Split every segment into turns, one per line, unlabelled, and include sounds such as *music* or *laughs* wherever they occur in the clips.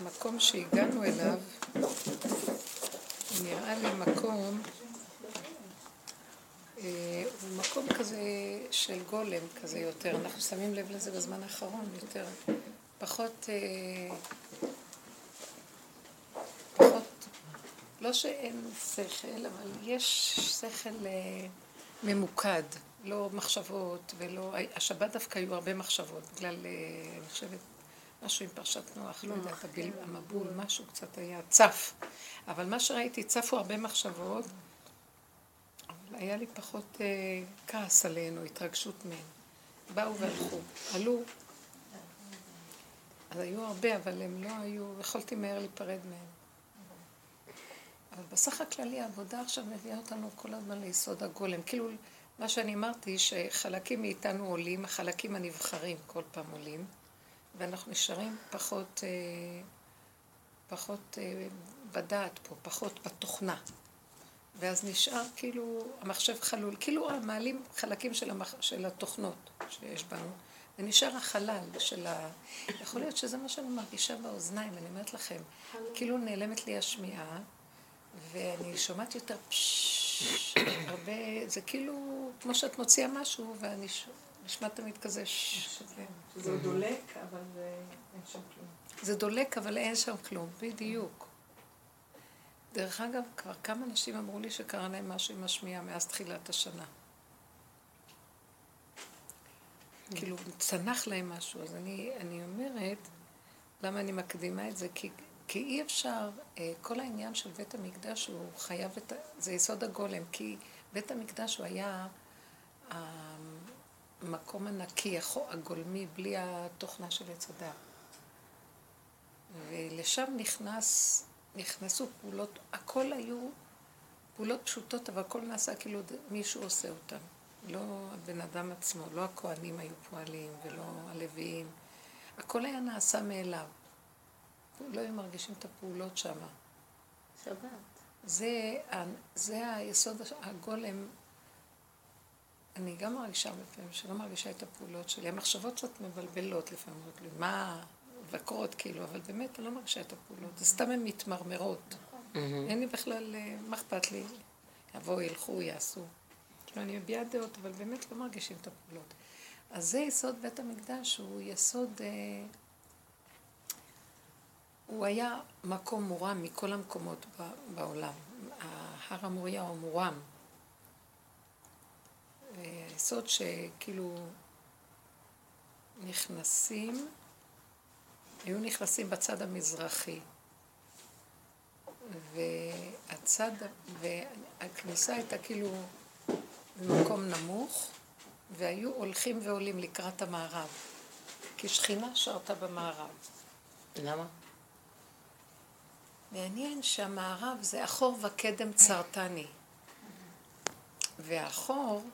המקום שהגענו אליו נראה לי מקום, אה, הוא מקום כזה של גולם כזה יותר, אנחנו שמים לב לזה בזמן האחרון יותר, פחות, אה, פחות, לא שאין שכל, אבל יש שכל אה, ממוקד, לא מחשבות ולא, השבת דווקא היו הרבה מחשבות, בגלל, אני חושבת, משהו עם פרשת נוח, לא יודעת, המבול, משהו קצת היה צף. אבל מה שראיתי, צפו הרבה מחשבות, אבל היה לי פחות אה, כעס עלינו, התרגשות מהם. באו והלכו, עלו. אז היו הרבה, אבל הם לא היו, יכולתי מהר להיפרד מהם. אבל בסך הכללי העבודה עכשיו מביאה אותנו כל הזמן ליסוד הגולם. כאילו, מה שאני אמרתי, שחלקים מאיתנו עולים, החלקים הנבחרים כל פעם עולים. ואנחנו נשארים פחות, אה, פחות אה, בדעת פה, פחות בתוכנה. ואז נשאר כאילו המחשב חלול, כאילו מעלים חלקים של, המח... של התוכנות שיש בנו, ונשאר החלל של ה... יכול להיות שזה מה שאני מרגישה באוזניים, אני אומרת לכם, כאילו נעלמת לי השמיעה, ואני שומעת יותר פששש, הרבה, זה כאילו כמו שאת מוציאה משהו, ואני נשמע תמיד כזה
זה דולק, אבל אין שם כלום.
זה דולק, אבל אין שם כלום, בדיוק. דרך אגב, כבר כמה אנשים אמרו לי שקרה להם משהו עם השמיעה מאז תחילת השנה. כאילו, צנח להם משהו. אז אני, אני אומרת, למה אני מקדימה את זה? כי, כי אי אפשר, אה, כל העניין של בית המקדש הוא חייב את, זה יסוד הגולם, כי בית המקדש הוא היה המקום הנקי, הגולמי, בלי התוכנה של עץ הדת. ולשם נכנס, נכנסו פעולות, הכל היו פעולות פשוטות, אבל הכל נעשה כאילו מישהו עושה אותן. לא הבן אדם עצמו, לא הכוהנים היו פועלים ולא הלוויים. הכל היה נעשה מאליו. לא היו מרגישים את הפעולות שם.
שבת.
זה, זה היסוד הגולם אני גם מרגישה הרבה פעמים שלא מרגישה את הפעולות שלי. המחשבות קצת מבלבלות לפעמים, אומרות לי, מה, מבקרות כאילו, אבל באמת אני לא מרגישה את הפעולות. זה סתם הן מתמרמרות. אין לי בכלל, אה, מה אכפת לי? יבואו, ילכו, יעשו. כאילו, אני מביעה דעות, אבל באמת לא מרגישים את הפעולות. אז זה יסוד בית המקדש, הוא יסוד... אה, הוא היה מקום מורם מכל המקומות בעולם. הר המוריה הוא מורם. היסוד שכאילו נכנסים, היו נכנסים בצד המזרחי. והצד, והכניסה הייתה כאילו במקום נמוך, והיו הולכים ועולים לקראת המערב. כי שכינה שרתה במערב.
למה?
מעניין שהמערב זה אחור וקדם צרתני. והחור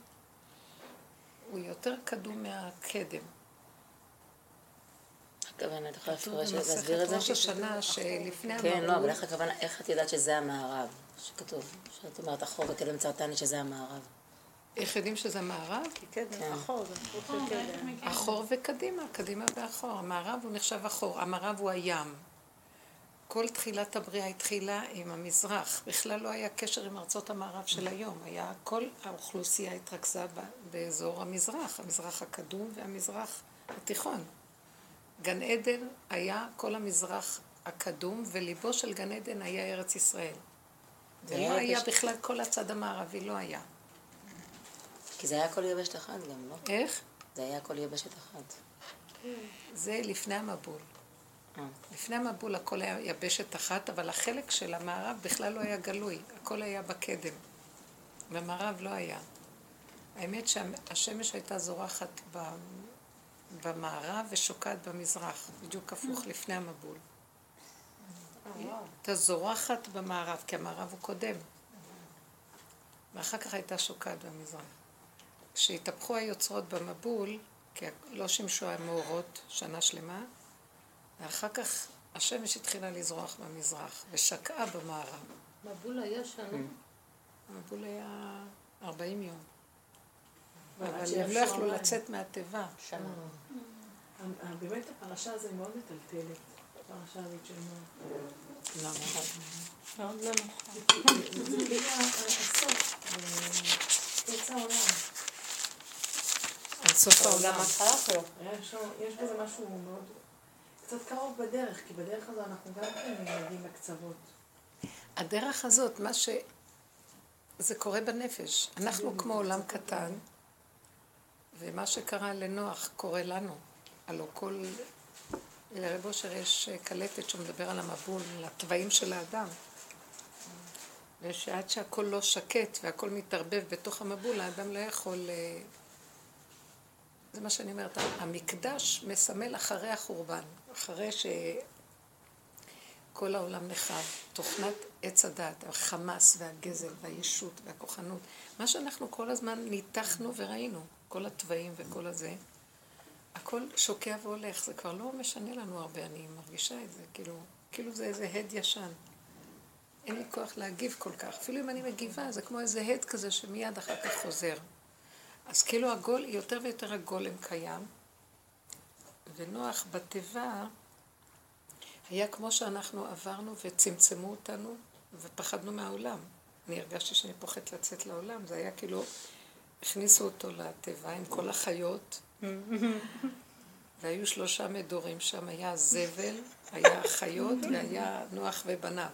הוא יותר קדום מהקדם.
הכוונה, את יכולה לפרש להסביר את זה?
ראש השנה שלפני
המבול. כן, לא, אבל איך הכוונה, איך את יודעת שזה המערב? שכתוב, שאת אומרת אחור וקדם צרתני שזה המערב.
איך יודעים שזה מערב?
כי קדם, כן. אחור
אחור וקדימה, קדימה ואחור. המערב הוא נחשב אחור, המערב הוא הים. כל תחילת הבריאה התחילה עם המזרח. בכלל לא היה קשר עם ארצות המערב של היום. היה, כל האוכלוסייה התרכזה באזור המזרח, המזרח הקדום והמזרח התיכון. גן עדן היה כל המזרח הקדום, וליבו של גן עדן היה ארץ ישראל. זה לא היה בכלל כל הצד המערבי, לא היה.
כי זה היה כל יבשת אחת גם, לא?
איך?
זה היה כל יבשת אחת.
זה לפני המבול. לפני המבול הכל היה יבשת אחת, אבל החלק של המערב בכלל לא היה גלוי, הכל היה בקדם. במערב לא היה. האמת שהשמש הייתה זורחת במערב ושוקעת במזרח, בדיוק הפוך לפני המבול. הייתה זורחת במערב, כי המערב הוא קודם. ואחר כך הייתה שוקעת במזרח. כשהתהפכו היוצרות במבול, כי לא שימשו המאורות שנה שלמה, ואחר כך השמש התחילה לזרוח במזרח, ושקעה במערב.
מבול היה שנה? כן.
מבול היה 40 יום. אבל הם לא יכלו לצאת מהתיבה.
שנה. באמת הפרשה הזו מאוד מטלטלת. פרשה הזאת של נוח.
לא,
מאוד לא נכון.
זה כאילו הסוף, אה, קץ העולם.
על סוף העולם.
ההתחלה שלו.
יש לו- יש בזה משהו מאוד... קצת קרוב בדרך, כי בדרך הזו אנחנו גם כן מגיעים לקצוות.
הדרך הזאת, מה ש... זה קורה בנפש. אנחנו כמו עולם קטן, ומה שקרה לנוח קורה לנו. הלוא כל... לרב אושר יש קלטת שמדבר על המבול, על התוואים של האדם. ושעד שהכל לא שקט והכל מתערבב בתוך המבול, האדם לא יכול... אה, זה מה שאני אומרת, המקדש מסמל אחרי החורבן, אחרי שכל העולם נחרב, תוכנת עץ הדת, החמאס והגזל והישות והכוחנות, מה שאנחנו כל הזמן ניתחנו וראינו, כל התוואים וכל הזה, הכל שוקע והולך, זה כבר לא משנה לנו הרבה, אני מרגישה את זה, כאילו, כאילו זה איזה הד ישן. אין לי כוח להגיב כל כך, אפילו אם אני מגיבה, זה כמו איזה הד כזה שמיד אחר כך חוזר. אז כאילו הגול, יותר ויותר הגולם קיים, ונוח בתיבה היה כמו שאנחנו עברנו וצמצמו אותנו ופחדנו מהעולם. אני הרגשתי שאני פוחדת לצאת לעולם, זה היה כאילו, הכניסו אותו לתיבה עם כל החיות, והיו שלושה מדורים שם, היה זבל, היה חיות והיה נוח ובניו.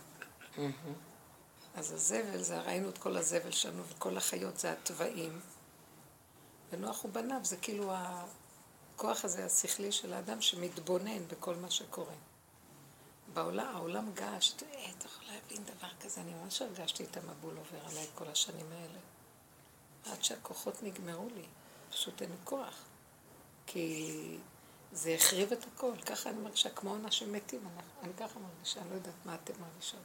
אז הזבל, זה ראינו את כל הזבל שלנו, וכל החיות זה התוואים. ונוח ובניו זה כאילו הכוח הזה השכלי של האדם שמתבונן בכל מה שקורה. בעולם, העולם געש, אה, אתה יכול להבין דבר כזה, אני ממש הרגשתי את המבול עובר עליי כל השנים האלה. עד שהכוחות נגמרו לי, פשוט אין כוח. כי זה החריב את הכל, ככה אני מרגישה, כמו אנשים מתים, אני, אני ככה מרגישה, אני לא יודעת מה אתם מרגישות.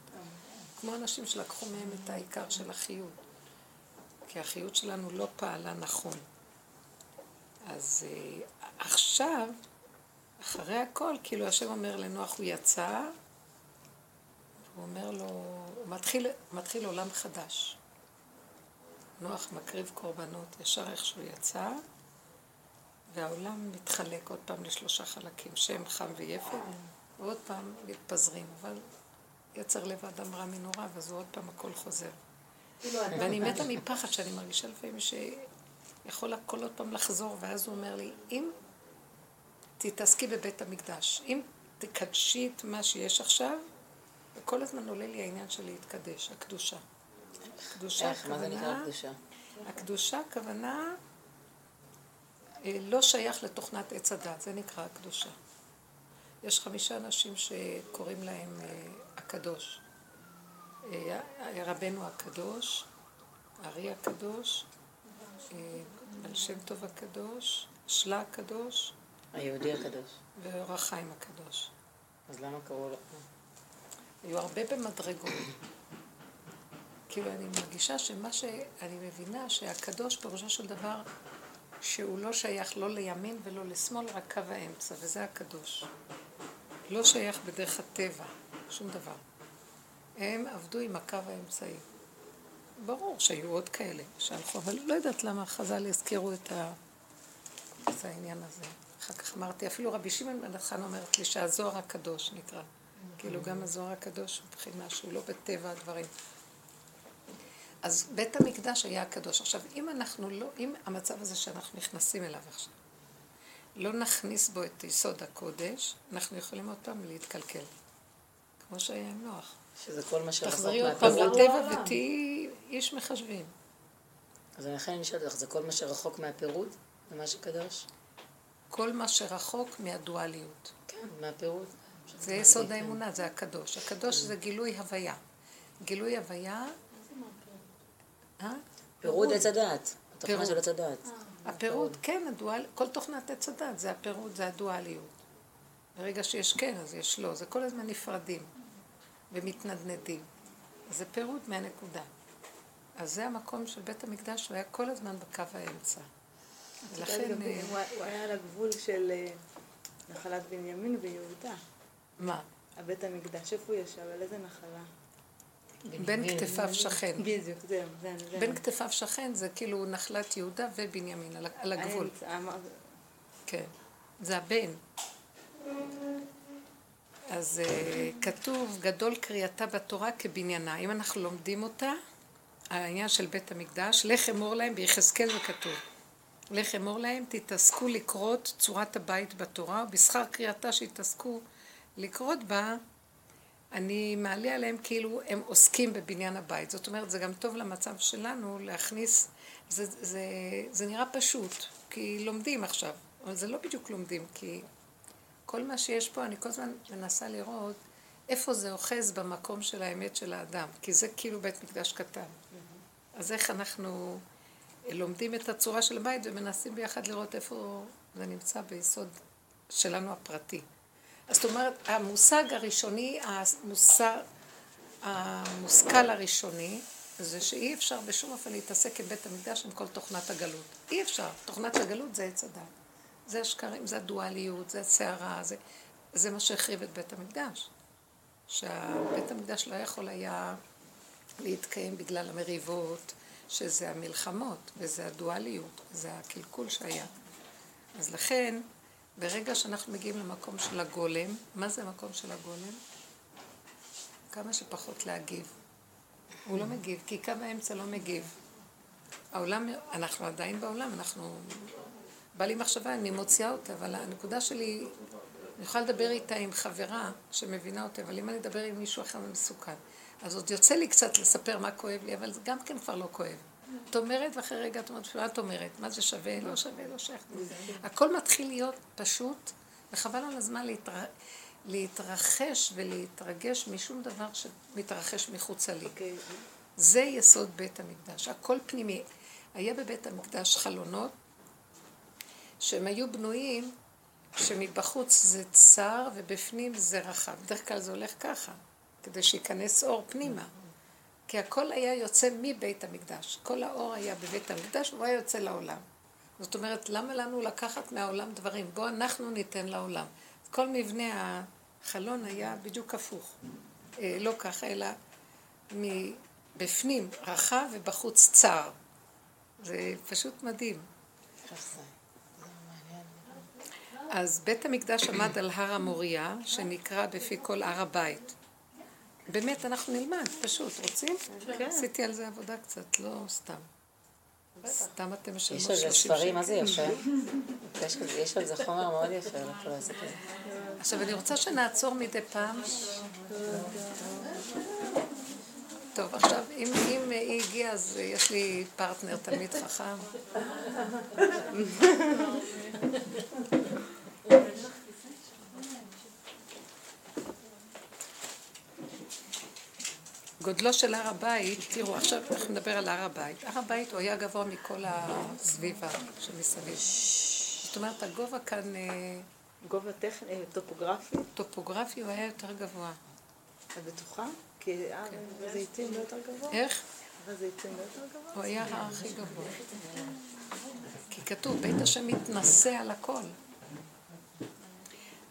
כמו אנשים שלקחו מהם את העיקר של החיות. כי החיות שלנו לא פעלה נכון. אז uh, עכשיו, אחרי הכל, כאילו השם אומר לנוח, הוא יצא, הוא אומר לו, הוא מתחיל, מתחיל עולם חדש. נוח מקריב קורבנות ישר איך שהוא יצא, והעולם מתחלק עוד פעם לשלושה חלקים, שם, חם ויפת, ועוד פעם מתפזרים, אבל יצר לב האדם רע מנורא, ואז עוד פעם הכל חוזר.
כאילו,
ואני מתה מפחד שאני מרגישה לפעמים שיכול הכל עוד פעם לחזור, ואז הוא אומר לי, אם תתעסקי בבית המקדש, אם תקדשי את מה שיש עכשיו, וכל הזמן עולה לי העניין של להתקדש, הקדושה. קדושה
איך, מה זה נקרא
הכוונה,
קדושה?
הקדושה הכוונה אה, לא שייך לתוכנת עץ הדת, זה נקרא הקדושה. יש חמישה אנשים שקוראים להם אה, הקדוש. אה, רבנו הקדוש, הארי הקדוש, בעל שם טוב הקדוש, שלה הקדוש
היהודי הקדוש.
ואור החיים הקדוש.
אז למה קראו לו?
היו הרבה במדרגות. כאילו, אני מרגישה שמה שאני מבינה, שהקדוש פירושו של דבר, שהוא לא שייך לא לימין ולא לשמאל, רק קו האמצע, וזה הקדוש. לא שייך בדרך הטבע, שום דבר. הם עבדו עם הקו האמצעי. ברור שהיו עוד כאלה שהלכו, אבל לא יודעת למה חז"ל הזכירו את, ה... את העניין הזה. אחר כך אמרתי, אפילו רבי שמעון בן חן אומרת לי שהזוהר הקדוש נקרא. כאילו גם הזוהר הקדוש הוא מבחינה שהוא לא בטבע הדברים. אז בית המקדש היה הקדוש. עכשיו, אם אנחנו לא, אם המצב הזה שאנחנו נכנסים אליו עכשיו, לא נכניס בו את יסוד הקודש, אנחנו יכולים עוד פעם להתקלקל. כמו שהיה עם נוח.
שזה כל מה שרחוק
תחזרי עוד פעם. לטבע ותהיי איש מחשבים.
אז לכן אני שואלת אותך, זה כל מה שרחוק מהפירוד? זה מה שקדוש?
כל מה שרחוק מהדואליות.
כן, מהפירוד.
זה יסוד האמונה, זה הקדוש. הקדוש זה גילוי הוויה. גילוי הוויה... אה?
פירוד עץ הדעת. התוכנה. של עץ הדעת.
הפירוד, כן, הדואל, כל תוכנת עץ הדת זה הפירוד, זה הדואליות. ברגע שיש כן, אז יש לא. זה כל הזמן נפרדים ומתנדנדים. זה פירוד מהנקודה. אז זה המקום של בית המקדש, הוא היה כל הזמן בקו האמצע. ולכן, אה,
הוא היה על הגבול של אה, נחלת בנימין ויהודה.
מה?
הבית המקדש, איפה הוא ישב? על איזה נחלה?
בין כתפיו שכן.
בדיוק, זהו, זה, זה.
בין כתפיו שכן זה כאילו נחלת יהודה ובנימין, על- הגבול. כן. זה הבן. אז אז אה, כתוב, גדול קריאתה בתורה כבניינה. אם אנחנו לומדים אותה, העניין של בית המקדש, לך אמור להם, ביחזקאל זה כתוב. לך אמור להם, תתעסקו לקרות צורת הבית בתורה, ובשכר קריאתה שיתעסקו לקרות בה, אני מעלה עליהם כאילו הם עוסקים בבניין הבית. זאת אומרת, זה גם טוב למצב שלנו להכניס, זה, זה, זה נראה פשוט, כי לומדים עכשיו, אבל זה לא בדיוק לומדים, כי כל מה שיש פה, אני כל הזמן מנסה לראות איפה זה אוחז במקום של האמת של האדם, כי זה כאילו בית מקדש קטן. אז איך אנחנו לומדים את הצורה של הבית ומנסים ביחד לראות איפה זה נמצא ביסוד שלנו הפרטי. אז זאת אומרת, המושג הראשוני, המוסר, המושכל הראשוני, זה שאי אפשר בשום אופן להתעסק עם בית המקדש עם כל תוכנת הגלות. אי אפשר. תוכנת הגלות זה עץ הדת. זה השקרים, זה הדואליות, זה הסערה, זה, זה מה שהחריב את בית המקדש. שבית המקדש לא יכול היה להתקיים בגלל המריבות, שזה המלחמות, וזה הדואליות, וזה הקלקול שהיה. אז לכן, ברגע שאנחנו מגיעים למקום של הגולם, מה זה המקום של הגולם? כמה שפחות להגיב. הוא לא מגיב, כי קו האמצע לא מגיב. העולם, אנחנו עדיין בעולם, אנחנו... בא לי מחשבה, אני מוציאה אותה, אבל הנקודה שלי, אני יכולה לדבר איתה עם חברה שמבינה אותה, אבל אם אני אדבר עם מישהו אחר מסוכן. אז עוד יוצא לי קצת לספר מה כואב לי, אבל זה גם כן כבר לא כואב. את אומרת, ואחרי רגע את אומרת, מה את אומרת? מה זה שווה? לא שווה, לא שייך. הכל מתחיל להיות פשוט, וחבל על הזמן להתר... להתרחש ולהתרגש משום דבר שמתרחש מחוצה לי. Okay. אוקיי. זה יסוד בית המקדש, הכל פנימי. היה בבית המקדש חלונות שהם היו בנויים שמבחוץ זה צר ובפנים זה רחב. בדרך כלל זה הולך ככה, כדי שייכנס אור פנימה. כי הכל היה יוצא מבית המקדש. כל האור היה בבית המקדש והוא היה יוצא לעולם. זאת אומרת, למה לנו לקחת מהעולם דברים? בואו אנחנו ניתן לעולם. כל מבנה החלון היה בדיוק הפוך. אה, לא ככה, אלא מבפנים רחב ובחוץ צר. זה פשוט מדהים. אז בית המקדש עמד על הר המוריה, שנקרא בפי כל הר הבית. באמת, אנחנו נלמד, פשוט. רוצים? כן. עשיתי על זה עבודה קצת, לא סתם. סתם אתם משלמות
יש על זה ספרים, מה זה יפה? יש על זה חומר מאוד יפה, לא לעשות את זה.
עכשיו, אני רוצה שנעצור מדי פעם. טוב, עכשיו, אם, אם היא הגיעה, אז יש לי פרטנר תלמיד חכם. גודלו של הר הבית, תראו, עכשיו אנחנו נדבר על הר הבית. הר הבית הוא היה גבוה מכל הסביבה שמסביב. זאת אומרת, הגובה כאן... אה,
גובה טכני, אה, טופוגרפי?
טופוגרפי הוא היה יותר גבוה.
את בטוחה? כי הזיתים לא יותר גבוה?
איך?
הזיתים לא יותר גבוה?
הוא היה ההר הכי גבוה. כי כתוב, בית השם מתנשא על הכל.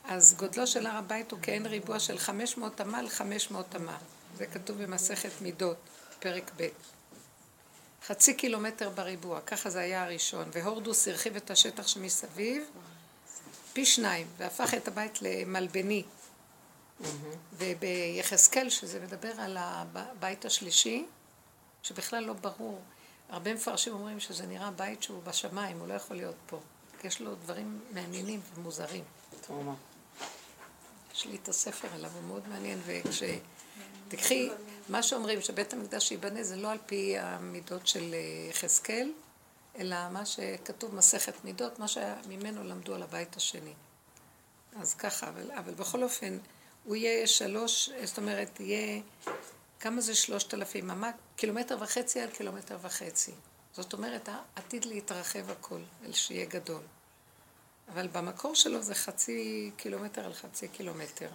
אז גודלו של הר הבית הוא כעין ריבוע של 500 אמה על 500 אמה. זה כתוב במסכת מידות, פרק ב'. חצי קילומטר בריבוע, ככה זה היה הראשון, והורדוס הרחיב את השטח שמסביב פי שניים, והפך את הבית למלבני. וביחזקאל, שזה מדבר על הבית השלישי, שבכלל לא ברור, הרבה מפרשים אומרים שזה נראה בית שהוא בשמיים, הוא לא יכול להיות פה. יש לו דברים מעניינים ומוזרים. יש לי את הספר עליו, הוא מאוד מעניין, וכש... תקחי, מה שאומרים שבית המקדש ייבנה זה לא על פי המידות של אה, יחזקאל, אלא מה שכתוב מסכת מידות, מה שממנו למדו על הבית השני. אז ככה, אבל, אבל בכל אופן, הוא יהיה שלוש, זאת אומרת, יהיה, כמה זה שלושת אלפים? אמה, קילומטר וחצי על קילומטר וחצי. זאת אומרת, עתיד להתרחב הכל, אל שיהיה גדול. אבל במקור שלו זה חצי קילומטר על חצי קילומטר.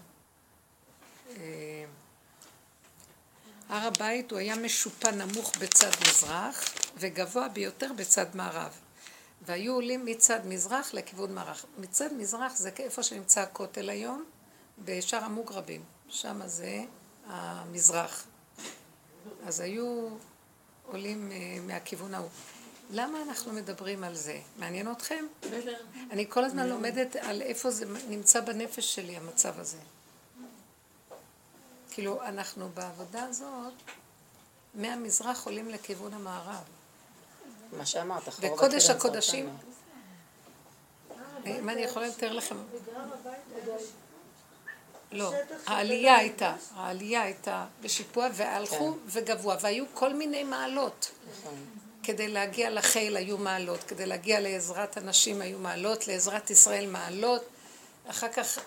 הר הבית הוא היה משופע נמוך בצד מזרח וגבוה ביותר בצד מערב. והיו עולים מצד מזרח לכיוון מערב. מצד מזרח זה איפה שנמצא הכותל היום, בשאר המוגרבים. שם זה המזרח. אז היו עולים אה, מהכיוון ההוא. למה אנחנו מדברים על זה? מעניין אתכם? אני כל הזמן לומדת על איפה זה נמצא בנפש שלי, המצב הזה. כאילו, אנחנו בעבודה הזאת, מהמזרח עולים לכיוון המערב.
מה שאמרת, אחורה
וקודש הקודשים,
סרטן.
אם אני יכולה לתאר לכם... לא, העלייה הייתה, העלייה הייתה בשיפוע, והלכו וגבוה, והיו כל מיני מעלות.
נכון.
כדי להגיע לחיל היו מעלות, כדי להגיע לעזרת הנשים היו מעלות, לעזרת ישראל מעלות, אחר כך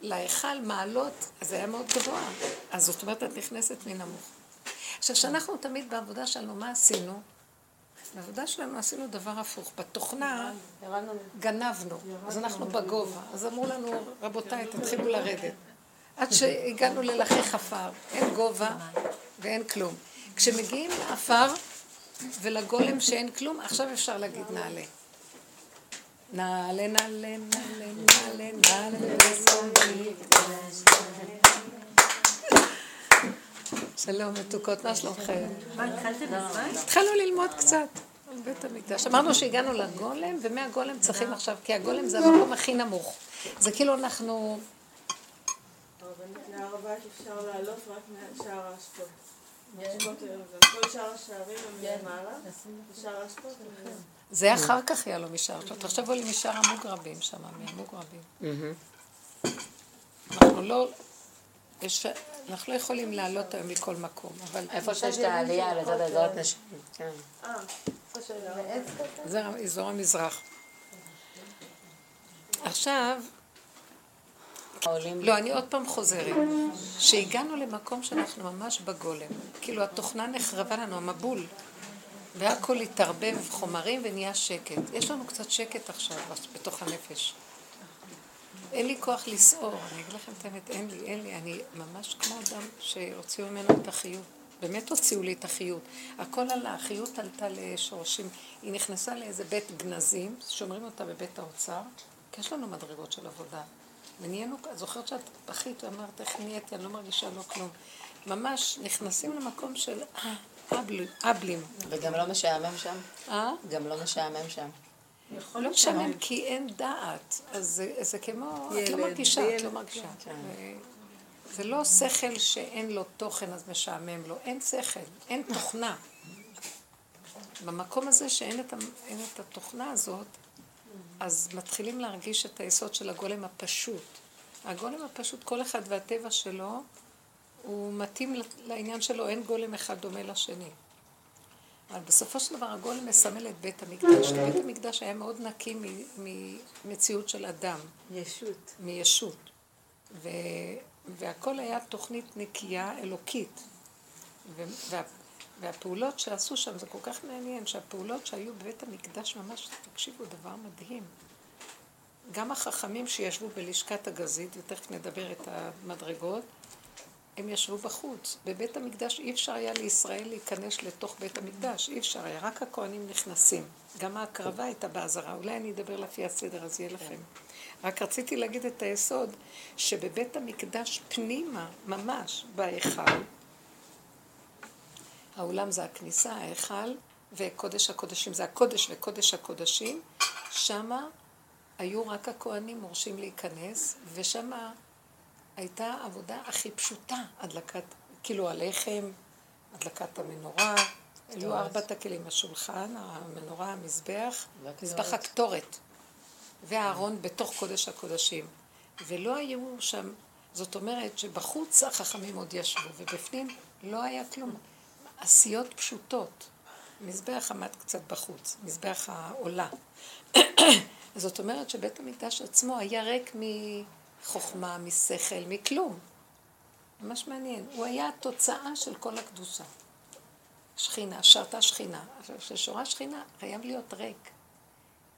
להיכל מעלות, אז זה היה מאוד גבוה. אז זאת אומרת, את נכנסת מנמוך. עכשיו, כשאנחנו תמיד בעבודה שלנו, מה עשינו? בעבודה שלנו עשינו דבר הפוך. בתוכנה גנבנו, אז אנחנו בגובה. אז אמרו לנו, רבותיי, תתחילו לרדת. עד שהגענו ללחך עפר, אין גובה ואין כלום. כשמגיעים לעפר ולגולם שאין כלום, עכשיו אפשר להגיד נעלה. נעלה, נעלה, נעלה, נעלה, נעלה. שלום, מתוקות, מה שלומכם? התחלנו ללמוד קצת על בית המקדש. אמרנו שהגענו לגולם, ומהגולם צריכים עכשיו, כי הגולם זה המקום הכי נמוך. זה כאילו אנחנו...
האשפות, כל שאר השערים הם למעלה, ושער האשפות הם
זה אחר כך יהיה לו משער. עכשיו תחשבו לי משער המוגרבים שם, מהמוגרבים.
מהמם.
אנחנו לא... יש, אנחנו לא יכולים לעלות היום מכל מקום, אבל
איפה שיש את העלייה לצד עזרת נשים. כן.
אה,
זה אזור המזרח. עכשיו, לא, אני עוד פעם חוזרת. שהגענו למקום שאנחנו ממש בגולם. כאילו התוכנה נחרבה לנו, המבול. והכל התערבב חומרים ונהיה שקט. יש לנו קצת שקט עכשיו בתוך הנפש. אין לי כוח לסעור, אני אגיד לכם את האמת, אין לי, אין לי. אני ממש כמו אדם שהוציאו ממנו את החיות. באמת הוציאו לי את החיות. הכל עלה, החיות עלתה לשורשים. היא נכנסה לאיזה בית גנזים, שומרים אותה בבית האוצר, כי יש לנו מדרגות של עבודה. ונהיינו, זוכרת שאת בכית ואמרת, איך נהייתי, אני לא מרגישה לא כלום. ממש נכנסים למקום של אה, אבלים, אבלים.
וגם לא משעמם שם?
אה?
גם לא משעמם שם.
לא משעמם כי אין דעת, אז זה, כמו, את לא מרגישה, את לא מרגישה.
כן.
ו- זה לא שכל שאין לו תוכן אז משעמם לו, אין שכל, אין תוכנה. במקום הזה שאין את, אין את התוכנה הזאת, אז מתחילים להרגיש את היסוד של הגולם הפשוט. הגולם הפשוט, כל אחד והטבע שלו, הוא מתאים לעניין שלו, אין גולם אחד דומה לשני. אבל בסופו של דבר הגולם מסמל את בית המקדש, כי בית המקדש היה מאוד נקי ממציאות של אדם,
ישות.
מישות. ו, והכל היה תוכנית נקייה אלוקית. ו, וה, והפעולות שעשו שם, זה כל כך מעניין, שהפעולות שהיו בבית המקדש ממש, תקשיבו, דבר מדהים. גם החכמים שישבו בלשכת הגזית, ותכף נדבר את המדרגות, הם ישבו בחוץ. בבית המקדש אי אפשר היה לישראל להיכנס לתוך בית המקדש, אי אפשר היה, רק הכוהנים נכנסים. גם ההקרבה הייתה באזהרה, אולי אני אדבר לפי הסדר, אז יהיה לכם. רק רציתי להגיד את היסוד, שבבית המקדש פנימה, ממש, בהיכל, האולם זה הכניסה, ההיכל, וקודש הקודשים זה הקודש וקודש הקודשים, שמה היו רק הכוהנים מורשים להיכנס, ושמה הייתה העבודה הכי פשוטה, הדלקת, כאילו הלחם, הדלקת המנורה, היו ארבעת הכלים, השולחן, המנורה, המזבח,
והקטורת.
מזבח הקטורת, והארון בתוך קודש הקודשים. ולא היו שם, זאת אומרת שבחוץ החכמים עוד ישבו, ובפנים לא היה כלום. עשיות פשוטות. מזבח עמד קצת בחוץ, מזבח העולה. *coughs* זאת אומרת שבית המקדש עצמו היה ריק מחוכמה, משכל, מכלום. ממש מעניין. הוא היה התוצאה של כל הקדושה. שכינה, שרתה שכינה. עכשיו, כששורה שכינה, חייב להיות ריק.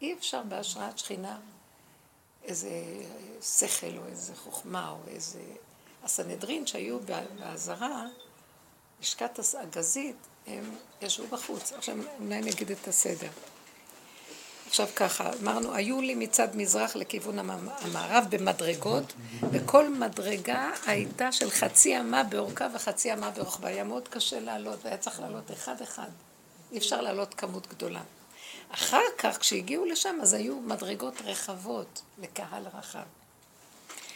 אי אפשר בהשראת שכינה איזה שכל או איזה חוכמה או איזה... הסנהדרין שהיו באזהרה, לשכת הגזית, הם ישבו בחוץ. עכשיו אולי אני אגיד את הסדר. עכשיו ככה, אמרנו, היו לי מצד מזרח לכיוון המ- המערב במדרגות, וכל מדרגה הייתה של חצי אמה באורכה וחצי אמה ברוחבה. היה מאוד קשה לעלות, והיה צריך לעלות אחד-אחד. אי אפשר לעלות כמות גדולה. אחר כך, כשהגיעו לשם, אז היו מדרגות רחבות לקהל רחב.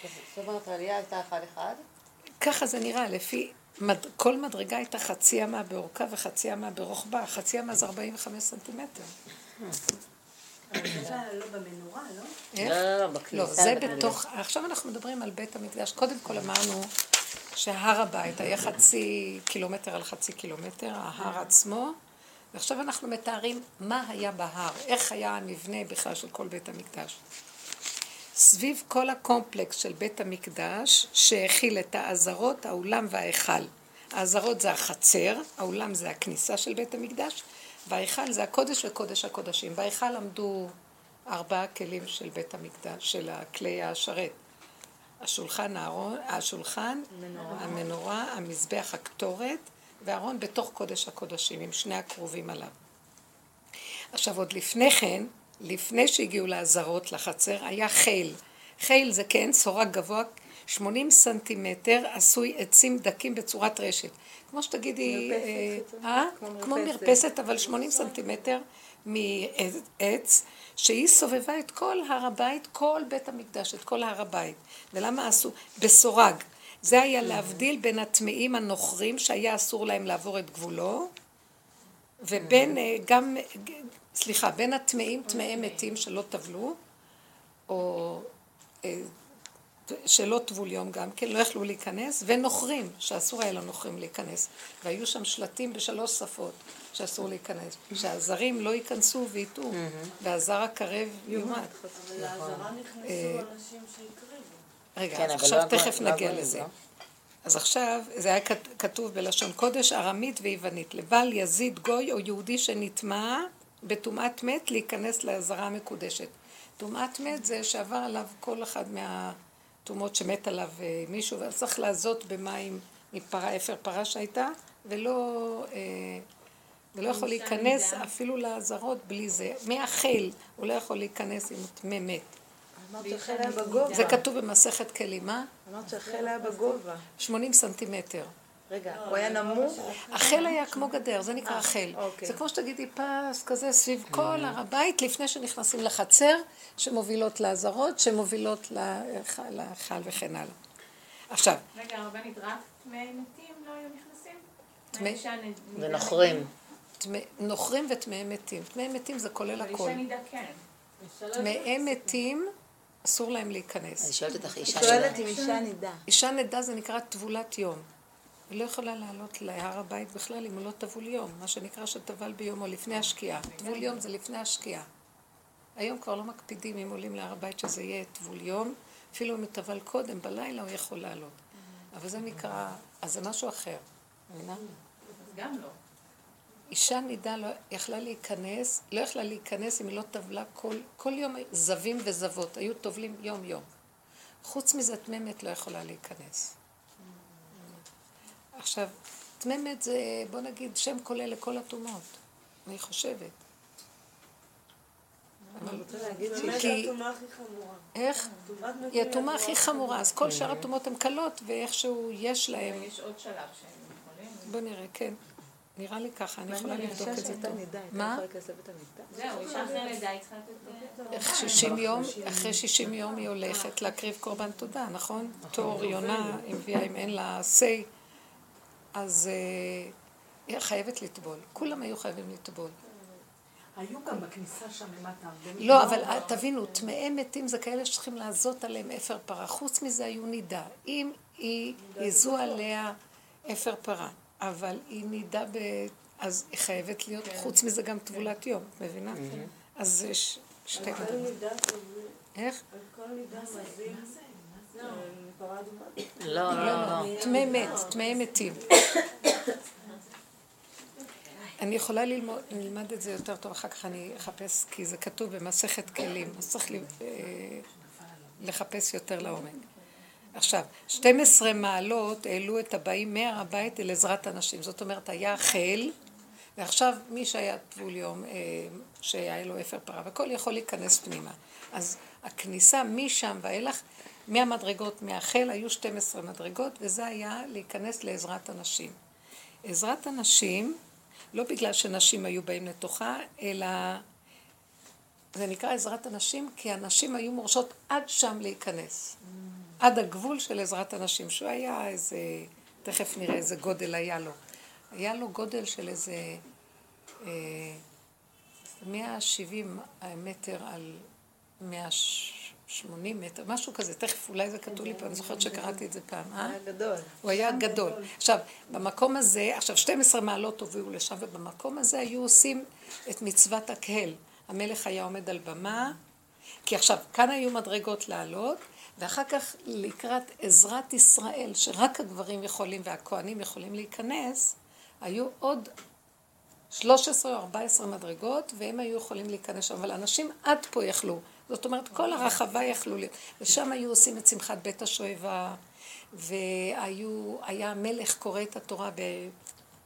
זאת אומרת, העלייה הייתה אחד אחד?
ככה זה נראה, לפי... מד... כל מדרגה הייתה חצי אמה באורכה וחצי אמה ברוחבה, חצי אמה זה 45 סנטימטר.
לא במנורה, לא?
לא, לא.
זה בתוך, עכשיו אנחנו מדברים על בית המקדש. קודם כל אמרנו שהר הבית היה חצי קילומטר על חצי קילומטר, ההר עצמו, ועכשיו אנחנו מתארים מה היה בהר, איך היה המבנה בכלל של כל בית המקדש. סביב כל הקומפלקס של בית המקדש, שהכיל את העזרות, האולם וההיכל. העזרות זה החצר, האולם זה הכניסה של בית המקדש, וההיכל זה הקודש וקודש הקודשים. בהיכל עמדו ארבעה כלים של בית המקדש, של הכלי השרת. השולחן, הארון, השולחן, המנורה, המזבח, הקטורת, והארון בתוך קודש הקודשים, עם שני הקרובים עליו. עכשיו, עוד לפני כן, לפני שהגיעו לעזרות, לחצר, היה חיל. חיל זה כן, סורג גבוה, 80 סנטימטר, עשוי עצים דקים בצורת רשת. כמו שתגידי,
מרפסת,
אה, אה?
כמו
כמו
מרפסת.
מרפסת, אבל 80 סנטימטר מעץ, שהיא סובבה את כל הר הבית, כל בית המקדש, את כל הר הבית. ולמה עשו? בסורג. זה היה להבדיל בין הטמאים הנוכרים, שהיה אסור להם לעבור את גבולו, ובין אה, גם, סליחה, בין הטמאים, טמאי מתים שלא טבלו, או אה, שלא טבול יום גם כן, לא יכלו להיכנס, ונוכרים, שאסור היה לנוכרים להיכנס. והיו שם שלטים בשלוש שפות שאסור להיכנס. שהזרים לא ייכנסו ויטעו, והזר הקרב יומת.
אבל לעזרה נכנסו
אה,
אנשים שהקריבו.
רגע,
כן,
אז עכשיו
לא
תכף
לא
נגיע לזה.
לא?
אז עכשיו, זה היה כת- כתוב בלשון קודש, ארמית ויוונית. לבל יזיד גוי או יהודי שנטמע בטומאת מת להיכנס לעזרה המקודשת. טומאת מת זה שעבר עליו כל אחד מהטומאות שמת עליו אה, מישהו, ואז צריך לעזות במים מפרה, אפר פרה שהייתה, ולא, אה, ולא יכול להיכנס אפילו לעזרות בלי זה. מהחיל הוא לא יכול להיכנס הוא טמא מת. זה כתוב במסכת כלים, מה?
אמרת שהחיל היה בגובה.
80 סנטימטר.
רגע, הוא היה נמוך?
החל היה כמו גדר, זה נקרא החל.
אוקיי.
זה כמו שתגידי פס כזה סביב כל הר הבית, לפני שנכנסים לחצר, שמובילות לעזרות, שמובילות להיכל וכן הלאה. עכשיו,
רגע, הרבנית, רק טמאי מתים לא היו נכנסים?
ונוכרים.
נוכרים וטמאי מתים. טמאי מתים זה כולל
נידה כן.
טמאי מתים, אסור להם
אני
להיכנס.
שואלת אותך, אישה
נידה.
אישה נדה זה נקרא טבולת יום. היא לא יכולה לעלות להר הבית בכלל אם לא טבול יום, מה שנקרא שטבל ביום או לפני השקיעה. טבול יום זה לפני השקיעה. היום כבר לא מקפידים אם עולים להר הבית שזה יהיה טבול יום, אפילו אם הוא טבל קודם, בלילה הוא יכול לעלות. אבל זה נקרא, אז זה משהו אחר, מבינה?
גם לא.
אישה נידה לא יכלה להיכנס, לא יכלה להיכנס אם היא לא טבלה כל, כל יום, זבים וזבות, היו טובלים יום יום. חוץ מזה תממת לא יכולה להיכנס. עכשיו, תממת זה, בוא נגיד, שם כולל לכל הטומאות, אני חושבת.
אני רוצה להגיד
באמת
כי-
הטומאה הכי חמורה.
איך? היא הטומאה הכי חמורה, אז כל שאר הטומאות הן קלות, ואיכשהו יש להם.
יש עוד שלב שהם יכולים.
בוא נראה, כן. נראה לי ככה, אני יכולה לבדוק את זה טוב. מה?
זהו, אישה אחרי לידה היא צריכה לתת... אה,
איך 60 יום, אחרי 60 יום היא הולכת להקריב קורבן תודה, נכון? תור יונה הביאה אם אין לה say, אז אה, היא חייבת לטבול. כולם היו חייבים לטבול.
היו גם בכניסה שם למטה הרבה...
לא, אבל אה, תבינו, טמאי מתים זה כאלה שצריכים לעזות עליהם אפר פרה. חוץ מזה היו נידה. אם היא, ייזו עליה אפר פרה, אבל היא נידה ב... אז היא חייבת להיות, חוץ מזה גם טבולת יום, את מבינה? אז יש שתי איך?
כל נידה מזין.
לא, לא, לא.
טמא מת, טמאי מתים. אני יכולה ללמוד, את זה יותר טוב, אחר כך אני אחפש, כי זה כתוב במסכת כלים, אז צריך אה, לחפש יותר לעומק. עכשיו, 12 מעלות העלו את הבאים מהר הבית אל עזרת הנשים. זאת אומרת, היה חיל, ועכשיו מי שהיה טבול יום, אה, שהיה לו אפר פרה, והכל יכול להיכנס פנימה. אז הכניסה משם ואילך, מהמדרגות, מהחיל, היו 12 מדרגות, וזה היה להיכנס לעזרת הנשים. עזרת הנשים, לא בגלל שנשים היו באים לתוכה, אלא זה נקרא עזרת הנשים, כי הנשים היו מורשות עד שם להיכנס. עד הגבול של עזרת הנשים, שהוא היה איזה, תכף נראה איזה גודל היה לו. היה לו גודל של איזה אה, 170 מטר על 180 מטר, משהו כזה, תכף אולי זה כתוב לי פה, אני זוכרת שקראתי את זה פעם, אה?
היה גדול.
הוא היה גדול. עכשיו, במקום הזה, עכשיו 12 מעלות הובילו לשם, ובמקום הזה היו עושים את מצוות הקהל. המלך היה עומד על במה, כי עכשיו, כאן היו מדרגות לעלות, ואחר כך לקראת עזרת ישראל, שרק הגברים יכולים והכוהנים יכולים להיכנס, היו עוד 13 או 14 מדרגות, והם היו יכולים להיכנס שם, אבל אנשים עד פה יכלו. זאת אומרת, כל הרחבה יכלו להיות. ושם היו עושים את שמחת בית השואבה, והיה מלך קורא את התורה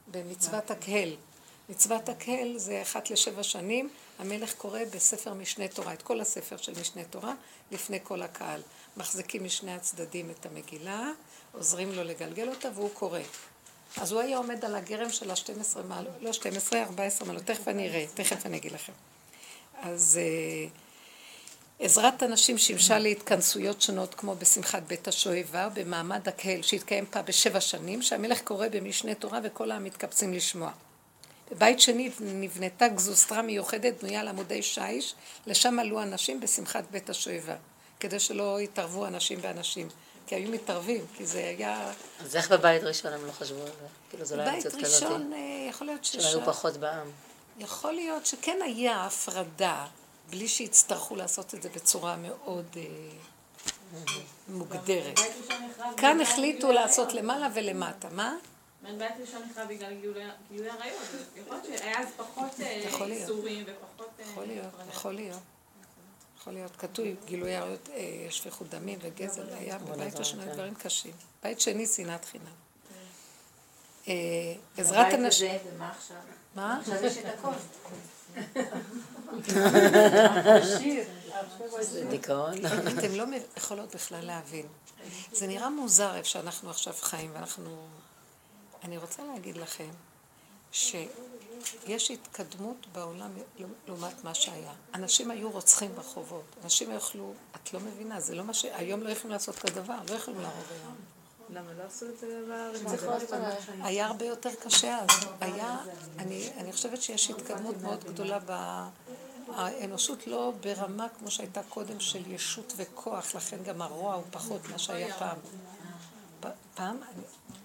במצוות הקהל. מצוות הקהל זה אחת לשבע שנים, המלך קורא בספר משנה תורה, את כל הספר של משנה תורה, לפני כל הקהל. מחזיקים משני הצדדים את המגילה, עוזרים לו לגלגל אותה והוא קורא. אז הוא היה עומד על הגרם של ה-12 מעלות, לא 12, 14 מעלות, תכף אני אראה, תכף אני אגיד לכם. אז uh, עזרת הנשים שימשה להתכנסויות שונות כמו בשמחת בית השואבה, במעמד הקהל שהתקיים פעם בשבע שנים, שהמלך קורא במשנה תורה וכל העם מתקבצים לשמוע. בבית שני נבנתה גזוסטרה מיוחדת בנויה על עמודי שיש, לשם עלו אנשים בשמחת בית השואבה, כדי שלא יתערבו אנשים באנשים. כי היו מתערבים, כי זה היה...
אז איך בבית ראשון הם לא חשבו על זה? כאילו זה לא היה מציאות כזאת.
ראשון, אה, יכול להיות
שהם היו
ששם...
פחות בעם.
יכול להיות שכן היה הפרדה, בלי שיצטרכו לעשות את זה בצורה מאוד אה, מוגדרת.
ראשון
כאן החליטו לעשות. למעלה ולמטה, מה?
בית ראשון בגלל גילוי עריות. יכול להיות שהיה אז פחות אה. איסורים ופחות... אה,
יכול להיות. יכול להיות. יכול להיות, כתוב גילוי עריות, שפיכות דמים וגזל, היה בבית
דברים,
ראשון היו
כן.
דברים קשים. בית שני, שנאת חינם. אה, עזרת
הבית
הנשים...
הזה, ומה עכשיו?
מה?
עכשיו יש את הכל.
זה דיכאון. *laughs*
אתם לא יכולות בכלל להבין. זה נראה מוזר איפה שאנחנו עכשיו חיים, ואנחנו... אני רוצה להגיד לכם שיש התקדמות בעולם לעומת מה שהיה. אנשים היו רוצחים ברחובות, אנשים יכלו, את לא מבינה, זה לא מה ש... היום לא יכולים לעשות כזה דבר, לא יכולים להרוג היום.
למה לא עשו את זה בארץ?
היה הרבה יותר קשה אז. היה, אני, אני חושבת שיש התקדמות מאוד גדולה ב... האנושות לא ברמה כמו שהייתה קודם של ישות וכוח, לכן גם הרוע הוא פחות ממה שהיה פעם. פעם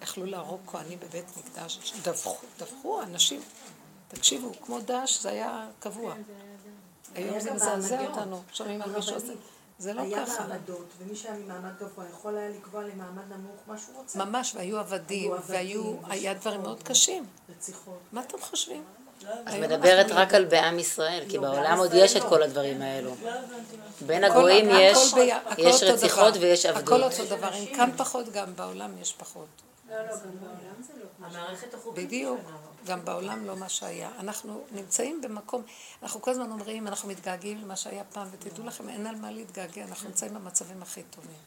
יכלו להרוג כהנים בבית מקדש, דווחו, דווחו אנשים, תקשיבו, כמו דש זה היה קבוע. היום זה מזעזע. אותנו, שומעים על מישהו עושה, זה לא
היה
ככה.
מעמדות, ומי שהיה ממעמד גבוה יכול היה לקבוע למעמד נמוך מה שהוא רוצה.
ממש, והיו עבדים,
היו עבדים,
והיו, היה דברים. מאוד קשים.
רציחות.
מה אתם חושבים?
את
היום
מדברת רק על בעם ישראל, כי
לא,
בעולם עוד יש את
לא.
כל הדברים האלו. בין
הכל-
הגויים
הכל
יש
הכל
רציחות. ויש
הכל
עבדות.
אותו דבר, אם כאן פחות, גם בעולם יש פחות.
לא, לא, גם בעולם זה לא כמו
המערכת החוקית
בדיוק. גם בעולם לא מה שהיה. אנחנו נמצאים במקום, אנחנו כל הזמן אומרים, אנחנו מתגעגעים למה שהיה פעם, ותדעו לכם, אין על מה להתגעגע, אנחנו נמצאים במצבים הכי טובים.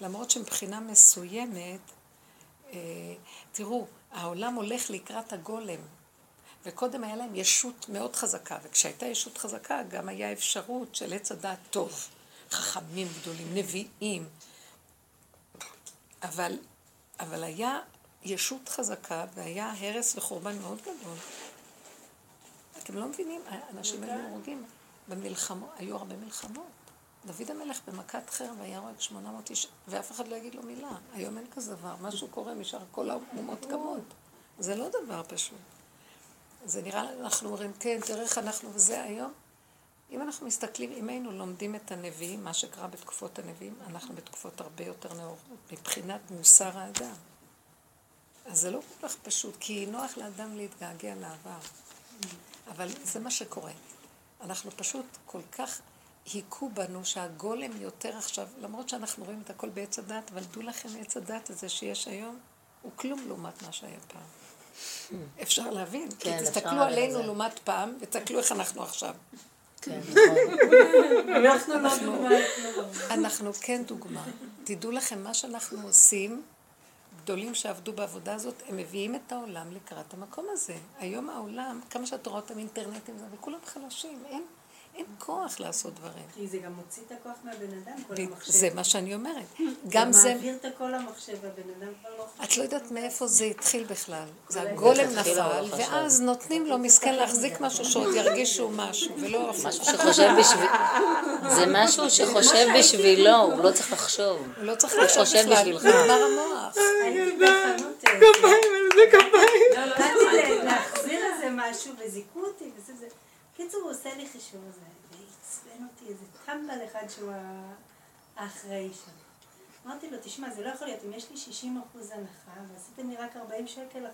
למרות שמבחינה מסוימת, אה, תראו, העולם הולך לקראת הגולם, וקודם היה להם ישות מאוד חזקה, וכשהייתה ישות חזקה גם היה אפשרות של עץ הדעת טוב, חכמים גדולים, נביאים, אבל, אבל היה ישות חזקה והיה הרס וחורבן מאוד גדול. אתם לא מבינים, אנשים היו הורגים במלחמות, היו הרבה מלחמות. דוד המלך במכת חרב היה הורג 800 איש, ואף אחד לא יגיד לו מילה. היום אין כזה דבר, משהו קורה, משאר כל האומות קמות. זה לא דבר פשוט. זה נראה, אנחנו אומרים, כן, תראה איך אנחנו וזה היום. אם אנחנו מסתכלים, אם היינו לומדים את הנביאים, מה שקרה בתקופות הנביאים, אנחנו בתקופות הרבה יותר נאורות, מבחינת מוסר האדם. אז זה לא כל כך פשוט, כי נוח לאדם להתגעגע לעבר. אבל זה מה שקורה. אנחנו פשוט כל כך היכו בנו שהגולם יותר עכשיו, למרות שאנחנו רואים את הכל בעץ הדת, אבל דעו לכם, עץ הדת הזה שיש היום, הוא כלום לעומת מה שהיה פעם. אפשר להבין, כי
כן, אפשר
תסתכלו עלינו. לעומת פעם, ותסתכלו איך אנחנו עכשיו.
כן, *laughs* נכון.
אנחנו לא.
אנחנו כן דוגמה. תדעו לכם, מה שאנחנו עושים, גדולים שעבדו בעבודה הזאת, הם מביאים את העולם לקראת המקום הזה. היום העולם, כמה שאת רואה אותם אינטרנטים, וכולם חלשים. אין, אין כוח לעשות דברים.
כי זה גם מוציא את הכוח מהבן אדם, כל המחשב.
זה מה שאני אומרת. גם זה...
מעביר את הכל למחשב, והבן אדם כבר לא חושב.
את לא יודעת מאיפה זה התחיל בכלל. זה הגולם נפל. ואז נותנים לו מסכן להחזיק משהו שעוד *laughs* ירגישו משהו, ולא.
משהו שחושב בשביל... זה משהו שחושב בשבילו, הוא לא צריך לחשוב.
הוא לא צריך
הוא
לחשוב בכלל,
בשבילך.
נגמר המוח.
אה,
כפיים, איזה כפיים.
לא, לא, באתי להחזיר איזה משהו וזיכו אותי וזה זה. קיצור, הוא עושה לי חישוב הזה, ועצבן אותי איזה טמבל אחד שהוא האחראי שם. אמרתי לו, תשמע, זה לא יכול להיות, אם יש לי 60 אחוז הנחה, ועשיתם לי רק 40 שקל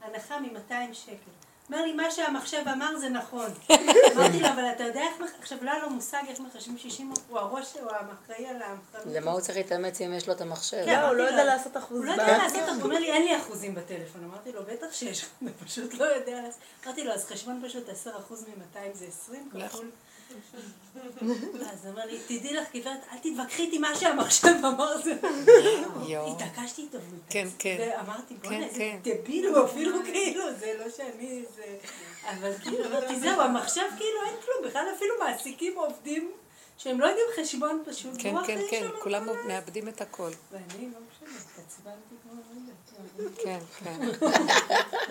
הנחה מ-200 שקל. אומר לי, מה שהמחשב אמר זה נכון. *laughs* אמרתי לו, אבל אתה יודע איך, עכשיו לא היה לו מושג איך מחשבים 60 אחוז, הוא הראש, הוא האחראי על החנות.
למה הוא צריך להתאמץ אם יש לו את המחשב?
כן,
לא, הוא לא
אמרתי
יודע לעשות אחוז
הוא לא יודע לעשות, הוא אומר לי, אין לי אחוזים בטלפון. אמרתי לו, בטח שיש, *laughs* הוא פשוט לא יודע. אמרתי לו, אז חשבון פשוט 10 אחוז מ-200 זה 20
לא
כפול. אז הוא אומר לי, תדעי לך, גברת, אל תתווכחי איתי מה שהמחשב אמר זה. התעקשתי איתו,
כן, כן.
ואמרתי, בוא'נה,
כן.
דביל הוא אפילו, כאילו, זה לא שאני, זה... אבל כאילו, אמרתי, זהו, המחשב כאילו אין כלום, בכלל אפילו מעסיקים עובדים שהם לא יודעים חשבון פשוט.
כן,
והוא
כן, כן, כולם מאבדים את הכל.
ואני לא משנה, התעצבנתי כמו לא.
כן, כן.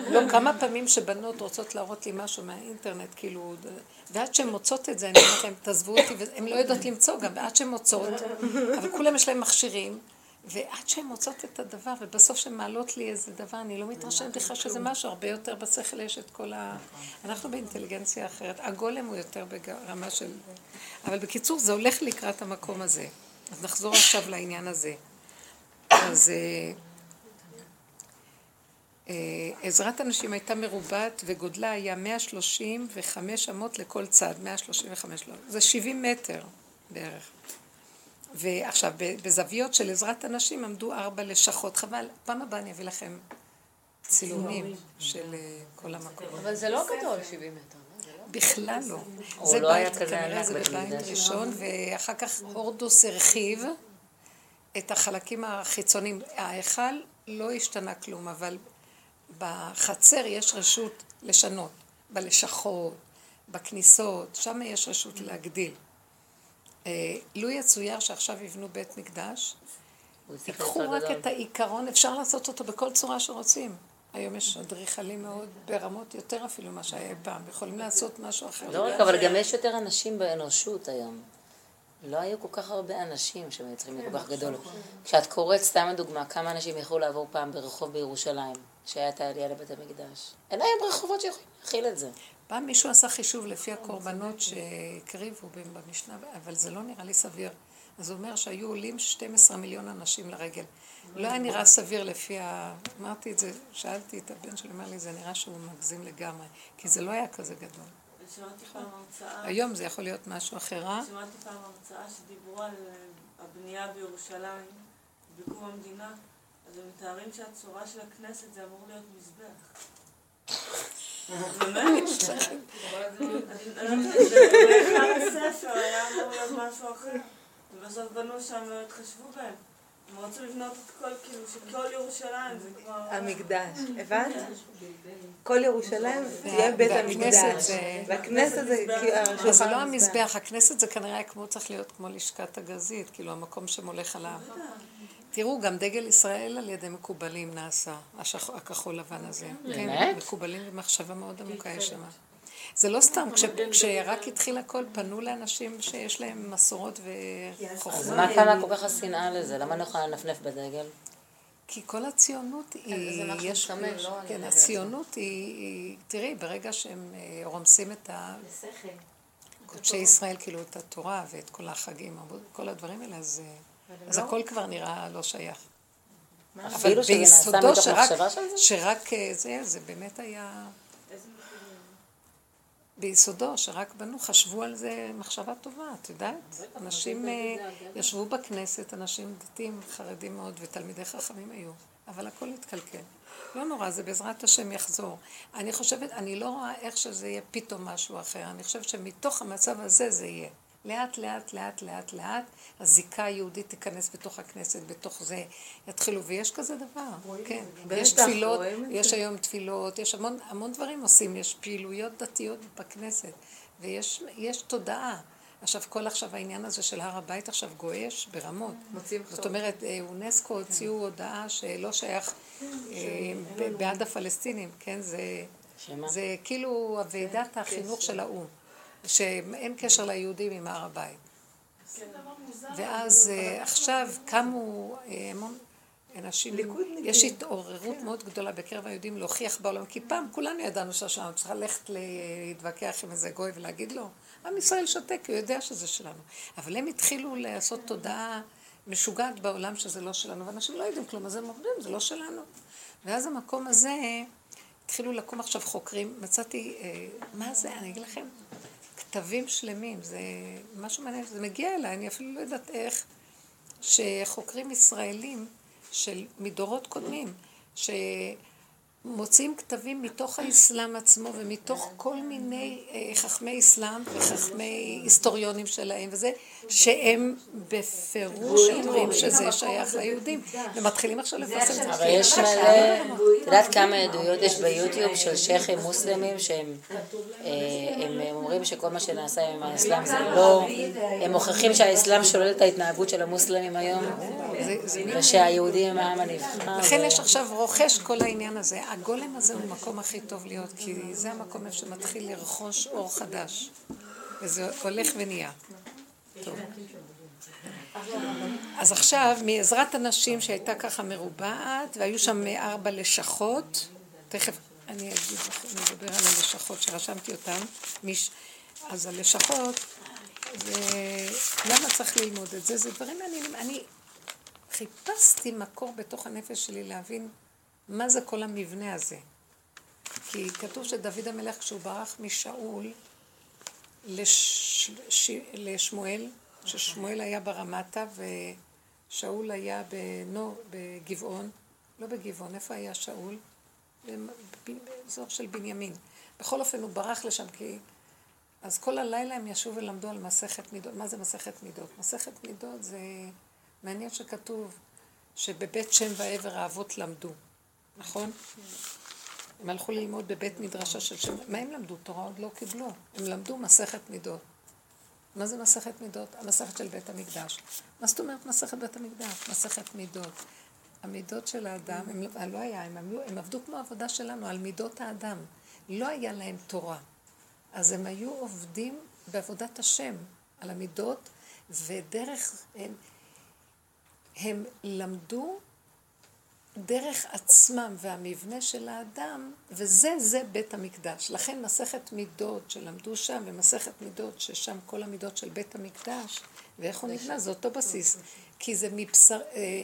לא, כמה פעמים שבנות רוצות להראות לי משהו מהאינטרנט, כאילו, ועד שהן מוצאות את זה, אני אומרת להן, תעזבו אותי, והן לא יודעות למצוא גם, ועד שהן מוצאות, אבל כולם יש להם מכשירים, ועד שהן מוצאות את הדבר, ובסוף שהן מעלות לי איזה דבר, אני לא מתרשמת בכלל שזה משהו, הרבה יותר בשכל יש את כל ה... אנחנו באינטליגנציה אחרת. הגולם הוא יותר ברמה של... אבל בקיצור, זה הולך לקראת המקום הזה. אז נחזור עכשיו לעניין הזה. אז... אה, עזרת הנשים הייתה מרובעת וגודלה היה 135 אמות לכל צד, 135 לא, זה 70 מטר בערך. ועכשיו, בזוויות של עזרת הנשים עמדו ארבע לשכות, חבל, פעם הבאה אני אביא לכם צילומים של אה, כל המקום.
אבל זה לא גדול, 70 מטר. לא? זה לא-
בכלל לא. זה
לא
בית, כנראה זה
בית
בבית. ראשון, ואחר כך הורדוס הרחיב את החלקים החיצוניים. ההיכל לא השתנה כלום, אבל בחצר יש רשות לשנות, בלשכות, בכניסות, שם יש רשות להגדיל. אה, לו יצויר שעכשיו יבנו בית מקדש, תיקחו רק. את העיקרון, אפשר לעשות אותו בכל צורה שרוצים. היום יש אדריכלים מאוד ברמות יותר אפילו ממה שהיה אי פעם, יכולים לעשות משהו אחר.
לא רק, אבל גם יש יותר אנשים באנושות היום. לא היו כל כך הרבה אנשים שמייצרים כל כך גדול. כשאת קוראת, סתם לדוגמה, כמה אנשים יכלו לעבור פעם ברחוב בירושלים, שהיה את העלייה לבית המקדש. אין היום רחובות שיכולים להכיל את זה.
פעם מישהו עשה חישוב לפי הקורבנות שהקריבו במשנה, אבל זה לא נראה לי סביר. אז הוא אומר שהיו עולים 12 מיליון אנשים לרגל. לא היה נראה סביר לפי ה... אמרתי את זה, שאלתי את הבן שלי, אמר לי, זה נראה שהוא מגזים לגמרי, כי זה לא היה כזה גדול.
שמעתי פעם הרצאה,
היום זה יכול להיות משהו אחר, אה?
שמעתי פעם הרצאה שדיברו על אה, הבנייה בירושלים, בקום המדינה, אז הם מתארים שהצורה של הכנסת זה אמור להיות מזבח. *laughs* באמת? *laughs* אני לא באחד הספר היה אמור להיות משהו אחר. ובסוף בנו שם והתחשבו בהם. הם רצו לבנות את כל, כאילו, שכל ירושלים זה כבר...
המקדש, הבנת? כל ירושלים תהיה בית המקדש. והכנסת זה כאילו
זה לא
המזבח.
הכנסת זה כנראה כמו, צריך להיות כמו לשכת הגזית, כאילו המקום שמולך עליו. תראו, גם דגל ישראל על ידי מקובלים נעשה, השח... הכחול לבן הזה.
באמת?
כן, מקובלים במחשבה מאוד עמוקה יש שם. זה לא סתם, כש... כשרק התחיל הכל, פנו לאנשים שיש להם מסורות
אז
וחוכמה.
מה קמה כל כך השנאה לזה? למה אני לא יכולה לנפנף בדגל?
כי כל הציונות היא... יש- יש-
לא
כן, הציונות היא... תראי, ברגע שהם אה, רומסים את ה... קודשי ישראל, כאילו את התורה ואת כל החגים, כל הדברים האלה, אז, אז
לא-
הכל כבר נראה לא שייך. אבל
נעשה
ביסודו
זה?
שרק אה, זה, זה באמת היה... ביסודו, שרק בנו, חשבו על זה מחשבה טובה, את יודעת? אנשים אה, ישבו בכנסת, אנשים דתיים, חרדים מאוד, ותלמידי חכמים היו, אבל הכל התקלקל. לא נורא, זה בעזרת השם יחזור. אני חושבת, אני לא רואה איך שזה יהיה פתאום משהו אחר, אני חושבת שמתוך המצב הזה זה יהיה. לאט, לאט, לאט, לאט, לאט, הזיקה היהודית תיכנס בתוך הכנסת, בתוך זה יתחילו, ויש כזה דבר, כן. יש תפילות, יש. היום תפילות, יש המון, המון דברים עושים, יש פעילויות דתיות בכנסת, ויש יש תודעה. עכשיו, כל עכשיו העניין הזה של הר הבית עכשיו גועש ברמות. זאת אומרת, אה, אונסקו הוציאו הודעה שלא שייך אה, ב- בעד הפלסטינים, כן? זה, כאילו הוועידת החינוך של האו"ם, שאין קשר ליהודים עם הר הבית. ואז אה, עכשיו קמו אה, המון אנשים. יש התעוררות מאוד גדולה בקרב היהודים להוכיח בעולם, כי פעם כולנו ידענו שהשם צריך ללכת להתווכח עם איזה גוי ולהגיד לו, עם ישראל שותק, הוא יודע שזה שלנו. אבל הם התחילו לעשות תודעה משוגעת בעולם שזה לא שלנו, ואנשים לא יודעים כלום, אז הם אומרים, זה לא שלנו. ואז המקום הזה, התחילו לקום עכשיו חוקרים, מצאתי, אה, מה זה, אני אגיד לכם, כתבים שלמים, זה משהו מעניין, זה מגיע אליי, אני אפילו לא יודעת איך, שחוקרים ישראלים של מדורות קודמים, שמוציאים כתבים מתוך האסלאם עצמו ומתוך כל מיני אה, חכמי אסלאם וחכמי היסטוריונים שלהם וזה, שהם בפירוש אומרים שזה שייך ליהודים, ומתחילים עכשיו לפרסם את זה.
אבל יש מלא, את יודעת כמה עדויות יש ביוטיוב של שייחים מוסלמים שהם אה, אומרים שכל מה שנעשה עם האסלאם זה לא, הם מוכיחים שהאסלאם שולל את ההתנהגות של המוסלמים היום ושהיהודים הם העם הנבחר.
לכן יש עכשיו רוכש כל העניין הזה. הגולם הזה הוא המקום הכי טוב להיות, כי זה המקום איפה שמתחיל לרכוש אור חדש. וזה הולך ונהיה. טוב. אז עכשיו, מעזרת הנשים שהייתה ככה מרובעת, והיו שם ארבע לשכות, תכף אני אגיד לכם, אני אדבר על הלשכות שרשמתי אותן. מיש... אז הלשכות. למה צריך ללמוד את זה? זה דברים מעניינים. אני חיפשתי מקור בתוך הנפש שלי להבין מה זה כל המבנה הזה. כי כתוב שדוד המלך, כשהוא ברח משאול לש... ש... לשמואל, ששמואל היה ברמתה ושאול היה בנו, בגבעון, לא בגבעון, איפה היה שאול? באזור של בנימין. בכל אופן הוא ברח לשם כי... אז כל הלילה הם ישבו ולמדו על מסכת מידות. מה זה מסכת מידות? מסכת מידות זה... מעניין שכתוב שבבית שם ועבר האבות למדו, נכון? הם הלכו ללמוד בבית מדרשה של שם... מה הם למדו? תורה עוד לא קיבלו. הם למדו מסכת מידות. מה זה מסכת מידות? המסכת של בית המקדש. מה זאת אומרת מסכת בית המקדש? מסכת מידות. המידות של האדם, הם, לא- לא היה, הם, עמלו, הם עבדו כמו עבודה שלנו, על מידות האדם. לא היה להם תורה. אז הם היו עובדים בעבודת השם, על המידות, ודרך, הם, הם למדו דרך עצמם והמבנה של האדם, וזה, זה בית המקדש. לכן מסכת מידות שלמדו שם, ומסכת מידות ששם כל המידות של בית המקדש, ואיך הוא נבנה, זה אותו בסיס. כי זה מבשר, אה,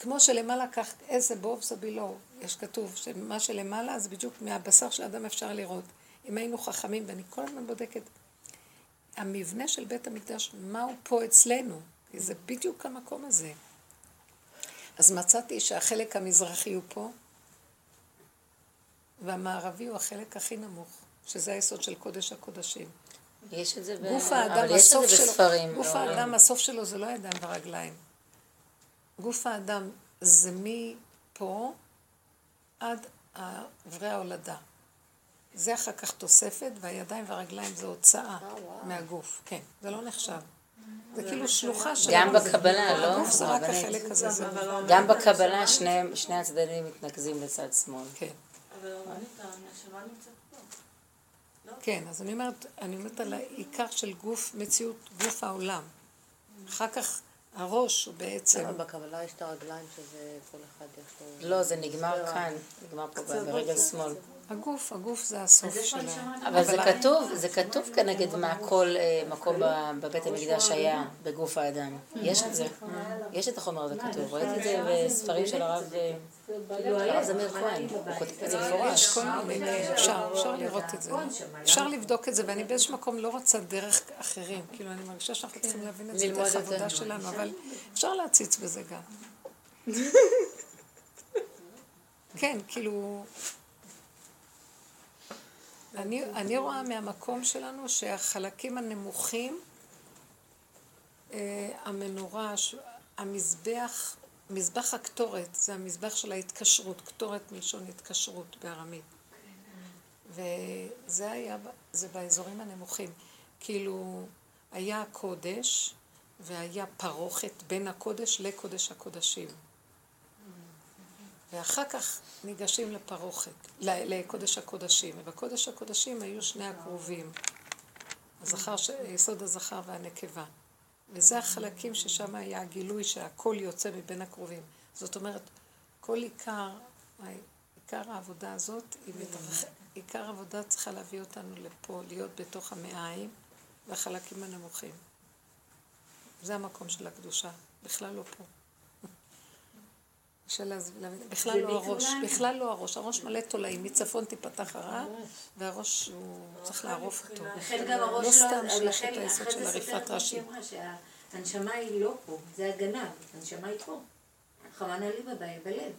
כמו שלמעלה כך איזה בוב סבילו, יש כתוב שמה שלמעלה זה בדיוק מהבשר של האדם אפשר לראות. אם היינו חכמים, ואני כל הזמן בודקת, המבנה של בית המקדש, מהו פה אצלנו? כי זה בדיוק המקום הזה. אז מצאתי שהחלק המזרחי הוא פה, והמערבי הוא החלק הכי נמוך, שזה היסוד של קודש הקודשים.
יש את זה ב...
גוף האדם,
אבל
הסוף שלו,
בספרים.
גוף
לא-
האדם, הסוף שלו זה לא ידיים ורגליים. גוף האדם זה מפה עד אברי ההולדה. זה אחר כך תוספת, והידיים והרגליים זה הוצאה מהגוף. כן, זה לא נחשב. זה כאילו שלוחה של...
גם בקבלה, לא?
הגוף זה רק? החלק הזה, זה...
גם בקבלה שני שני הצדדים מתנקזים לצד שמאל.
כן.
אבל רבנית, הנשמה נמצאת פה.
כן, אז אני אומרת, אני אומרת על העיקר של גוף, מציאות גוף העולם. אחר כך הראש הוא בעצם,
אבל בקבלה יש את הרגליים שזה כל אחד יש לו...
לא, זה נגמר כאן, נגמר פה ברגל שמאל.
הגוף, הגוף זה הסוף שלה.
אבל זה כתוב, זה כתוב כנגד מה כל אה, מקום ב- בבית המקדש היה בגוף האדם. יש את זה. יש את החומר הזה כתוב. ראיתי את זה בספרים של הרב אה, הרב זמיר כהן. הוא כותב את זה
יש
במפורש.
כל מיני, אפשר, אפשר לראות את זה. אפשר לבדוק את זה, ואני באיזשהו מקום לא רוצה דרך אחרים. כאילו, אני מרגישה שאנחנו צריכים להבין את זה דרך. העבודה שלנו, אבל אפשר להציץ בזה גם. כן, כאילו... אני, אני רואה מהמקום שלנו שהחלקים הנמוכים, אה, המנורה, ש- המזבח, מזבח הקטורת, זה המזבח של ההתקשרות, קטורת מלשון התקשרות בארמית. וזה היה, זה באזורים הנמוכים. כאילו, היה קודש והיה פרוכת בין הקודש לקודש הקודשים. ואחר כך ניגשים לפרוכת, לקודש הקודשים. ובקודש הקודשים היו שני הקרובים, הזכר, יסוד הזכר והנקבה. וזה החלקים ששם היה הגילוי שהכל יוצא מבין הקרובים. זאת אומרת, כל עיקר, עיקר העבודה הזאת. עיקר העבודה צריכה להביא אותנו לפה, להיות בתוך המעיים והחלקים הנמוכים. זה המקום של הקדושה, בכלל לא פה. קשה להבין, בכלל לא הראש, בכלל לא הראש, הראש מלא תולעים, מצפון תיפתח הרע, והראש הוא צריך לערוף אותו.
לכן גם הראש
לא
לא...
סתם שיש
לכן
את היסוד של עריפת רש"י.
אמרה שהנשמה היא לא פה, זה הגנב, הנשמה היא פה. חמנה לי בבית, בלב.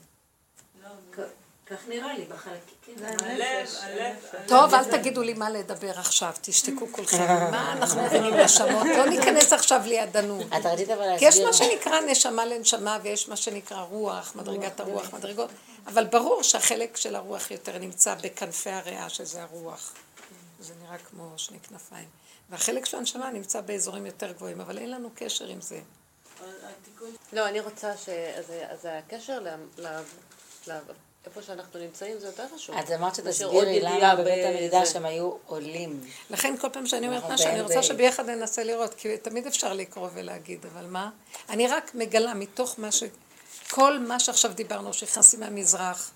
כך נראה לי בחלקים. כן.
הלב, הלב.
טוב, אל תגידו לי מה לדבר עכשיו, תשתקו כולכם. מה אנחנו מבינים נשמות? לא ניכנס עכשיו לידנות.
את רצית אבל
כי יש
להסביר...
מה שנקרא נשמה לנשמה, ויש מה שנקרא רוח, מדרגת הרוח, מדרגות, אבל ברור שהחלק של הרוח יותר נמצא בכנפי הריאה, שזה הרוח. זה נראה כמו שני כנפיים. והחלק של הנשמה נמצא באזורים יותר גבוהים, אבל אין לנו קשר עם זה.
לא, אני רוצה ש... אז, אז הקשר ל... ל... ל... איפה שאנחנו נמצאים זה יותר חשוב.
את אמרת שתסבירי למה בבית. המקדש הם היו עולים.
לכן כל פעם שאני אומרת משהו, אני רוצה שביחד ננסה לראות, כי תמיד אפשר לקרוא ולהגיד, אבל מה? אני רק מגלה מתוך מה ש... כל מה שעכשיו דיברנו, שנכנסים מהמזרח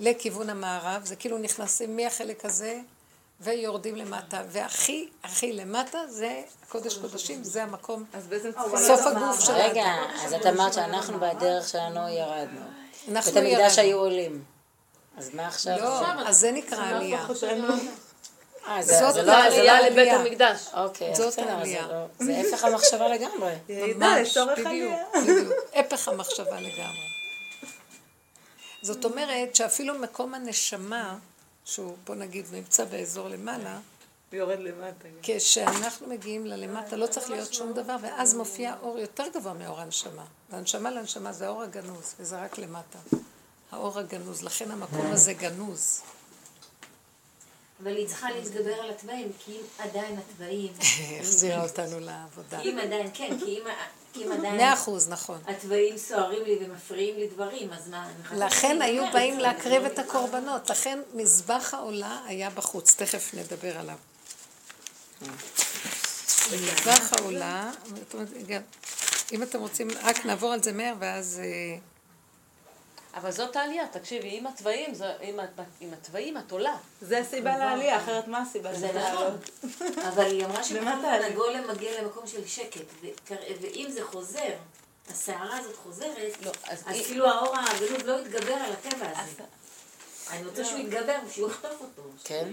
לכיוון המערב, זה כאילו נכנסים מהחלק הזה ויורדים למטה, והכי הכי למטה זה קודש קודשים, זה המקום,
אז
סוף הגוף של האדם.
רגע, אז את אמרת שאנחנו בדרך שלנו ירדנו.
אנחנו
בית המקדש
ירדנו.
היו עולים. אז מה עכשיו?
לא, אז זה נקרא עלייה.
אה,
זאת
זה לא...
העלייה.
לא לבית. המקדש.
אוקיי, אז
זאת העלייה.
זה לא- זה הפך המחשבה לגמרי. *laughs*
ממש, בדיוק, בדיוק. הפך המחשבה לגמרי. זאת אומרת שאפילו מקום הנשמה, שהוא בוא נגיד נמצא באזור למעלה,
יורד למטה.
כשאנחנו מגיעים ללמטה לא צריך להיות שום דבר, ואז מופיע אור יותר גבוה מאור הנשמה. והנשמה לנשמה זה האור הגנוז, וזה רק למטה. האור הגנוז, לכן המקום הזה גנוז.
אבל היא צריכה להתגבר על התוואים, כי אם עדיין התוואים... *laughs*
החזירה אותנו לעבודה.
כי אם עדיין, כן, כי אם, כי אם עדיין...
מאה אחוז, נכון.
התוואים סוערים לי ומפריעים לי דברים, אז מה...
לכן היו. באים להקריב את הקורבנות, לכן מזבח העולה היה בחוץ, תכף נדבר עליו. מזבח העולה, אם אתם רוצים, רק נעבור על זה מהר ואז...
אבל זאת העלייה, תקשיבי, עם התוואים, זה- עם עם התוואים את עולה. זה הסיבה לעלייה, אחרת מה הסיבה?
זה? נכון, *laughs* אבל היא אמרה
תעלי?
הגולם מגיע למקום של שקט, ואם זה חוזר, הסערה הזאת חוזרת,
לא, אז
אז
היא-
כאילו האור הגנוב לא יתגבר על הטבע הזה. אני רוצה שהוא יתגבר, שהוא יחטוף אותו.
כן?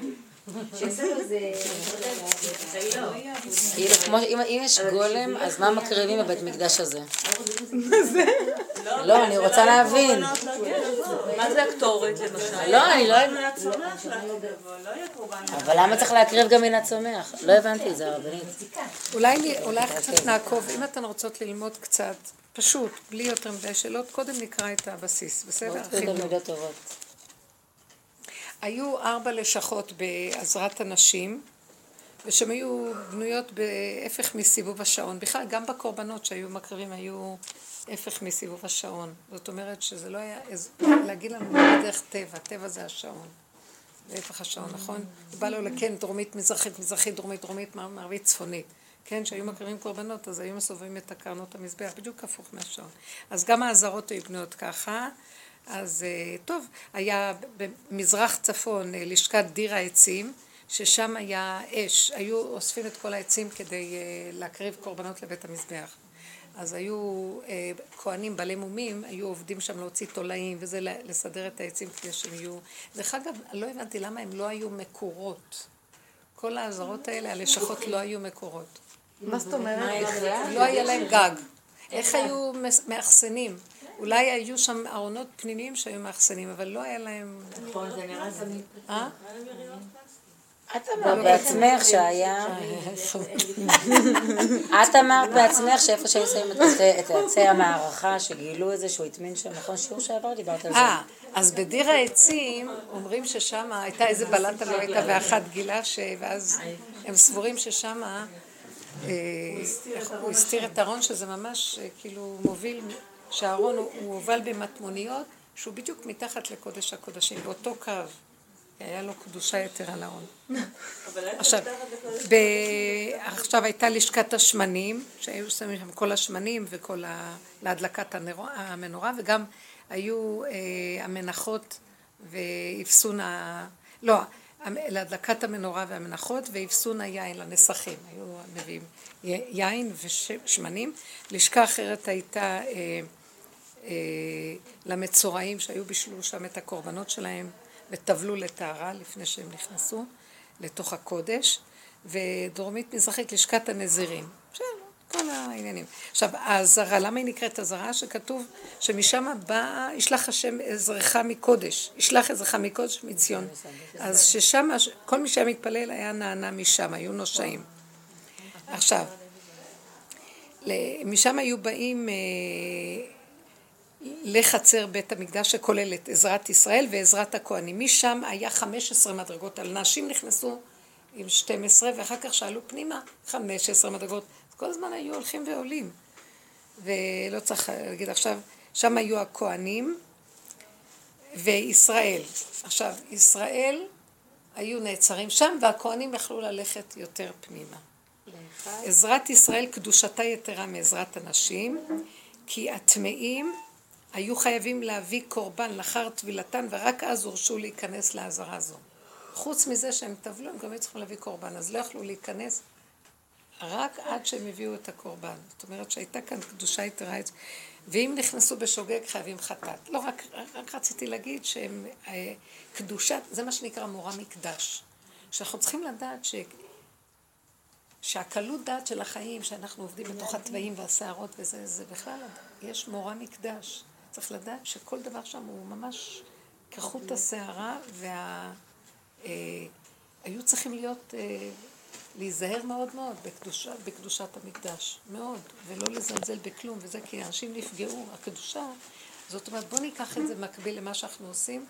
זה לא.
כאילו, כמו, אם אם יש גולם, אז מה מקריבים בבית מקדש הזה? לא, אני רוצה להבין.
מה זה הקטורת למשל?
לא, אני לא...
לא.
אבל למה צריך להקריב גם מן הצומח? לא הבנתי את זה, הרבנית.
אולי, קצת נעקוב, אם אתן רוצות ללמוד קצת, פשוט, בלי יותר מדי שאלות, קודם נקרא את הבסיס, בסדר?
מאוד
חינוך. היו ארבע לשכות בעזרת הנשים, ושהן היו בנויות בהפך מסיבוב השעון. בכלל, גם בקורבנות שהיו מקריבים היו הפך מסיבוב השעון. זאת אומרת שזה לא היה להגיד לנו לא דרך טבע, טבע זה השעון. זה הפך השעון, נכון? בא לו לכן דרומית, מזרחית, מזרחית, דרומית, דרומית, מע- מערבית, צפונית. כן, כשהיו מקריבים קורבנות, אז היו מסובבים את הקרנות המזבח, בדיוק הפוך מהשעון. אז גם האזהרות היו בנויות ככה. אז אה, טוב, היה במזרח צפון אה, לשכת דיר העצים, ששם היה אש, היו אוספים את כל העצים כדי אה, להקריב קורבנות לבית המזבח. אז היו כהנים בעלי מומים, היו עובדים שם להוציא תולעים וזה, לסדר את העצים כדי שהם יהיו... דרך אגב, לא הבנתי למה הם לא היו מקורות. כל האזהרות האלה, הלשכות לא היו מקורות.
מה זאת אומרת?
לא היה להם גג. איך היו מאחסנים? אולי היו שם ארונות פנימיים שהיו מאחסנים, אבל לא היה להם...
נכון, זה נראה תמיד.
אה?
את אמרת בעצמך שהיה... את אמרת בעצמך שאיפה שהיו שמים את עצי- המערכה, שגילו את זה, שהוא הטמין שם, נכון? שיעור שעבר דיברת על זה.
אה, אז בדיר העצים אומרים ששם הייתה איזה בלטה לא הייתה ואחת גילה ש... ואז הם סבורים ששם אה, הוא הסתיר את הארון שזה ממש אה, כאילו מוביל, שהארון הוא הובל במטמוניות שהוא בדיוק מתחת לקודש הקודשים, באותו קו. היה לו קדושה לארון.
אבל איך
עכשיו? ב... עכשיו הייתה לשכת השמנים, שהיו שמים שם כל השמנים וכל ה... להדלקת. המנורה, וגם היו אה, המנחות ואפסון ה... לא, להדלקת המנורה והמנחות ואפסון היין לנסכים. היו מביאים יין ושמנים. לשכה אחרת הייתה אה, למצורעים שהיו בישלו שם את הקורבנות שלהם וטבלו לטהרה לפני שהם נכנסו לתוך הקודש, ודרומית מזרחית לשכת הנזירים. בסדר, כל העניינים. עכשיו, האזהרה, למה היא נקראת אזהרה? שכתוב שמשם בא, ישלח השם עזרך מקודש, ישלח עזרך מקודש מציון. אז ששם, כל מי שהיה מתפלל היה נענה משם, היו נושעים. עכשיו, משם היו באים אה, לחצר בית המקדש שכולל את עזרת ישראל ועזרת הכהנים. משם היה 15 מדרגות, על נשים נכנסו עם 12 ואחר כך שאלו פנימה 15 מדרגות. אז כל הזמן היו הולכים ועולים. ולא צריך להגיד עכשיו, שם היו הכהנים וישראל. עכשיו, ישראל היו נעצרים שם והכהנים יכלו ללכת יותר פנימה. עזרת ישראל קדושתה יתרה מעזרת הנשים, כי הטמאים היו חייבים להביא קורבן לאחר טבילתן, ורק אז הורשו להיכנס לעזרה זו. חוץ מזה שהם טבלו, הם גם היו צריכים להביא קורבן, אז לא יכלו להיכנס רק עד שהם הביאו את הקורבן. זאת אומרת שהייתה כאן קדושה יתרה, ואם נכנסו בשוגג חייבים חטאת. לא, רק, רק רציתי להגיד שהם, אה, קדושת, זה מה שנקרא מורה מקדש. שאנחנו צריכים לדעת ש... שהקלות דעת של החיים, שאנחנו עובדים בתוך התוואים והסערות וזה, זה בכלל, יש מורה מקדש. צריך לדעת שכל דבר שם הוא ממש כחוט השערה, וה... אה, היו צריכים להיות, אה, להיזהר מאוד מאוד בקדושה, בקדושת המקדש, מאוד, ולא לזלזל בכלום, וזה כי אנשים נפגעו, הקדושה, זאת אומרת, בואו ניקח את זה מקביל למה שאנחנו עושים,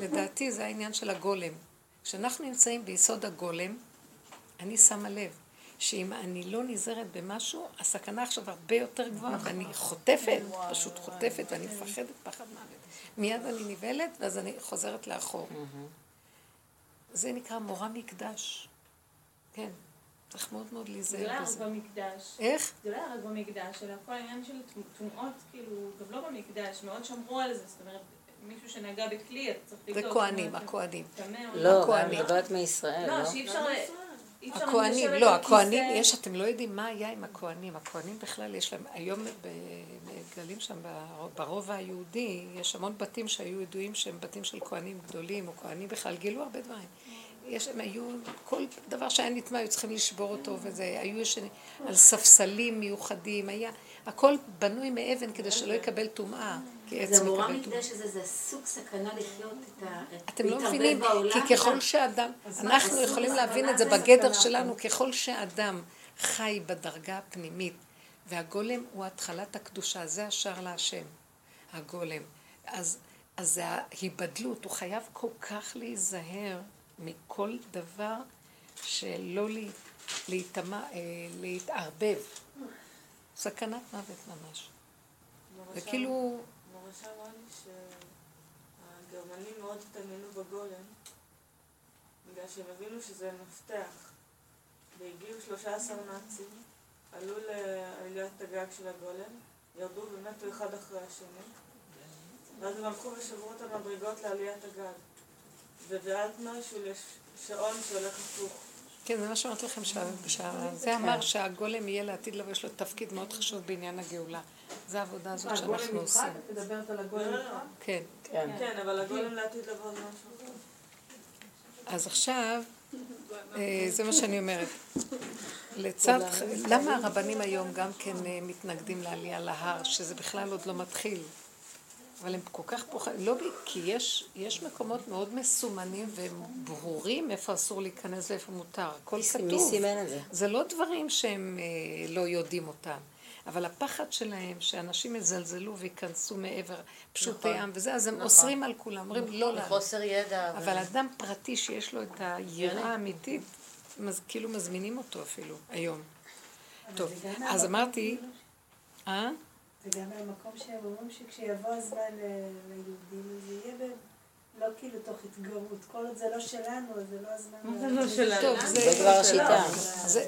לדעתי זה העניין של הגולם. כשאנחנו נמצאים ביסוד הגולם, אני שמה לב שאם אני לא נזהרת במשהו, הסכנה עכשיו הרבה יותר גבוהה, ואני חוטפת, פשוט חוטפת, ואני מפחדת פחד מוות. מיד אני נבהלת, ואז אני חוזרת לאחור. זה נקרא מורה מקדש. כן, צריך מאוד מאוד
זה לא
להיזהר
היה רק
בזה.
במקדש.
איך?
זה לא היה רק במקדש, אלא כל העניין של טומאות, כאילו, גם לא במקדש, מאוד שמרו על זה, זאת אומרת, מישהו שנגע בכלי, אתה צריך
זה
לבדוק.
כהנים,
זאת אומרת,
הכהנים.
לא,
הכהנים.
אני מדברת מישראל,
לא,
לא?
שאי אפשר... לשבת
לא,
כיסא.
יש, אתם לא יודעים מה היה עם הכהנים. הכהנים בכלל, יש להם, היום מגלים שם בר- ברובע היהודי, יש המון בתים שהיו ידועים שהם בתים של כהנים גדולים, או כהנים בכלל, גילו הרבה דברים. יש, הם היו, כל דבר שהיה נטמע, היו צריכים לשבור אותו, וזה, היו ישנים על ספסלים מיוחדים, היה, הכל בנוי מאבן כדי שלא יקבל טומאה, כי עץ
זה
מקבל טומאה.
מקדש הזה, זה סוג סכנה לחיות את ה...
אתם לא
להתערבב
מבינים. כי ככל שאדם, אנחנו יכולים להבין את זה
זה
בגדר. שלנו, ככל שאדם חי בדרגה הפנימית, והגולם הוא התחלת הקדושה, זה השער להשם, הגולם. אז, אז זה ההיבדלות, הוא חייב כל כך להיזהר מכל דבר שלא להיטמע, אה, להתערבב. סכנת מוות ממש. זה
מורשה-
כאילו,
מורשה אמרה לי שהגרמנים מאוד התעניינו בגולם, בגלל שהם הבינו שזה מפתח. והגיעו 13 נאצים, עלו לעליית הגג של הגולם, ירדו ומתו אחד אחרי השני, ואז הם הלכו ושברו את המדרגות לעליית הגג. ובעד משהו לשעון שהולך הפוך.
כן, זה מה שאמרתי לכם, שה- שה- זה אמר שהגולם יהיה לעתיד לבוא, יש לו תפקיד מאוד חשוב בעניין הגאולה. זה העבודה הזאת שאנחנו
הגולם
עושים.
נמחק? את מדברת על הגולם
לא, לא,
נמחק?
כן.
כן.
כן, אבל הגולם לעתיד לבוא זה משהו אחר.
אז עכשיו, אה, זה מה שאני אומרת. *laughs* לצד, למה הרבנים היום גם כן אה, מתנגדים לעלייה להר, שזה בכלל עוד לא מתחיל? אבל הם כל כך פוחדים, לא כי יש, יש מקומות מאוד מסומנים וברורים איפה אסור להיכנס ואיפה מותר, הכל
מי
כתוב.
סימן את זה?
זה לא דברים שהם אה, לא יודעים אותם, אבל הפחד שלהם שאנשים יזלזלו וייכנסו מעבר פשוטי
נכון.
עם וזה, אז הם
נכון.
אוסרים על כולם, אומרים לא לנו.
חוסר ידע. ו-
אבל אדם פרטי שיש לו את היראה האמיתית, מז, כאילו מזמינים אותו אפילו, היום. טוב, אז אמרתי, אה?
זה גם מהמקום שהם אומרים שכשיבוא הזמן ל- ליהודים, אז זה יהיה ב... לא כאילו תוך התגרות. כל עוד זה לא שלנו, אז זה לא הזמן...
מה זה
לה-
לא שלנו?
טוב,
זה
זה,
כבר השיטה.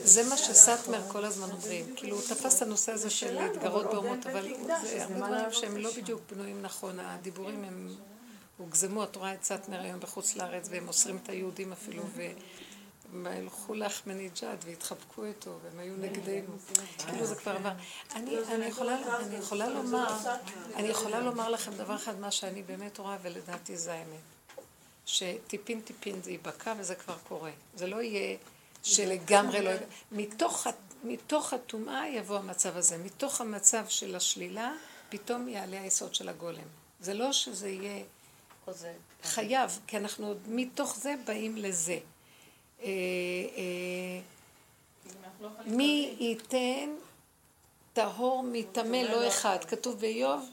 זה, מה שסאטמר כל הזמן אומרים, כאילו הוא תפס את הנושא הזה של
שלנו,
להתגרות באומות, אבל זה הרבה דברים שהם לא? בדיוק בנויים נכון, הדיבורים הם הוגזמו, את רואה את סאטמר היום בחוץ לארץ והם אוסרים את היהודים אפילו, והם הלכו לאחמדינג'אד והתחבקו איתו והם היו נגדנו, כאילו זה כבר עבר. אני, יכולה, לומר, אני יכולה לומר לכם דבר אחד, מה שאני באמת רואה ולדעתי זה האמת. שטיפין טיפין זה ייבקע וזה כבר קורה. זה לא יהיה שלגמרי לא... מתוך, הטומאה יבוא המצב הזה. מתוך המצב של השלילה, פתאום יעלה היסוד של הגולם. זה לא שזה יהיה חייב, כי אנחנו עוד מתוך זה באים לזה. מי ייתן טהור מטמא לא אחד. כתוב באיוב,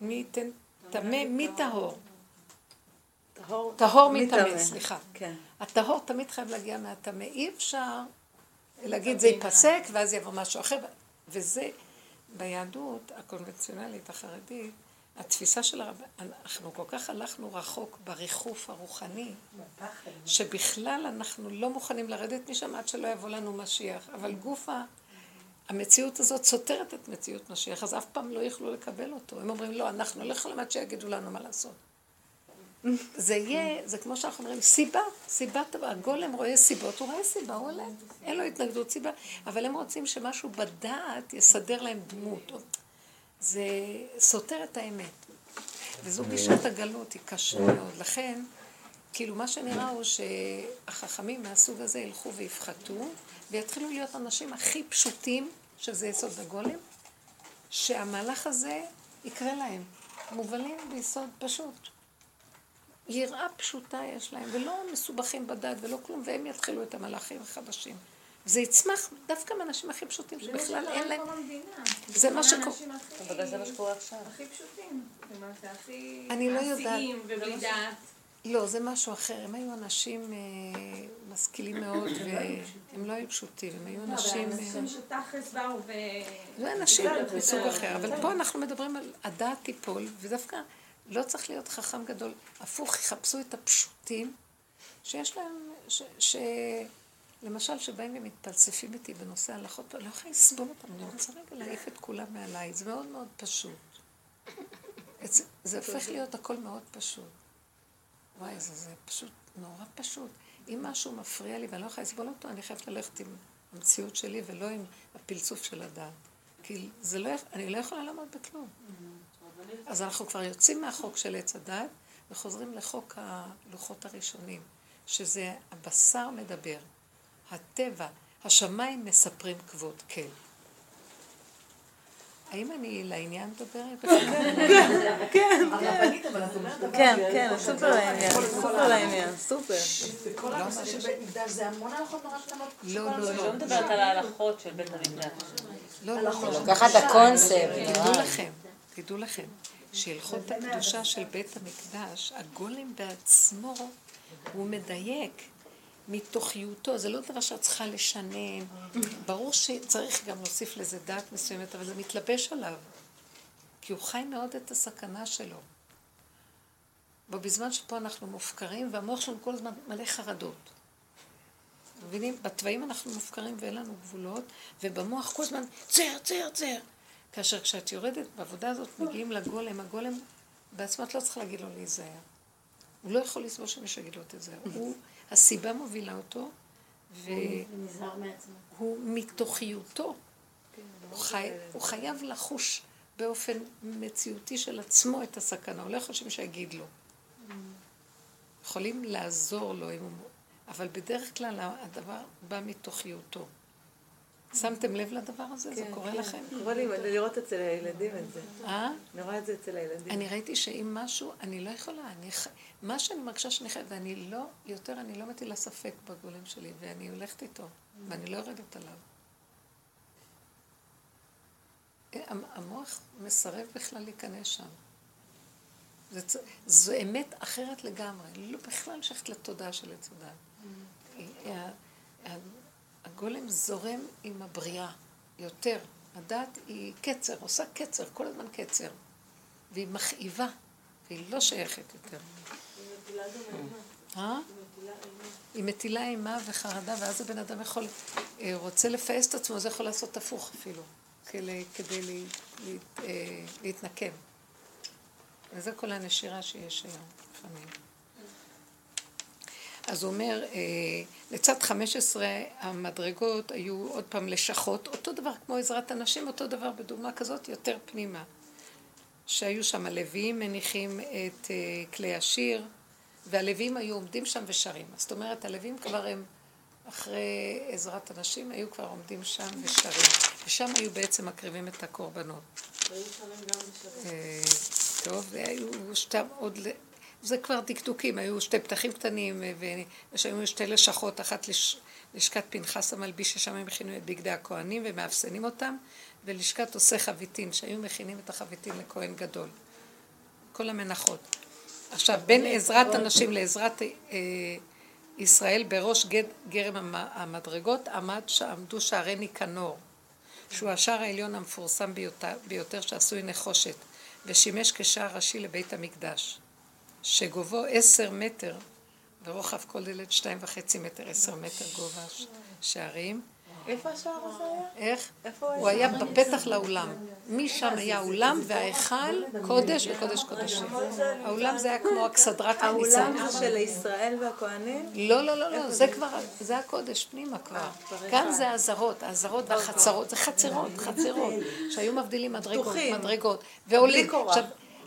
מי ייתן טמא מטהור.
טהור. מטמא,
סליחה.
כן.
הטהור תמיד חייב להגיע מהטמא. אי אפשר להגיד זה ייפסק ואז יבוא משהו אחר. וזה ביהדות הקונבנציונלית, החרדית, התפיסה של הרב... אנחנו כל כך הלכנו רחוק בריחוף הרוחני. שבכלל אנחנו לא מוכנים לרדת משם עד שלא יבוא לנו משיח. אבל גוף ה... המציאות הזאת סותרת את מציאות משיח, אז אף פעם לא יוכלו לקבל אותו. הם אומרים, לא, אנחנו לא יכולים עד שיגידו לנו מה לעשות. זה יהיה, זה כמו שאנחנו אומרים, סיבה, סיבת, הגולם רואה סיבות, הוא רואה סיבה, הוא עולה, אין לו התנגדות סיבה, אבל הם רוצים שמשהו בדעת יסדר להם דמות. זה סותר את האמת. וזו גישת הגלות, היא קשה מאוד. לכן, כאילו מה שנראה הוא שהחכמים מהסוג הזה ילכו ויפחתו, ויתחילו להיות אנשים הכי פשוטים, שזה יסוד הגולם, שהמהלך הזה יקרה להם. מובלים ביסוד פשוט. יראה פשוטה יש להם, ולא מסובכים בדת ולא כלום, והם יתחילו את המלאכים החדשים. זה יצמח דווקא מהאנשים הכי פשוטים, שבכלל אין להם... זה מה שקורה.
בגלל זה מה שקורה עכשיו.
הכי פשוטים,
אני לא יודעת.
מעשיים ובלי דעת.
לא, זה משהו אחר. הם היו אנשים אה, משכילים מאוד, והם לא היו פשוטים, הם היו אנשים... אה,
אנשים שתכלס באו ו...
זה אנשים מסוג אחר, אבל פה אנחנו מדברים על הדעת תיפול, ודווקא לא צריך להיות חכם גדול. הפוך, יחפשו את הפשוטים, שיש להם. למשל, שבאים ומתפלספים איתי בנושא הלכות, אני לא יכולה לסבול אותם, אני רוצה רגע להעיף את כולם מעליי, זה מאוד מאוד פשוט. זה, הופך להיות הכל מאוד פשוט. וואי, זה, זה פשוט נורא פשוט. אם משהו מפריע לי ואני לא יכולה לסבול אותו, אני חייבת ללכת עם המציאות שלי ולא עם הפלצוף של הדעת. כי זה לא, אני לא יכולה לעמוד בכלום. אז אנחנו כבר יוצאים מהחוק של עץ הדת וחוזרים לחוק הלוחות הראשונים, שזה הבשר מדבר, הטבע, השמיים מספרים כבוד כן. האם אני לעניין מדברת?
הרבנית, אבל את אומרת דבר
כן,
ש-
כן, סופר לעניין, סופר לעניין, סופר.
וכל הנושא של בית מקדש זה המון הלכות נורא קטנות.
לא, לא, לא.
לא מדברת על ההלכות של בית המקדש.
לא, לא, לא.
לקחת את הקונספט,
תדעו. לכם, תדעו לכם, שהלכות הקדושה של בית המקדש, הגולם בעצמו, הוא מדייק מתוכיותו, זה לא דבר שאת צריכה לשנן. ברור שצריך גם להוסיף לזה דעת מסוימת, אבל זה מתלבש עליו. כי הוא חי מאוד את הסכנה שלו. ובזמן שפה אנחנו מופקרים, והמוח שלנו כל הזמן מלא חרדות. מבינים? בתוואים אנחנו מופקרים ואין לנו גבולות, ובמוח כל הזמן צר, צר, צר. כאשר כשאת יורדת בעבודה הזאת, מגיעים לגולם, הגולם בעצמו את לא צריכה להגיד לו להיזהר. הוא לא יכול לסבול שמישהו יגיד לו תיזהר. הוא, הסיבה מובילה אותו, והוא. מתוכיותו. הוא, חי, הוא חייב לחוש באופן מציאותי של עצמו את הסכנה, הוא לא יכול שמישהו יגיד לו. יכולים לעזור לו. אבל בדרך כלל הדבר בא מתוכיותו. שמתם לב לדבר הזה? זה
כן,
קורה
כן.
לכם?
קורה לי לראות אצל הילדים את זה.
אה?
אני רואה את זה אצל הילדים.
אני ראיתי שאם משהו, אני לא יכולה, מה שאני מרגישה שאני חייבת, ואני לא, יותר אני לא מטילה ספק בגולם שלי, ואני הולכת איתו, ואני לא יורדת עליו. אה, המ- המוח מסרב בכלל להיכנס שם. זה, זו אמת אחרת לגמרי, לא בכלל שייכת לתודעה של עץ הדת. הגולם זורם עם הבריאה יותר. הדת היא קצר, עושה קצר, כל הזמן קצר. והיא מכאיבה, והיא לא שייכת יותר.
היא מטילה גם אימה.
אה?
היא מטילה אימה.
וחרדה, ואז הבן אדם יכול, אה, רוצה לפעס את עצמו, זה יכול לעשות הפוך אפילו, כדי, אה, להתנקם. וזה כל הנשירה שיש היום, לפעמים. אז הוא אומר, אה, לצד 15 המדרגות היו עוד פעם לשכות, אותו דבר כמו עזרת הנשים, אותו דבר בדוגמה כזאת, יותר פנימה. שהיו שם הלוויים מניחים את אה, כלי השיר, והלוויים היו עומדים שם ושרים. זאת אומרת, הלוויים כבר הם, אחרי עזרת הנשים, היו כבר עומדים שם ושרים. ושם היו בעצם מקריבים את הקורבנות.
והיו שרים גם בשבת.
אה, טוב, והיו שתי, עוד, זה כבר דקדוקים, היו שתי פתחים קטנים, אה, ושהיו שתי לשכות, אחת לש, לשכת פנחס המלביש, ששם הם הכינו את בגדי הכהנים ומאפסנים אותם, ולשכת עושה חביתין, שהיו מכינים את החביתין לכהן גדול. כל המנחות. עכשיו, בין עזרת הנשים לעזרת אה, ישראל, בראש גד, גרם המ- המדרגות, עמד, עמדו שערי ניקנור. שהוא השער העליון המפורסם ביותר, ביותר שעשוי נחושת, ושימש כשער ראשי לבית המקדש, שגובהו עשר מטר, ורוחב כל דלת שתיים וחצי מטר, עשר מטר גובה שערים.
איפה השער הזה היה?
איך? הוא היה בפתח לאולם. משם היה אולם וההיכל קודש וקודש קודשים. האולם זה היה כמו אכסדרת הכניסה.
האולם זה של ישראל והכהנים?
לא, לא, לא, לא, זה כבר, זה הקודש פנימה כבר. כאן זה האזהרות, האזהרות והחצרות, זה חצרות, חצרות, שהיו מבדילים מדרגות. מדרגות, ועולים.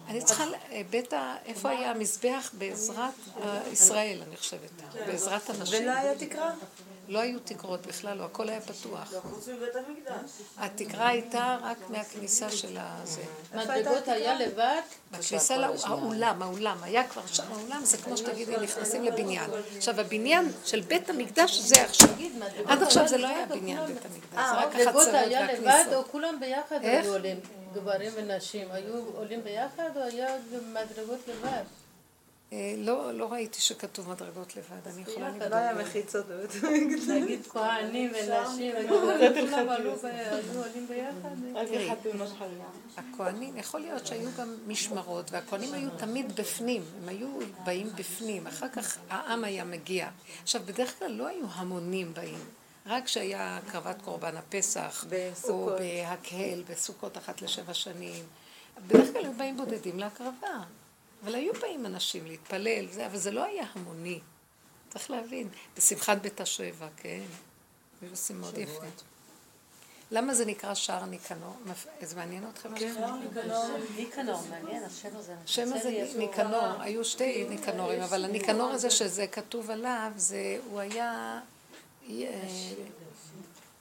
אני צריכה, ל- אה, בית ה... איפה היה המזבח? בעזרת אה, ישראל, אני חושבת. בעזרת הנשים.
ולא היה תקרה?
לא היו תקרות בכלל, לא, הכל היה פתוח.
חוץ מבית המקדש.
התקרה הייתה רק מהכניסה של הזה.
מדרגות היה לבד,
בכניסה לאולם, האולם, היה כבר שם, האולם זה כמו שתגידי, נכנסים לבניין. עכשיו, הבניין של בית המקדש זה עכשיו. עד עכשיו זה לא היה בניין בית המקדש, זה רק
מדרגות
החצרות
היה לבד
והכניסות.
או כולם ביחד? היו עולים, גברים ונשים, היו עולים ביחד או היה מדרגות לבד?
אה, לא לא ראיתי שכתוב מדרגות לבד, אני יכולה
ביחד.
לא היה
לבדוק.
מחיצות בבית המקדש.
נגיד כהנים ונשים, כולם עלו ב- היו עולים ביחד?
תראי, הכהנים, יכול להיות שהיו גם משמרות, והכהנים היו תמיד בפנים, הם היו באים בפנים, אחר כך העם היה מגיע. עכשיו, בדרך כלל לא היו המונים באים, רק כשהיה הקרבת קורבן הפסח,
בסוכות.
או בהקהל, בסוכות אחת לשבע שנים. בדרך כלל היו באים בודדים להקרבה, אבל היו באים אנשים להתפלל, זה, אבל זה לא היה המוני. צריך להבין, בשמחת בית השבע, כן, היו עושים מאוד יפה. למה זה נקרא שער ניקנור? זה מעניין אתכם?
כן. ניקנור, מעניין, השם הזה.
השם הזה ניקנור, היו שתי ניקנורים, אבל הניקנור הזה שזה כתוב עליו, זה, הוא היה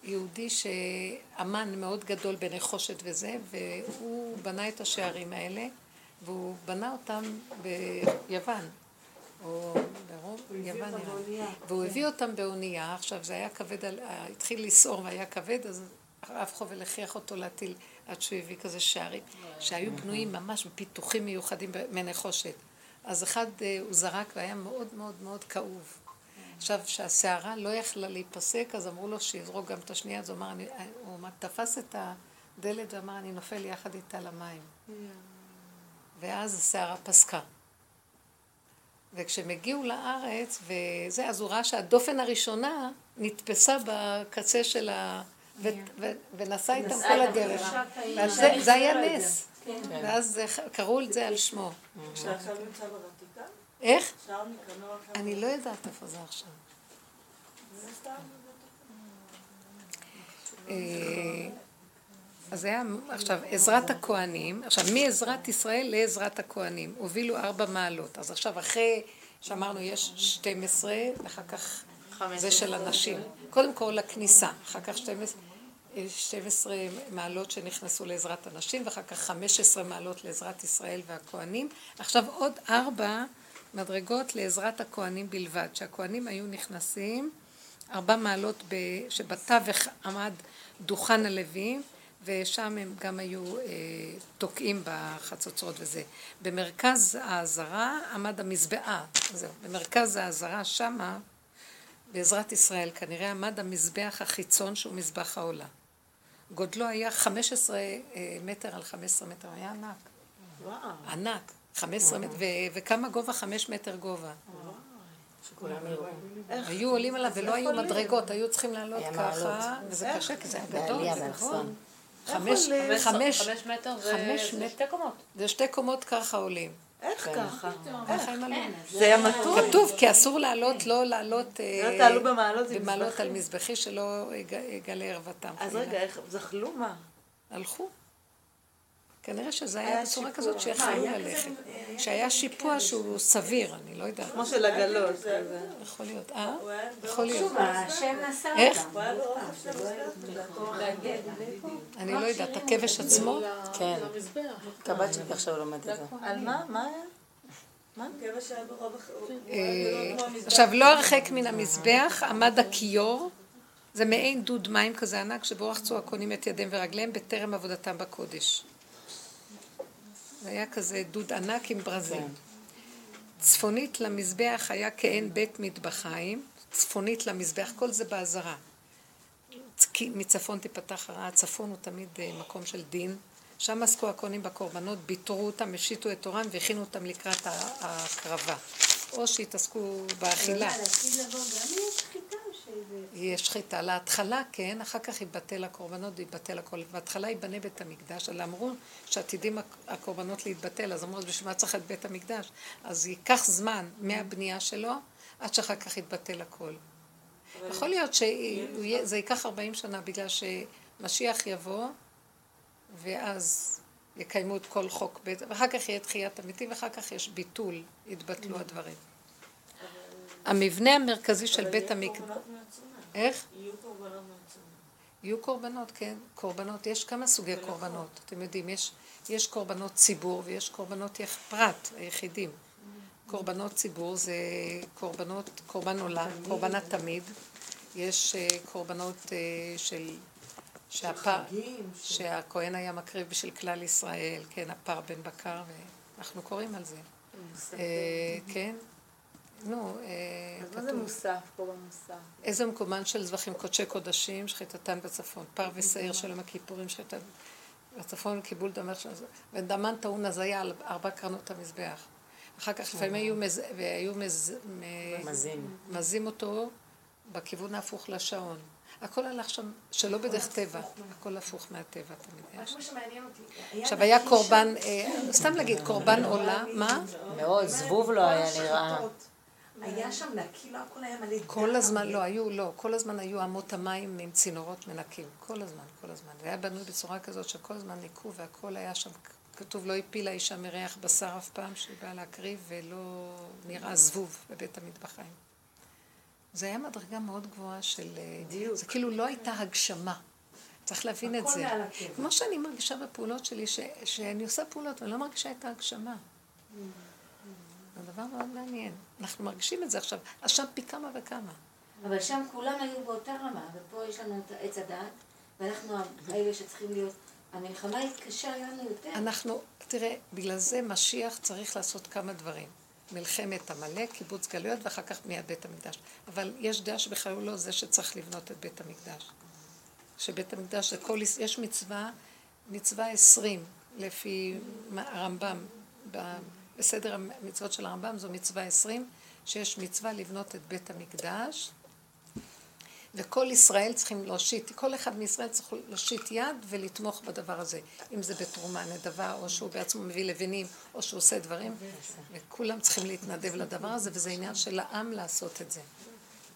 יהודי שאמן מאוד גדול בנחושת וזה, והוא בנה את השערים האלה, והוא בנה אותם ביוון, או ברוב יוון. והוא הביא אותם באונייה, עכשיו זה היה כבד, על- אה, התחיל לסעור והיה כבד, אז הרב חובל הכריח אותו להטיל עד שהוא הביא כזה שערים, שהיו בנויים ממש בפיתוחים מיוחדים מנחושת. אז אחד אה, הוא זרק והיה מאוד מאוד מאוד כאוב. עכשיו, כשהסערה לא יכלה להיפסק, אז אמרו לו שיזרוק גם את השנייה, אז הוא אמר, אני, הוא אמר, תפס את הדלת ואמר, אני נופל יחד איתה למים. ואז הסערה פסקה. וכשהם הגיעו לארץ, וזה, אז הוא ראה שהדופן הראשונה נתפסה בקצה של ה... ו- ו- ונסע איתם כל הדרך. ואז זה- היה נס. ואז זה- קראו את זה על שמו. איך? אני לא יודעת איפה זה עכשיו. אה, אז היה עכשיו עזרת הכהנים, עכשיו מעזרת ישראל לעזרת הכהנים, הובילו ארבע מעלות. אז עכשיו אחרי שאמרנו יש 12 ואחר כך זה של הנשים. קודם כל הכניסה, אחר כך 12, אה, 12 מעלות שנכנסו לעזרת הנשים, ואחר כך 15 מעלות לעזרת ישראל והכוהנים. עכשיו עוד ארבע מדרגות לעזרת הכוהנים בלבד, שהכוהנים היו נכנסים ארבע מעלות ב... שבתווך עמד דוכן הלוויים, ושם הם גם היו אה, תוקעים בחצוצרות וזה. במרכז העזרה עמד המזבעה, זהו, במרכז העזרה שמה, בעזרת ישראל, כנראה עמד המזבח החיצון שהוא מזבח העולה. גודלו היה 15 אה, מטר על 15 מטר, היה ענק.
וואו.
ענק, 15 מטר, ו- וכמה גובה? 5 מטר גובה. היו עולים עליו ולא היו מדרגות, היו צריכים לעלות ככה. וזה קשה, כי זה היה גדול, זה. נכון. חמש, חמש,
חמש מטר זה
חמש.
שתי קומות.
זה שתי קומות ככה עולים.
איך ככה?
ככה הם עלו.
זה היה מתון.
כתוב, כי אסור לעלות, לא לעלות אה,
לא תעלו במעלות עם
במעלות. על מזבחי שלא יג- יגלה ערוותם.
אז. רגע, איך, זחלו מה?
הלכו. כנראה שזה
היה
היה בצורה. כזאת שיכלו ללכת. שהיה שיפוע שהוא סביר, אני לא יודעת.
כמו של עגלות. כזה.
יכול להיות. אה? יכול להיות.
שוב, השם נשא
איך? אני לא יודעת. הכבש עצמו?
כן. קב"ט שלי עכשיו לומד את זה.
על מה? מה היה?
אה. עכשיו, לא הרחק מן המזבח עמד הכיור, זה מעין דוד מים כזה ענק, שבו רחצו הכהנים את ידיהם ורגליהם בטרם עבודתם בקודש. זה היה כזה דוד ענק עם ברזים. צפונית למזבח היה כעין בית מטבחיים, צפונית למזבח, כל זה באזהרה. מצפון תיפתח הרעה, הצפון הוא תמיד אה, מקום של דין. שם עסקו הכהנים בקורבנות, ביטרו אותם, השיתו את תורם והכינו אותם לקראת ההקרבה. או שהתעסקו באכילה.
מה, לעתיד לבוא גם יש שחיטה או שזה...
יש שחיטה. להתחלה כן, אחר כך יבטל הקורבנות ויבטל הכל. בהתחלה ייבנה בית המקדש, אבל אמרו שעתידים הק- הקורבנות להתבטל, אז אמרו, אז בשביל מה צריך את בית המקדש? אז ייקח זמן מהבנייה שלו, עד שאחר כך יתבטל הכל. יכול להיות שזה ייקח 40 שנה, בגלל שמשיח יבוא, ואז יקיימו את כל חוק בית, ואחר כך יהיה תחיית המתים, ואחר כך יש ביטול, יתבטלו הדברים. המבנה המרכזי של בית המקדש... איך?
יהיו קורבנות.
יהיו קורבנות, כן. קורבנות, יש כמה סוגי קורבנות. אתם יודעים, יש, יש קורבנות ציבור ויש קורבנות יח, פרט, היחידים. קורבנות ציבור זה קורבנות, קורבן עולה, קורבן התמיד. יש אה, קורבנות אה, של... שהפר, שהכהן היה מקריב בשביל כלל ישראל, כן, הפר בן בקר, ואנחנו קוראים על זה. אה, כן? נו, אה,
אז מה זה. מוסף? קורבן מוסף.
איזה מקומן של זבחים קודשי קודשים, שחיטתן בצפון. פר ושעיר של יום הכיפורים, שחיטת בצפון קיבול דמך של זה. ודמן טעון הזיה על ארבע קרנות המזבח. אחר כך לפעמים היו, מז... והיו מז...
מזים.
מזים אותו בכיוון ההפוך לשעון. הכל הלך שם, שלא בדרך טבע, הכל הפוך מהטבע תמיד היה
רק
שם.
מה שמעניין אותי.
עכשיו היה קורבן, אה, סתם להגיד, קורבן עולה, *laughs* מה?
מאוד, זבוב לא היה נראה.
היה שם נקי, לא הכל היה מלא דם.
כל הזמן, לא, היו, לא, כל הזמן היו אמות המים עם צינורות מנקים, כל הזמן, כל הזמן. זה היה בנוי בצורה כזאת שכל הזמן ניקו והכל היה שם, כתוב, לא הפילה אישה מריח בשר אף פעם שהיא באה להקריב ולא נראה זבוב בבית המטבחיים. זה היה מדרגה מאוד גבוהה של... דיוק. זה כאילו לא הייתה הגשמה. צריך להבין את זה. כמו שאני מרגישה בפעולות שלי, ש, שאני עושה פעולות ואני לא מרגישה את ההגשמה. זה דבר מאוד מעניין. אנחנו מרגישים את זה עכשיו, אז שם פי כמה וכמה.
אבל שם כולם היו באותה רמה, ופה יש לנו את עץ הדעת, ואנחנו האלה שצריכים להיות... המלחמה היא קשה לנו יותר.
אנחנו, תראה, בגלל זה משיח צריך לעשות כמה דברים. מלחמת עמלק, קיבוץ גלויות, ואחר כך בניית בית המקדש. אבל יש דעה שבכלל הוא לא זה שצריך לבנות את בית המקדש. שבית המקדש זה כל... יש מצווה, מצווה עשרים, לפי הרמב"ם, בסדר המצוות של הרמב"ם זו מצווה עשרים, שיש מצווה לבנות את בית המקדש, וכל ישראל צריכים להושיט, כל אחד מישראל צריך להושיט יד ולתמוך בדבר הזה. אם זה בתרומה, נדבה, או שהוא בעצמו מביא לבנים, או שהוא עושה דברים. וכולם צריכים להתנדב לדבר הזה, וזה עניין של העם לעשות את זה.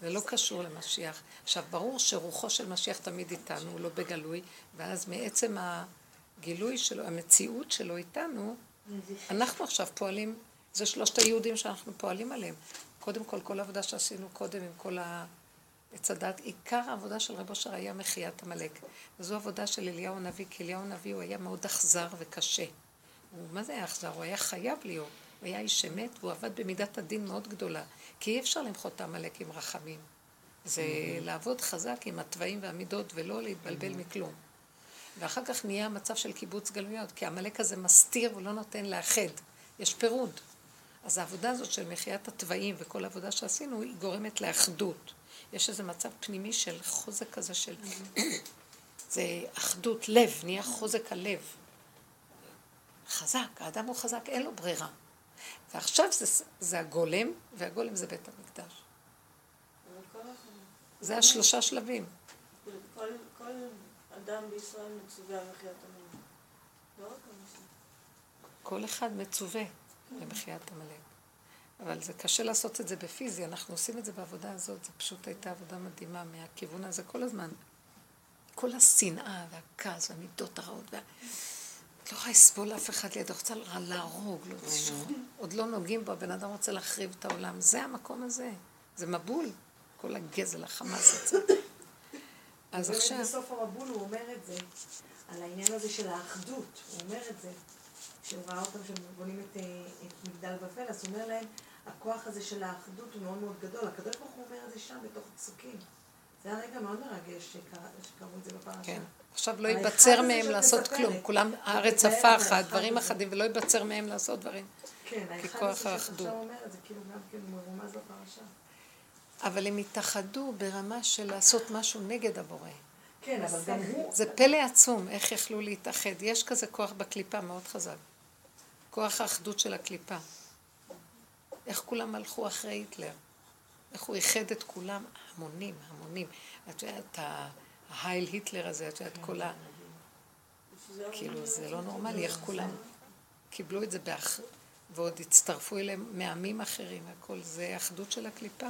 זה לא קשור למשיח. עכשיו, ברור שרוחו של משיח תמיד איתנו, הוא לא בגלוי, ואז מעצם הגילוי שלו, המציאות שלו איתנו, אנחנו עכשיו פועלים, זה שלושת היהודים שאנחנו פועלים עליהם. קודם כל, כל העבודה שעשינו קודם עם כל ה... עץ הדת, עיקר העבודה של רב אושר היה מחיית עמלק. וזו עבודה של אליהו הנביא, כי אליהו הנביא הוא היה מאוד אכזר וקשה. הוא, מה זה היה אכזר? הוא היה חייב להיות. הוא היה איש אמת, והוא עבד במידת הדין מאוד גדולה. כי אי אפשר למחות את העמלק עם רחמים. זה לעבוד חזק עם התוואים והמידות ולא להתבלבל מכלום. ואחר כך נהיה מצב של קיבוץ גלויות, כי העמלק הזה מסתיר ולא נותן לאחד. יש פירוד. אז העבודה הזאת של מחיית התוואים וכל העבודה שעשינו, היא גורמת לאחדות. יש איזה מצב פנימי של חוזק כזה של... *coughs* זה אחדות לב, נהיה חוזק הלב. חזק, האדם הוא חזק, אין לו ברירה. ועכשיו זה, זה הגולם, והגולם זה בית המקדש. זה השלושה שלבים.
כל, כל אדם בישראל מצווה על מחיית עמלק. לא רק אנשים.
כל אחד מצווה למחיית עמלק. אבל זה קשה לעשות את זה בפיזי, אנחנו עושים את זה בעבודה הזאת, זו פשוט הייתה עבודה מדהימה מהכיוון הזה כל הזמן. כל השנאה והכעס והמידות הרעות, וה... את לא יכולה לסבול אף אחד לידו, רוצה להרוג, לא עוד לא נוגעים בו, הבן אדם רוצה להחריב את העולם. זה המקום הזה, זה מבול, כל הגזל, החמאס הצד. אז עכשיו...
בסוף המבול הוא אומר את זה, על העניין הזה של האחדות, הוא אומר את זה. כשהוא ראה אותם שהם בונים את, אה, את מגדל בבל, אז הוא אומר להם, הכוח הזה של האחדות הוא מאוד מאוד גדול. הקדוש ברוך הוא אומר את זה שם, בתוך הפסוקים. זה היה רגע מאוד מרגש שקראו את זה בפרשה.
כן. עכשיו לא ייבצר מהם לעשות כלום. כולם, הארץ הפחה, דברים אחדים, ולא ייבצר מהם לעשות דברים.
כן,
ככוח האחדות.
עכשיו אומר את זה, כאילו גם כן מרומז בפרשה.
אבל הם התאחדו ברמה של לעשות משהו נגד הבורא.
כן, אבל גם הוא...
זה פלא עצום, איך יכלו להתאחד. יש כזה כוח בקליפה מאוד חזק. כוח האחדות של הקליפה. איך כולם הלכו אחרי היטלר. איך הוא איחד את כולם, המונים, המונים. את יודעת, ההייל היטלר הזה, את יודעת, כל ה... כאילו, זה לא נורמלי, איך כולם קיבלו את זה באח... ועוד הצטרפו אליהם מעמים אחרים, הכל זה אחדות של הקליפה.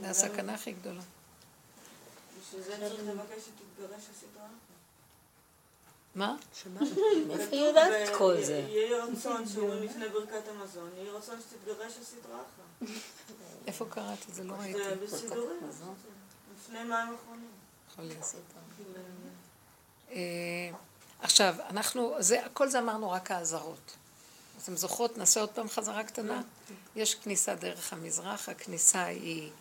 זה הסכנה הכי גדולה.
בשביל זה צריך לבקש שתתגרש הסדרה.
מה?
מאיפה היא יודעת את כל זה?
יהי רצון שאומרים לפני ברכת המזון, יהי רצון שתתגרש הסדרה אחת.
איפה קראתי? זה לא ראיתי.
זה בסידורים, לפני מים אחרונים.
יכול להיות. אה, עכשיו, אנחנו, זה, כל זה אמרנו רק האזהרות. אתם זוכרות, נעשה עוד פעם חזרה קטנה? יש כניסה דרך המזרח, הכניסה היא אה,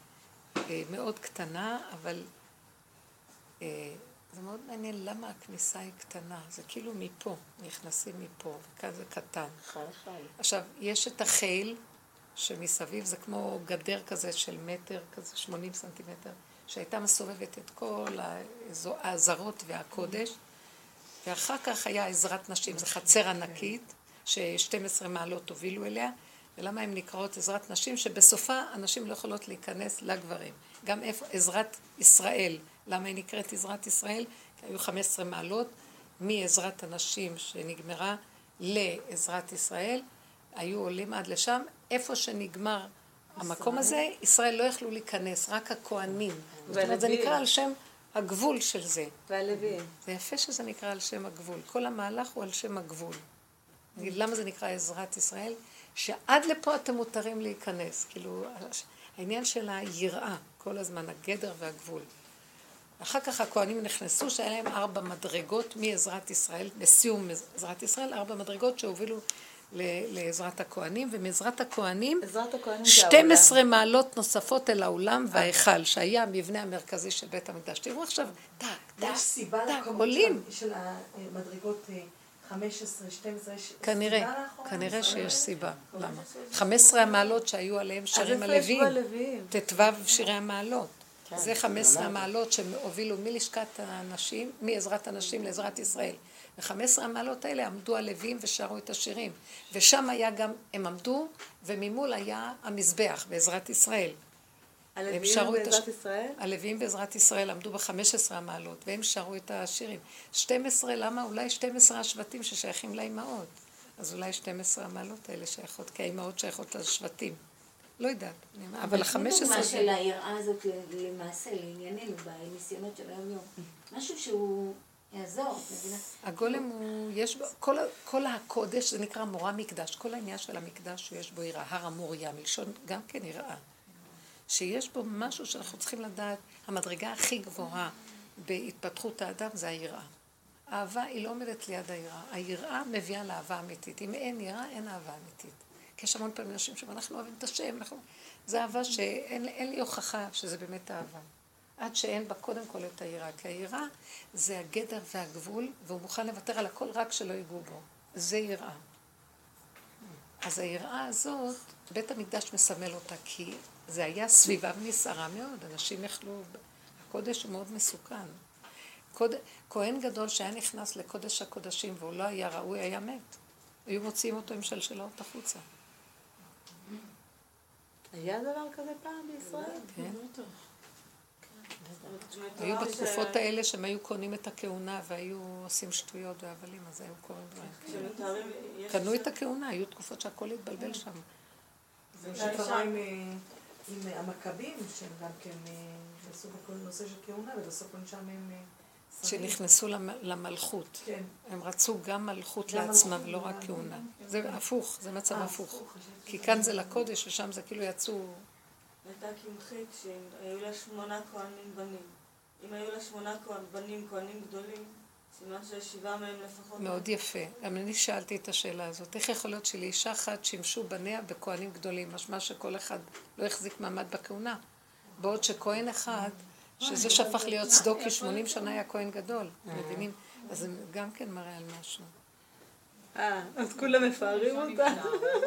מאוד קטנה, אבל אה, זה מאוד מעניין למה הכניסה היא קטנה. זה כאילו מפה, נכנסים מפה, וכאן זה קטן. עכשיו, יש את החיל שמסביב, זה כמו גדר כזה של מטר, כזה 80 סנטימטר, שהייתה מסובבת את כל העזרות והקודש, ואחר כך היה עזרת נשים, זו חצר ענקית, ש-12 מעלות הובילו אליה, ולמה הן נקראות עזרת נשים? שבסופה הנשים לא יכולות להיכנס לגברים. גם איפה, עזרת ישראל, למה היא נקראת עזרת ישראל? כי היו 15 מעלות מעזרת הנשים שנגמרה לעזרת ישראל, היו עולים עד לשם, איפה שנגמר המקום הזה, ישראל לא יכלו להיכנס, רק הכוהנים. זאת אומרת, זה נקרא על שם הגבול של זה.
והלוויים.
זה יפה שזה נקרא על שם הגבול. כל המהלך הוא על שם הגבול. נגיד, למה זה נקרא עזרת ישראל? שעד לפה אתם מותרים להיכנס. כאילו, העניין של היראה, כל הזמן, הגדר והגבול. אחר כך הכוהנים נכנסו, שהיה להם ארבע מדרגות מעזרת ישראל, בסיום עזרת ישראל, ארבע מדרגות שהובילו לעזרת הכוהנים, ומעזרת הכוהנים,
זה
12
העולם.
מעלות נוספות אל האולם וההיכל, שהיה המבנה המרכזי של בית המקדש. תראו עכשיו, טק, טק,
יש סיבה
טק, עולים.
של- של המדרגות אה, 15, 12, יש
כנראה? כנראה? שיש סיבה. למה? 15 המעלות שהיו עליהם שרים הלוויים.
בלוויים?
ט"ו שירי המעלות. זה 15 המעלות שהובילו מלשכת הנשים, מעזרת הנשים לעזרת ישראל. ו-15 המעלות האלה עמדו הלווים ושרו את השירים. ושם היה גם, הם עמדו, וממול היה המזבח בעזרת ישראל.
הלוויים
את
בעזרת ישראל?
הלווים בעזרת ישראל עמדו ב-15 המעלות, והם שרו את השירים. 12, למה? אולי 12 השבטים ששייכים לאימהות. אז אולי 12 המעלות האלה שייכות, כי האימהות שייכות לשבטים. לא יודעת, אבל ה-15...
דוגמה של היראה הזאת למעשה, לענייננו, בניסיונות של היום-יום. משהו שהוא יעזור, מבינה?
הגולם הוא, יש בו, כל, כל הקודש, זה נקרא מורה מקדש, כל העניין של המקדש שיש בו יראה, הר המוריה, מלשון גם כן יראה. שיש בו משהו שאנחנו צריכים לדעת, המדרגה הכי גבוהה בהתפתחות האדם זה היראה. אהבה היא לא עומדת ליד היראה. היראה מביאה לאהבה אמיתית. אם אין יראה, אין אהבה אמיתית. כי יש המון פעמים אנשים שאומרים, אנחנו אוהבים את השם, אנחנו... זה אהבה שאין אין לי הוכחה שזה באמת אהבה. עד שאין בה קודם כל את היראה. כי היראה זה הגדר והגבול, והוא מוכן לוותר על הכל רק שלא ייגעו בו. זה יראה. אז היראה הזאת, בית המקדש מסמל אותה, כי זה היה סביבה נסערה מאוד, אנשים יכלו... הקודש הוא מאוד מסוכן. קוד... כהן גדול שהיה נכנס לקודש הקודשים והוא לא היה ראוי, היה מת. היו מוציאים אותו עם שלשלות החוצה.
היה דבר כזה פעם בישראל?
כן. היו בתקופות האלה שהם היו קונים את הכהונה והיו עושים שטויות והבלים, אז היו קוראים דברים. קנו את הכהונה, היו תקופות שהכל התבלבל שם.
זה מה שקרה עם, עם המכבים, שהם גם כן אה, עשו בכל נושא של כהונה, ובסוף עונשם הם... אה, שרים.
שנכנסו למ- למלכות.
כן.
הם רצו גם מלכות לעצמם ולא רק כהונה. זה הפוך, זה מצב
אה,
הפוך. כי כאן זה לקודש ושם זה כאילו יצאו...
הייתה קמחית שהיו לה שמונה כהנים בנים. אם היו לה שמונה בנים, כהנים גדולים, סימן ששבעה מהם לפחות.
מאוד יפה. גם אני שאלתי את השאלה הזאת. איך יכול להיות שלאישה אחת שימשו בניה בכהנים גדולים? משמע שכל אחד לא החזיק מעמד בכהונה. בעוד שכהן אחד, שזה שהפך להיות צדוקי, 80 שנה היה כהן גדול. מבינים? אז זה גם כן מראה על משהו.
אה, אז כולם מפארים אותה.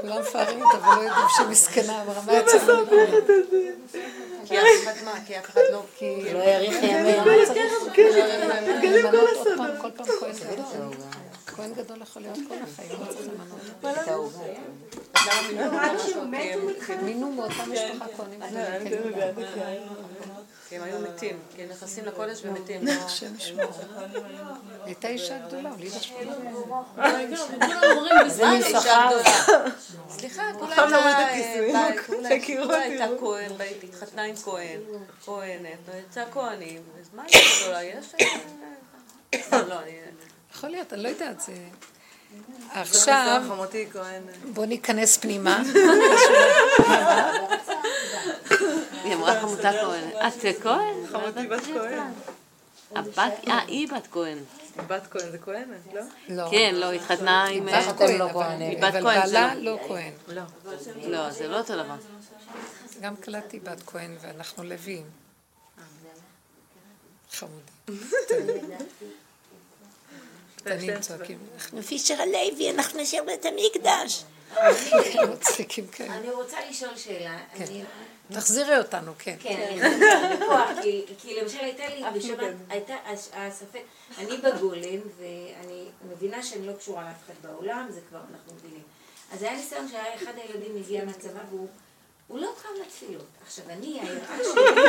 כולם מפארים אותה ולא יודעים שהיא מסכנה, אבל מה יצא לנו?
כי אף אחד מה? כי אף אחד לא... כי...
לא יאריך ימיה.
למנות עוד פעם, כל פעם כהן גדול. כהן גדול יכול להיות כל החיים, לא צריך למנות.
מתחלף.
מינו מאותה משפחה כהנים.
כי הם היו מתים. כי הם נכנסים לקודש ומתים.
השם ישמור. הייתה אישה גדולה, הולידה שמונה.
זה משכר.
סליחה, כולה *laughs* הייתה... אה, כולה-. הייתה כהן, התחתנה עם כהן, כהנת, ויצאה כהנים, אז מה יש גדולה? יש... אה, לא, אני...
יכול להיות, אני לא יודעת, זה... עכשיו. בואו ניכנס פנימה. *laughs* *laughs*
היא אמרה חמותה כהן. את כהן?
חמותי בת כהן.
הבת, אה, היא בת כהן.
בת כהן זה כהנת, לא?
לא.
כן, לא, התחתנה עם...
בת כהן,
לא
אבל-.
היא בת
אבל
כהן, זה
בעלה
לא.
לא כהן.
לא, זה לא אותו דבר.
גם קלטתי בת כהן ואנחנו לוויים. חמודים. *laughs* קטנים צועקים, אנחנו פישר הלוי, אנחנו נשאר בית המקדש. מצחיקים כאלה.
אני רוצה לשאול שאלה.
כן. תחזירי אותנו, כן.
כן, אני חושבת בכוח, כי- כי למשל הייתה לי בשבת, הייתה הש- הספק, אני בגולם, ואני מבינה שאני לא קשורה לאף אחד בעולם, זה כבר אנחנו מבינים. אז היה ניסיון שהיה אחד הילדים הגיע מהצבא והוא הוא לא קם לתפילות. עכשיו אני, היראה שלי,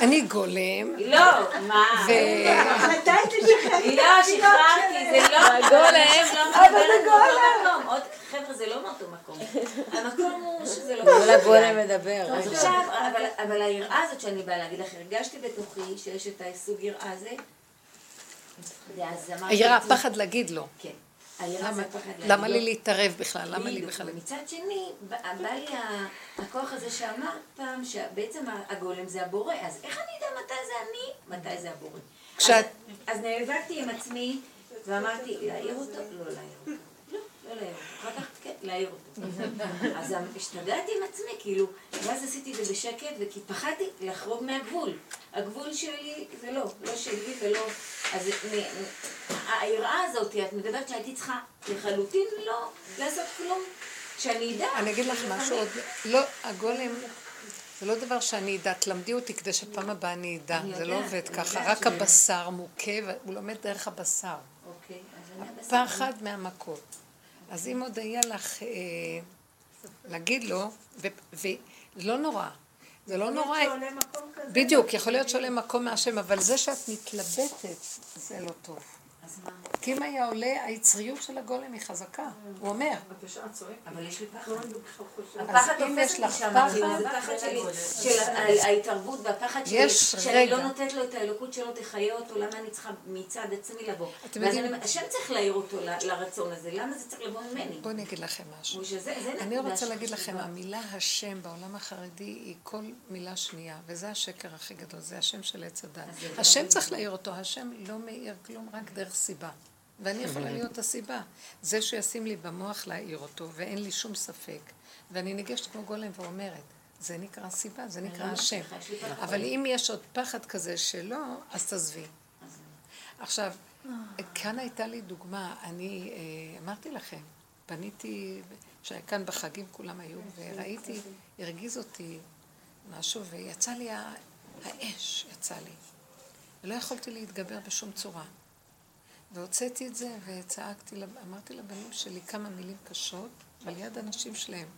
*laughs*
אני גולם,
לא, מה?
מתי תשחררי?
לא, שחררתי, זה לא, הגולם, אבל זה גולם. עוד, חבר'ה, זה לא מאותו מקום. המקום הוא שזה לא...
כל הגולם מדבר.
עכשיו, אבל, אבל היראה הזאת שאני באה להגיד לך, הרגשתי בתוכי שיש את הסוג יראה הזה.
היראה, פחד להגיד לא.
כן. זה
למה-
לא.
לי להתערב בכלל? למה לי. בכלל?
מצד שני, בא לי הכוח הזה שאמרת פעם, שבעצם הגולם זה הבורא, אז איך אני אדע מתי זה אני, מתי זה הבורא?
כשאת-
אז נאבקתי עם עצמי, ואמרתי, להעיר אותו? לא להעיר אותו. לא, להעיר אותו. כך, כן, להעיר אותו. אז השתגעתי עם עצמי, כאילו, ואז עשיתי את זה בשקט, וכי פחדתי לחרוג מהגבול. הגבול שלי זה לא, לא שלי ולא... אז היראה הזאת, את מדברת שהייתי צריכה לחלוטין לא לעשות כלום, שאני אדע.
אני אגיד לך משהו עוד, לא, הגולם זה לא דבר שאני אדע, תלמדי אותי כדי שפעם הבאה אני אדע, זה לא עובד ככה, רק הבשר מוכה, והוא לומד דרך הבשר.
אוקיי, אז אני בסדר.
פחד מהמכות. אז אם עוד היה לך אה, להגיד לו, ו- ולא נורא, זה לא נורא,
שעולה מקום כזה.
בדיוק, יכול להיות שעולה מקום מהשם, אבל זה שאת מתלבטת, זה לא טוב. כי אם היה עולה, היצריות של הגולם היא חזקה. הוא אומר.
אבל יש לי פחד.
אז
הפחד
אם יש
תופס
לך
אותי שם,
פחד-
זה פחד שלי, של ההתערבות והפחד שלי,
יש
שאני לא. נותנת לו את האלוקות שלו, תחיה אותו, למה אני צריכה מצד עצמי לבוא?
אתם יודעים-
השם צריך להעיר אותו לרצון הזה, למה זה צריך לבוא ממני?
בואו אני אגיד לכם משהו. אני רוצה להגיד. לכם, המילה השם בעולם החרדי היא כל מילה שנייה, וזה השקר הכי גדול, זה השם של עץ הדת. השם
לא-
צריך להעיר אותו, השם לא מעיר כלום רק דרך סיבה. ואני יכולה להיות הסיבה. זה שישים לי במוח להעיר אותו, ואין לי שום ספק, ואני ניגשת כמו גולם ואומרת, זה נקרא סיבה, זה נקרא
לא
השם. אבל אם יש עוד פחד כזה שלא, אז תעזבי. עכשיו, כאן הייתה לי דוגמה, אני אה, אמרתי לכם, פניתי, שהיה כאן בחגים כולם היו, וראיתי, הרגיז אותי משהו, ויצא לי האש, יצא לי. ולא יכולתי להתגבר בשום צורה. והוצאתי את זה, וצעקתי, אמרתי לבנים שלי כמה מילים קשות, על יד הנשים שלהם.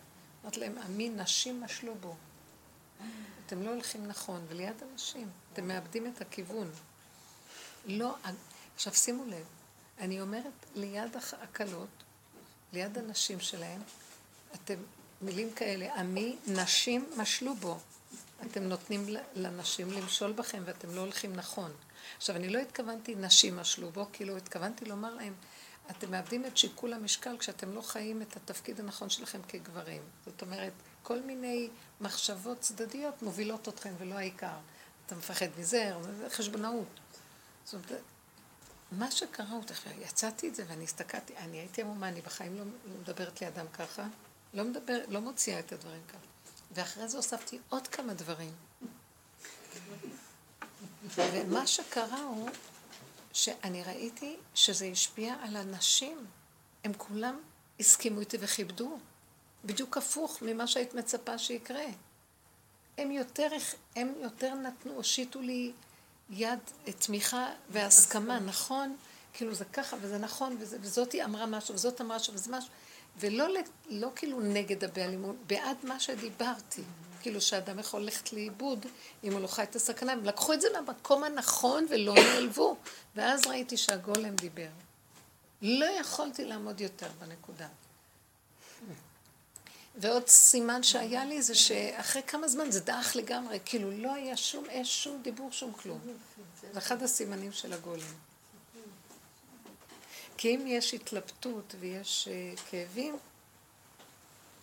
אמרתי להם, עמי נשים משלו בו. אתם לא הולכים נכון, וליד אנשים, אתם מאבדים את הכיוון. לא, עכשיו שימו לב, אני אומרת ליד הכלות, ליד הנשים שלהם, אתם, מילים כאלה, עמי נשים משלו בו. אתם נותנים לנשים למשול בכם ואתם לא הולכים נכון. עכשיו, אני לא התכוונתי נשים משלו בו, כאילו התכוונתי לומר להם, אתם מאבדים את שיקול המשקל כשאתם לא חיים את התפקיד הנכון שלכם כגברים. זאת אומרת, כל מיני מחשבות צדדיות מובילות אתכם ולא העיקר. אתה מפחד מזה, זה חשבונאות. זאת אומרת, מה שקרה הוא, תכף, יצאתי את זה ואני הסתכלתי, אני הייתי עמומה, אני בחיים לא, מדברת לידם ככה, לא מדבר, לא מוציאה את הדברים ככה. ואחרי זה הוספתי עוד כמה דברים. ומה שקרה הוא שאני ראיתי שזה השפיע על הנשים. הם כולם הסכימו איתי וכיבדו. בדיוק הפוך ממה שהיית מצפה שיקרה. הם יותר, הם יותר נתנו, הושיטו לי יד תמיכה והסכמה, נכון? כאילו זה ככה וזה נכון, וזה, וזאתי אמרה משהו, וזאת אמרה משהו, וזה משהו, ולא לא כאילו נגד הבעלים, בעד מה שדיברתי. כאילו שאדם יכול ללכת לאיבוד אם הוא לא חי את הסכנה. הם לקחו את זה למקום הנכון ולא נעלבו. ואז ראיתי שהגולם דיבר. לא יכולתי לעמוד יותר בנקודה. ועוד סימן שהיה לי זה שאחרי כמה זמן זה דעך לגמרי, כאילו לא היה שום אש, שום דיבור, שום כלום. זה אחד הסימנים של הגולם. כי אם יש התלבטות ויש uh, כאבים,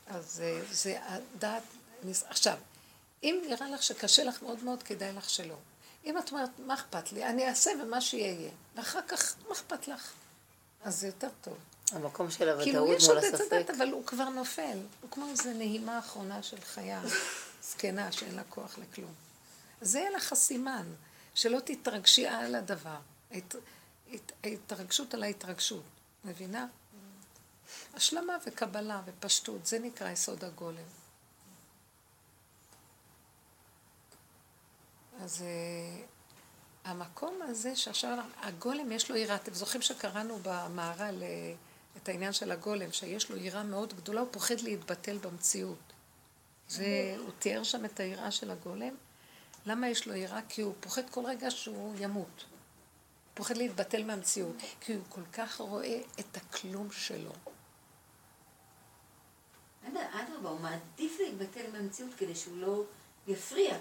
אז uh, זה הדעת... עכשיו, אם נראה לך שקשה לך מאוד מאוד, כדאי לך שלא. אם את אומרת, מה אכפת לי? אני אעשה ומה שיהיה. ואחר כך, מה אכפת לך? אז זה יותר טוב.
המקום של הוודאות
כאילו,
מול
יש עוד את
הספק.
הדת, אבל הוא כבר נופל. הוא כמו איזו נהימה אחרונה של חיה זקנה שאין לה כוח לכלום. זה יהיה לך הסימן, שלא תתרגשי על הדבר. ההת- הת- ההתרגשות על ההתרגשות, מבינה? השלמה וקבלה ופשטות, זה נקרא יסוד הגולם. אז אה, המקום הזה שעכשיו הגולם יש לו יראה, אתם זוכרים שקראנו במהר"ל אה, את העניין של הגולם, שיש לו יראה מאוד גדולה, הוא פוחד להתבטל במציאות. זה, הוא תיאר שם את היראה של הגולם. למה יש לו יראה? כי הוא פוחד כל רגע שהוא ימות. הוא פוחד להתבטל מהמציאות, כי הוא כל כך רואה את הכלום שלו.
אדרבה, הוא מעדיף להתבטל מהמציאות כדי שהוא לא יפריע.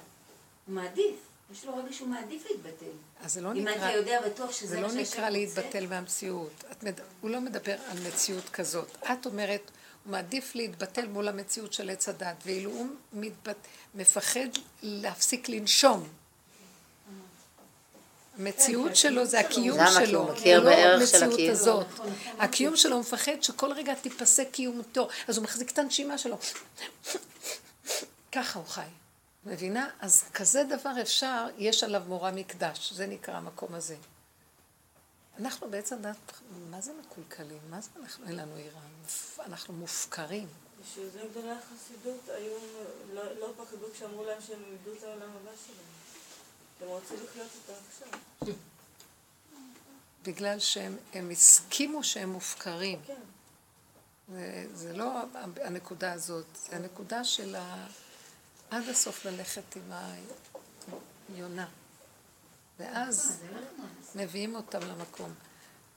הוא מעדיף. יש לו רגע שהוא מעדיף להתבטל.
אז זה לא
אם
נקרא...
אתה יודע בטוח שזה
זה לא נקרא. להתבטל מהמציאות. מד... הוא לא מדבר על מציאות כזאת. את אומרת, הוא מעדיף להתבטל מול המציאות של עץ הדת, ואילו הוא מתבט... מפחד להפסיק לנשום. המציאות שלו זה הקיום שלו, לא המציאות. הזאת. הקיום שלו מפחד שכל רגע תיפסק קיומתו, אז הוא מחזיק את הנשימה שלו. ככה הוא חי. מבינה? אז כזה דבר אפשר, יש עליו מורה מקדש, זה נקרא המקום הזה. אנחנו בעצם, דת, מה זה מקולקלים? מה זה אנחנו, אין לנו עירה? אנחנו מופקרים.
בשביל זה גדולי החסידות היו, לא, לא פחדו כשאמרו להם שהם איבדו את העולם הבא שלהם. הם רוצים לחיות איתו עכשיו.
בגלל שהם הם הסכימו שהם מופקרים.
כן.
זה, זה לא הנקודה הזאת, זה הנקודה של ה... עד הסוף ללכת עם היונה. ואז מביאים אותם למקום.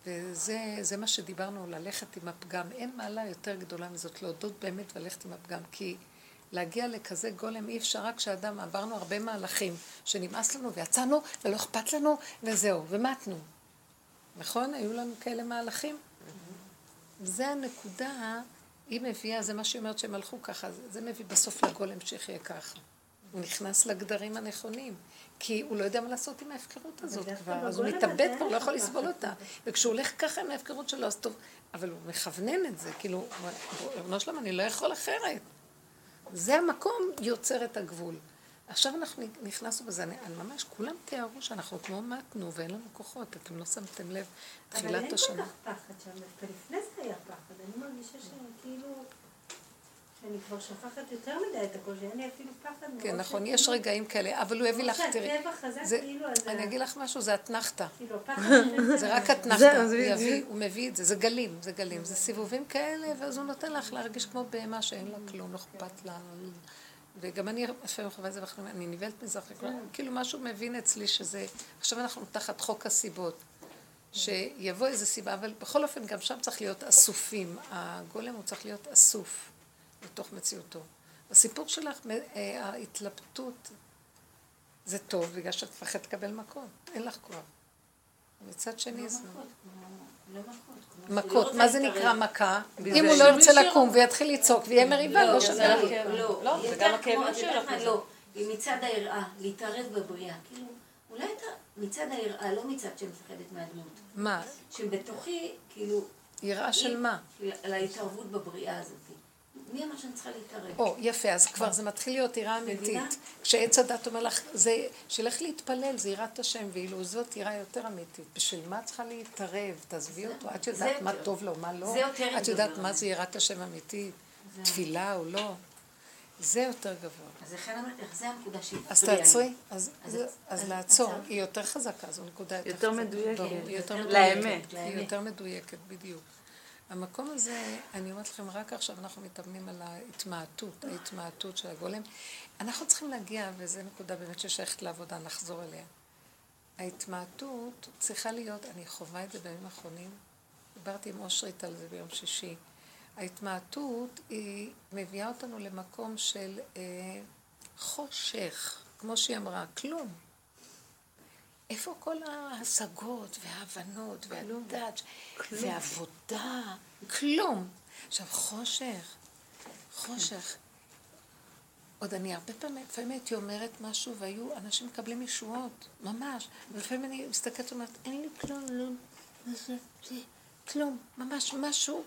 וזה זה מה שדיברנו, ללכת עם הפגם. אין מעלה יותר גדולה מזאת, להודות באמת וללכת עם הפגם. כי להגיע לכזה גולם אי אפשר רק כשאדם, עברנו הרבה מהלכים, שנמאס לנו ויצאנו ולא אכפת לנו וזהו, ומתנו. נכון? היו לנו כאלה מהלכים? זה הנקודה, היא מביאה, זה מה שהיא אומרת שהם הלכו ככה, זה- מביא בסוף לגולם שיחיה ככה. הוא נכנס לגדרים הנכונים, כי הוא לא יודע מה לעשות עם ההפקרות הזאת כבר, אז הוא מתאבד כבר, לא יכול לסבול אותה. וכשהוא הולך ככה עם ההפקרות שלו, אז טוב, אבל הוא מכוונן את זה, כאילו, ריבונו שלום, אני לא יכול אחרת. זה המקום יוצר את הגבול. עכשיו אנחנו נכנסנו בזה, אני, אני ממש, כולם תיארו שאנחנו כמו מתנו ואין לנו כוחות, אתם לא שמתם לב,
אבל
תחילת
אין
השנה.
כל כך פחד שם, דווקא לפני זה היה פחד. אני מרגישה שכאילו... שאני כבר שוכחת יותר מדי את הכל, שאין לי אפילו פחד.
כן, נכון, יש רגעים כאלה, אבל הוא הביא לך, תראי,
שהטבע חזק
זה-
כאילו, אז
אני אגיד לך משהו, זה אתנחתא.
כאילו,
זה רק אתנחתא. הוא מביא את זה, זה גלים, זה גלים, זה סיבובים כאלה, ואז הוא נותן לך להרגיש כמו בהמה שאין לה כלום, לא אכפת לה. וגם אני לפעמים חווה את זה בחיים, אני נבהלת מזה אחרי כל כאילו משהו מבין אצלי שזה, עכשיו אנחנו תחת חוק הסיבות, שיבוא איזה סיבה, אבל בכל אופן גם שם צריך להיות אסופים, הגולם הוא צריך להיות אסוף בתוך מציאותו. הסיפור שלך, אה, ההתלבטות, זה טוב, בגלל שאת מפחדת לקבל מכות, אין לך כוח. מצד שני זה...
לא מכות, רוצה
מה זה. נקרא מכה? אם הוא לא ירצה לקום ויתחיל לצעוק ויהיה מריבה, לא
לא,
שווה לי.
לא,
לא, זה גם הכאב
יודעת
שלך.
לא, היא מצד היראה, להתערב בבריאה. כאילו, אולי אתה מצד היראה, לא מצד שמפחדת מהדמות.
מה?
שבתוכי, כאילו...
יראה של מה?
על ההתערבות בבריאה הזאת. מי אמר שאני צריכה להתערב?
או, יפה, אז כבר זה מתחיל להיות יראה? אמיתית. כשעץ הדת אומר לך, זה, שילך להתפלל, זה יראת השם, ואילו זאת יראה יותר אמיתית. בשביל מה צריכה להתערב? תעזבי אותו, את יודעת מה. טוב לו, מה לא.
זה יותר
את יודעת. מה זה יראת השם אמיתית? תפילה או לא. זה יותר גבוה.
אז לכן אמרתי לך, זה הנקודה שהיא
אז. תעצרי, אז, לעצור. היא יותר חזקה, זו נקודה יותר,
יותר
חזקה. יותר מדויקת,
לאמת.
היא יותר מדויקת, בדיוק. המקום הזה, אני אומרת לכם, רק עכשיו אנחנו מתאמנים על ההתמעטות, ההתמעטות של הגולם. אנחנו צריכים להגיע, וזו נקודה באמת ששייכת לעבודה, נחזור אליה. ההתמעטות צריכה להיות, אני חווה את זה בימים האחרונים, דיברתי עם אושרית על זה ביום שישי. ההתמעטות היא מביאה אותנו למקום של אה, חושך, כמו שהיא אמרה, כלום. איפה כל ההשגות וההבנות והדת והעבודה? כלום. עכשיו, חושך, חושך. עוד אני הרבה פעמים, לפעמים הייתי אומרת משהו והיו אנשים מקבלים ישועות, ממש. ולפעמים אני מסתכלת ואומרת, אין לי כלום, לא, זה, כלום, ממש משהו.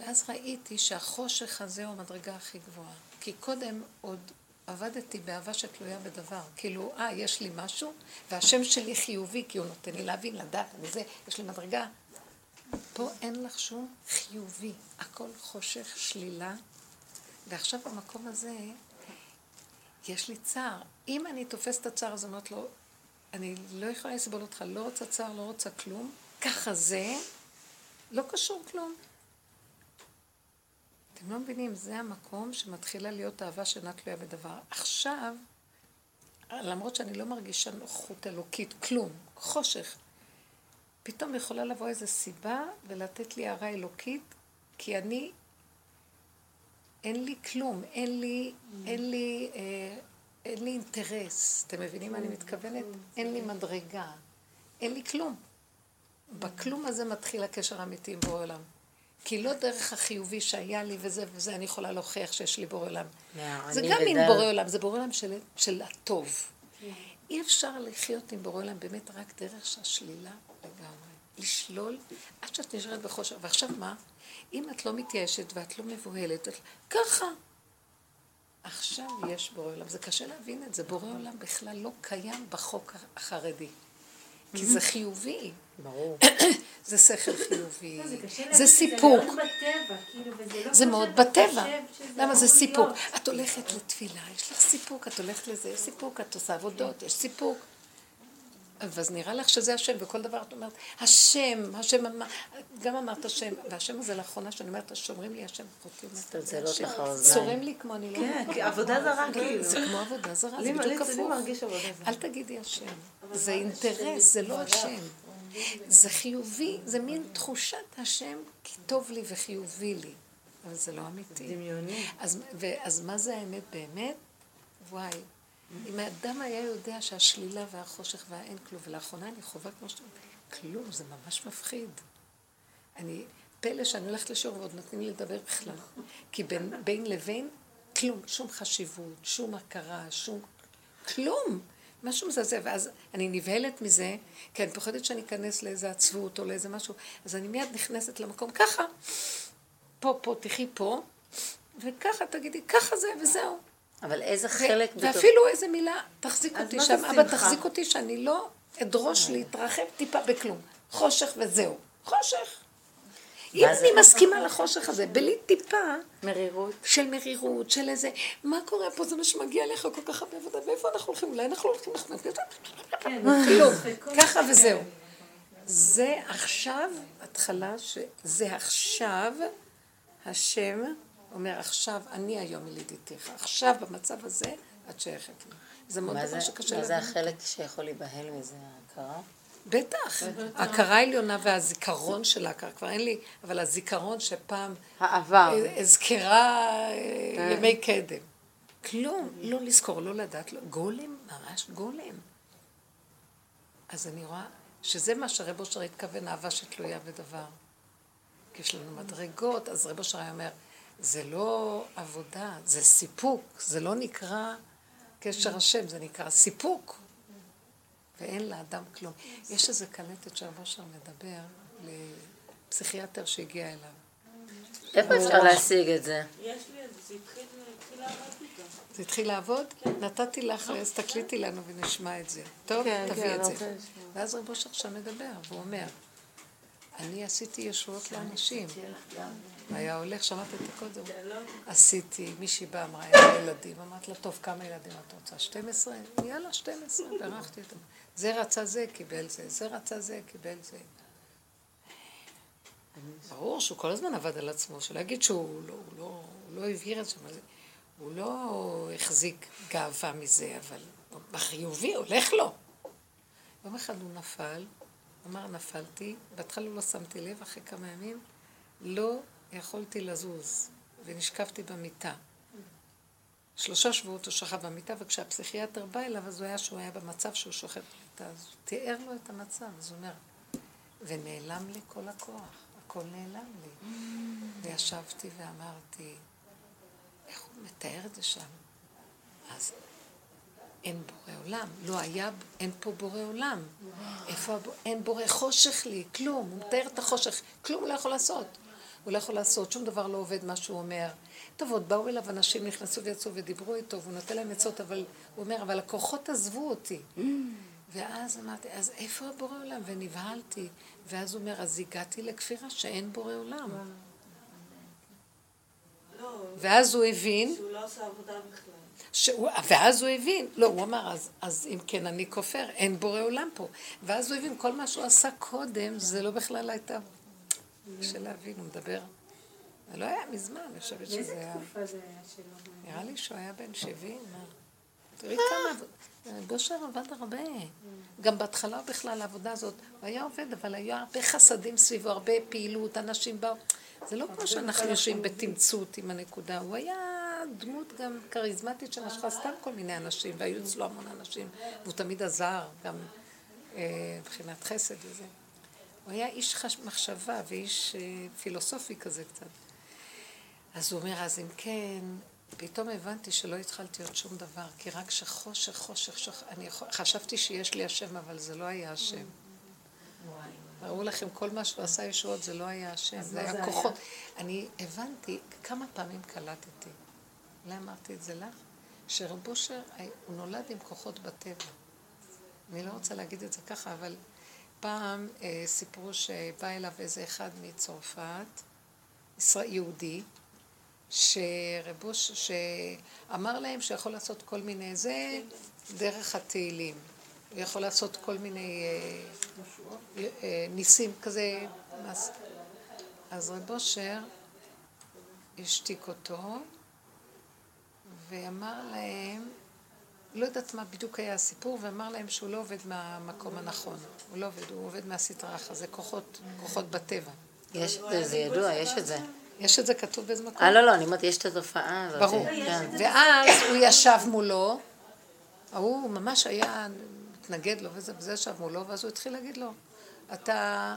ואז ראיתי שהחושך הזה הוא המדרגה הכי גבוהה. כי קודם עוד עבדתי באהבה שתלויה בדבר. כאילו, אה, יש לי משהו, והשם שלי חיובי, כי הוא נותן לי להבין, לדעת, אני זה, יש לי מדרגה. פה אין לך שום חיובי. הכל חושך, שלילה. ועכשיו במקום הזה, יש לי צער. אם אני תופסת את הצער, אז אומרת לו, אני לא יכולה לסבול אותך, לא רוצה צער, לא רוצה כלום. ככה זה, לא קשור כלום. אתם לא מבינים, זה המקום שמתחילה להיות אהבה שאינה תלויה בדבר. עכשיו, למרות שאני לא מרגישה נוחות אלוקית, כלום, חושך, פתאום יכולה לבוא איזו סיבה ולתת לי הערה אלוקית, כי אני, אין לי כלום, אין לי, אין לי, אה, אין לי אינטרס. אתם מבינים מה אני מתכוונת? אין לי מדרגה, אין לי כלום. בכלום הזה מתחיל הקשר האמיתי עם בורא עולם. כי לא דרך החיובי שהיה לי וזה וזה, אני יכולה להוכיח שיש לי בורא עולם. זה גם
ודל.
בורא עולם, זה בורא עולם של, של הטוב. אי אפשר לחיות עם בורא עולם באמת רק דרך השלילה לגמרי. לשלול עד שאת נשארת בחושך. ועכשיו מה? אם את לא מתייאשת ואת לא מבוהלת, את... ככה. עכשיו יש בורא עולם. זה קשה להבין את זה. בורא עולם בכלל לא קיים בחוק החרדי. כי זה חיובי.
ברור. *coughs*
זה שכל חיובי.
לא, זה קשה להגיד
זה סיפוק.
מאוד בטבע, כאילו, לא
זה מאוד בטבע. למה זה סיפוק? את הולכת לתפילה, יש לך סיפוק, את הולכת לזה, יש סיפוק, את עושה עבודות, יש סיפוק. אז נראה לך שזה השם, וכל דבר את אומרת, השם, השם, גם אמרת השם, והשם הזה לאחרונה שאני אומרת, שומרים לי השם, אחותי אומרת. צורם לי כמו אני לא...
כן, כי עבודה זרה כאילו.
זה כמו עבודה זרה, זה בדיוק הפוך.
מרגיש עבודה זרה.
אל תגידי השם, זה אינטרס, זה לא השם. זה חיובי, זה מין תחושת השם, כי טוב לי וחיובי לי. אבל זה לא אמיתי.
דמיוני.
אז מה זה האמת באמת? וואי, אם האדם היה יודע שהשלילה והחושך והאין כלום, ולאחרונה אני חווה כמו שאתה אומר, כלום, זה ממש מפחיד. אני, פלא שאני הולכת לשיעור ועוד נותנים לי לדבר בכלל. כי בין, בין לבין, כלום, שום חשיבות, שום הכרה, שום... כלום. משהו מזעזע, ואז אני נבהלת מזה, כי אני פוחדת שאני אכנס לאיזה עצבות או לאיזה משהו, אז אני מיד נכנסת למקום ככה, פה, פה, תחי פה, וככה תגידי, ככה זה וזהו.
אבל איזה חלק בתוך...
ואפילו איזה מילה, תחזיק אותי שם,
זה
אבא? תחזיק אותי שאני לא אדרוש להתרחב טיפה בכלום. חושך וזהו. חושך. אם
זה?
אני מסכימה לחושך הזה, בלי טיפה
מרירות.
של מרירות, של איזה, מה קורה פה, זה מה שמגיע לך כל כך הרבה עבודה, ואיפה אנחנו הולכים? אולי אנחנו הולכים לחנות.
כן,
כלום, ככה וזהו. זה עכשיו התחלה, שזה עכשיו השם אומר, עכשיו אני היום ילידיתך, עכשיו במצב הזה את שייכת לי. זה מאוד
מה
דבר
זה-
שקשה
מה זה. החלק שיכול להיבהל מזה, ההכרה?
בטח, ההכרה העליונה והזיכרון של ההכרה, כבר אין לי, אבל הזיכרון שפעם
העבר.
הזכרה אה,
כן.
ימי קדם. כלום, לא לזכור, לא לדעת, לא, גולם, ממש גולם. אז אני רואה שזה מה שרב אושר התכוון, אהבה שתלויה בדבר. כי יש לנו מדרגות, אז רב אושר היה אומר, זה לא עבודה, זה סיפוק, זה לא נקרא קשר השם, זה נקרא סיפוק. ואין לאדם כלום. יש איזה קלטת שרב אושר מדבר לפסיכיאטר שהגיע אליו.
איפה אפשר להשיג את זה?
יש לי את זה, זה.
זה התחיל לעבוד? נתתי לך, אז תקליטי לנו ונשמע את זה. טוב,
כן,
תביא
כן,
את זה.
לשמוע.
ואז רב אושר שם מדבר, והוא אומר, אני עשיתי ישועות לאנשים. היה הולך, שמעת את זה קודם? עשיתי, מישהי באה, אמרה, אין ילדים. אמרת לה, טוב, כמה ילדים את רוצה? 12? יאללה, 12, בירכתי אותם. זה רצה זה, קיבל זה, זה רצה זה, קיבל זה. ברור שהוא כל הזמן עבד על עצמו, שלא יגיד שהוא לא, הוא לא, הוא לא הבהיר את זה, הוא לא החזיק גאווה מזה, אבל בחיובי הולך לו. יום אחד הוא נפל, אמר נפלתי, בהתחלה לא שמתי לב, אחרי כמה ימים לא יכולתי לזוז, ונשכבתי במיטה. שלושה שבועות הוא שכב במיטה, וכשהפסיכיאטר בא אליו, אז הוא היה שהוא היה במצב שהוא שוכב במיטה, אז הוא תיאר לו את המצב, אז הוא אומר, ונעלם לי כל הכוח, הכל נעלם לי. וישבתי ואמרתי, איך הוא מתאר את זה שם? אז אין בורא עולם, לא היה, אין פה בורא עולם. איפה, הב- אין בורא חושך לי, כלום, הוא מתאר את החושך, כלום הוא לא יכול לעשות. הוא לא יכול לעשות, שום דבר לא עובד מה שהוא אומר. טוב, עוד באו אליו אנשים, נכנסו ויצאו ודיברו איתו, והוא נותן להם עצות, אבל הוא אומר, אבל הכוחות עזבו אותי. ואז אמרתי, אז איפה הבורא עולם? ונבהלתי. ואז הוא אומר, אז הגעתי לכפירה שאין בורא עולם. ואז הוא הבין,
שהוא לא עושה עבודה בכלל.
שהוא, ואז הוא הבין, לא, הוא אמר, אז, אז אם כן אני כופר, אין בורא עולם פה. ואז הוא הבין, כל מה שהוא עשה קודם, זה לא בכלל הייתה... קשה להבין, הוא מדבר. זה לא היה מזמן, אני חושבת
באיזה
שזה היה...
תקופה זה היה שלו?
נראה לי שהוא היה בן 70, מה? תראי כמה... בושר עבד הרבה. גם בהתחלה בכלל העבודה הזאת, הוא היה עובד, אבל היו הרבה חסדים סביבו, הרבה פעילות, אנשים באו. זה לא כמו שאנחנו יושבים בתמצות עם הנקודה, הוא היה דמות גם כריזמטית שמשכה סתם כל מיני אנשים, והיו אצלו המון אנשים, והוא תמיד עזר, גם אה, מבחינת חסד וזה. הוא היה איש חש... מחשבה ואיש אה, פילוסופי כזה קצת. אז הוא אומר, אז אם כן, פתאום הבנתי שלא התחלתי עוד שום דבר, כי רק שחושך, חושך, שוח... אני יכול... חשבתי שיש לי השם, אבל זה לא היה השם. ראו לכם, כל מה שהוא עשה ישועות זה לא היה השם, זה היה כוחות. אני הבנתי, כמה פעמים קלטתי, אולי אמרתי את זה לך, שרב אושר, הוא נולד עם כוחות בטבע. אני לא רוצה להגיד את זה ככה, אבל פעם אה, סיפרו שבא אליו איזה אחד מצרפת, ישראל, יהודי, שרבוש, שאמר להם שיכול לעשות כל מיני זה דרך התהילים. הוא יכול לעשות כל מיני אה, אה, ניסים כזה. מס... אז רב אושר השתיק אותו ואמר להם לא יודעת מה בדיוק היה הסיפור, ואמר להם שהוא לא עובד מהמקום הנכון. הוא לא עובד, הוא עובד מהסטרה אחת, זה כוחות, כוחות בטבע.
יש זה ידוע, יש את זה.
יש את זה כתוב באיזה מקום?
אה, לא, לא, אני אומרת, יש את התופעה הזאת.
ברור.
כן.
ואז הוא ישב מולו, ההוא ממש היה מתנגד לו וזה, וזה ישב מולו, ואז הוא התחיל להגיד לו, אתה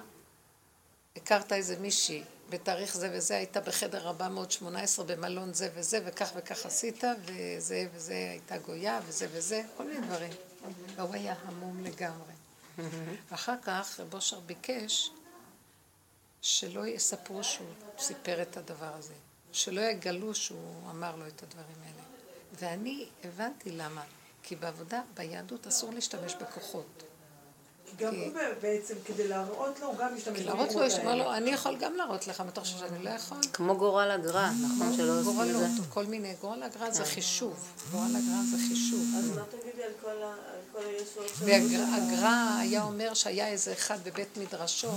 הכרת איזה מישהי, בתאריך זה וזה, היית בחדר 418 במלון זה וזה, וכך וכך עשית, וזה וזה הייתה גויה, וזה וזה, כל מיני דברים. והוא היה המום לגמרי. ואחר כך רב אושר ביקש שלא יספרו שהוא סיפר את הדבר הזה, שלא יגלו שהוא אמר לו את הדברים האלה. ואני הבנתי למה, כי בעבודה, ביהדות אסור להשתמש בכוחות.
גם הוא בעצם, כדי להראות לו, הוא גם משתמש
כי להראות לו, יש אומר לו, אני יכול גם להראות לך, אתה חושב שאני לא יכול?
כמו גורל הגר"א, נכון שלא עושים את זה?
גורלות, כל מיני, גורל הגר"א זה חישוב, גורל הגר"א זה חישוב.
אז מה תגידי על כל ה- על כל הישועות של
והגר"א היה אומר שהיה איזה אחד בבית מדרשו,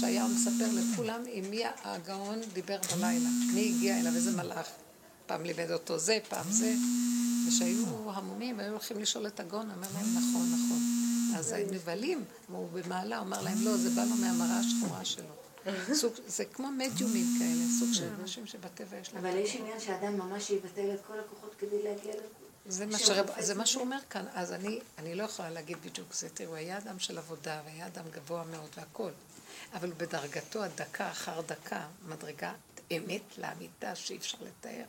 שהיה מספר לכולם עם מי הגאון דיבר בלילה, מי הגיע אליו, איזה מלאך. פעם לימד אותו זה, פעם זה, ושהיו המומים, היו הולכים לשאול את הגאון, אמר להם נכון, נכון. אז הנבלים, הוא במעלה, הוא אמר להם, לא, זה בא לו מהמראה השחורה שלו. סוג, זה כמו מדיומים כאלה, סוג של אנשים שבטבע יש להם.
אבל יש עניין שאדם ממש יבטל את כל הכוחות כדי להגיע ל...
זה מה, שהוא אומר כאן, אז אני, אני לא יכולה להגיד בדיוק זה, תראו, היה אדם של עבודה, והיה אדם גבוה מאוד והכול, אבל בדרגתו הדקה אחר דקה, מדרגת אמת לאמיתה שאי אפשר לתאר.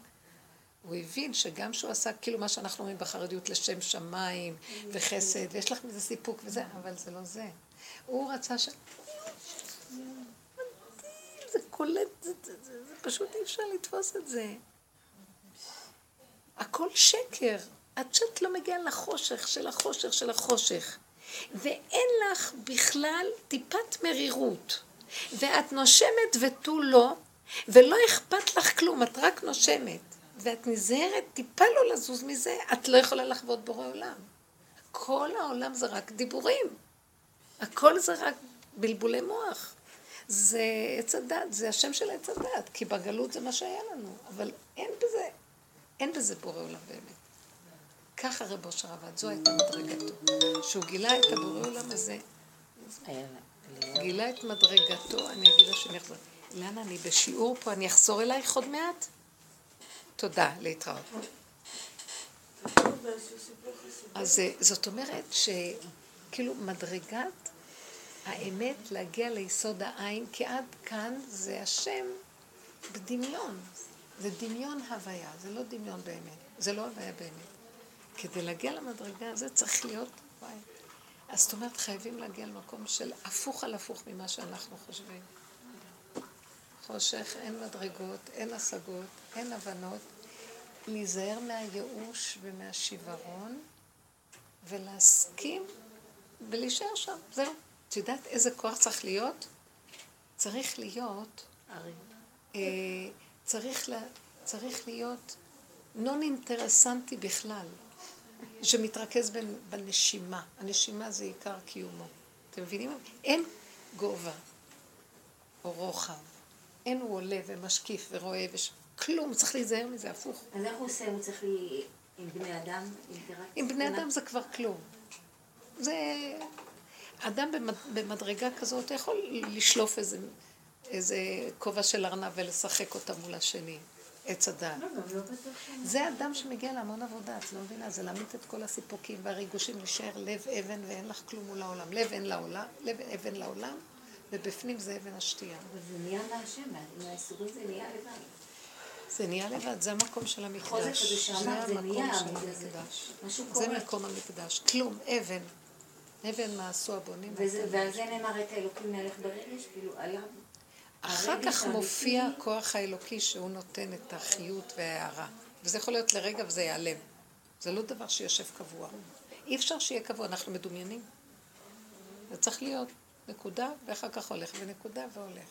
הוא הבין שגם שהוא עשה כאילו מה שאנחנו אומרים בחרדיות לשם שמיים וחסד, ויש לך מזה סיפוק וזה, אבל זה לא זה. הוא רצה ש... זה קולט, זה, פשוט אי אפשר לתפוס את זה. הכל שקר. עד שאת לא מגיעה לחושך של החושך של החושך. ואין לך בכלל טיפת מרירות. ואת נושמת ותו לא, ולא אכפת לך כלום, את רק נושמת. ואת נזהרת טיפה לא לזוז מזה, את לא יכולה לחוות בורא עולם. כל העולם זה רק דיבורים. הכל זה רק בלבולי מוח. זה עץ הדת, זה השם של עץ הדת, כי בגלות זה מה שהיה לנו, אבל אין בזה, אין בזה בורא עולם באמת. ככה רב אושר עבד, זו הייתה מדרגתו. שהוא גילה את הבורא עולם הזה, גילה את מדרגתו, אני אגיד לה שאני אחזור. אילנה, אני בשיעור פה, אני אחזור אלייך עוד מעט? תודה, להתראות. אז אה, זאת אומרת שכאילו מדרגת האמת להגיע ליסוד העין, כי עד כאן זה השם בדמיון. זה דמיון הוויה, זה לא דמיון באמת, זה לא הוויה באמת. כדי להגיע למדרגה הזאת צריך להיות, וואי. אז זאת אומרת, חייבים להגיע למקום של הפוך על הפוך ממה שאנחנו חושבים. חושך, אין מדרגות, אין השגות, אין הבנות. להיזהר מהייאוש ומהשיוורון, ולהסכים ולהישאר שם, זהו. את יודעת איזה כוח צריך להיות? צריך להיות, אה, צריך, לה, צריך להיות נון אינטרסנטי בכלל, שמתרכז בין, בנשימה. הנשימה זה עיקר קיומו. אתם מבינים? אין גובה או רוחב. אין הוא עולה ומשקיף ורואה וש... כלום, צריך להיזהר מזה, הפוך.
אז איך הוא עושה? הוא צריך לי... עם בני אדם, אינטראקציה?
עם בני אדם זה כבר כלום. זה... אדם במד... במדרגה כזאת אתה יכול לשלוף איזה, איזה כובע של ארנב ולשחק אותה מול השני, עץ הדעת.
לא, לא.
זה אדם שמגיע להמון עבודה, את לא מבינה? זה להמית את כל הסיפוקים והריגושים, להישאר לב אבן ואין לך כלום מול העולם. לב אין לעולם, לב אבן לעולם, ובפנים זה אבן השתייה.
אבל זה נהיה מהשם, מהאיסורים זה נהיה לבד.
זה נהיה לבד, זה המקום של המקדש.
זה
המקום של. המקדש. זה. מקום המקדש. כלום, אבן. אבן מה עשו הבונים.
ועל זה נאמר את האלוקים נלך ברגש, כאילו עליו.
אחר כך מופיע הכוח האלוקי שהוא נותן את החיות וההערה. וזה יכול להיות לרגע וזה ייעלם. זה לא דבר שיושב קבוע. אי אפשר שיהיה קבוע, אנחנו מדומיינים. זה צריך להיות נקודה, ואחר כך הולך, ונקודה והולך.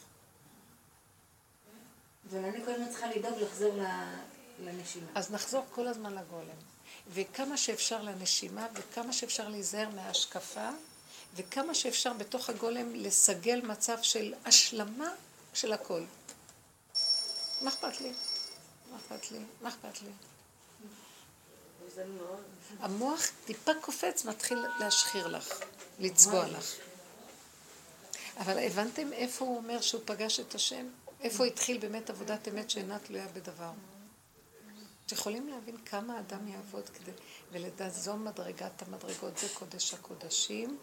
אבל אני כל הזמן צריכה לדאוג לחזור לנשימה.
אז נחזור כל הזמן לגולם. וכמה שאפשר לנשימה, וכמה שאפשר להיזהר מההשקפה, וכמה שאפשר בתוך הגולם לסגל מצב של השלמה של הכל. מה אכפת לי? מה אכפת לי? מה אכפת לי? המוח טיפה קופץ, מתחיל להשחיר לך, לצבוע לך. אבל הבנתם איפה הוא אומר שהוא פגש את השם? איפה התחיל באמת עבודת אמת שאינה תלויה בדבר? אתם יכולים להבין כמה אדם יעבוד כדי, ולדעת זו מדרגת המדרגות, זה קודש הקודשים,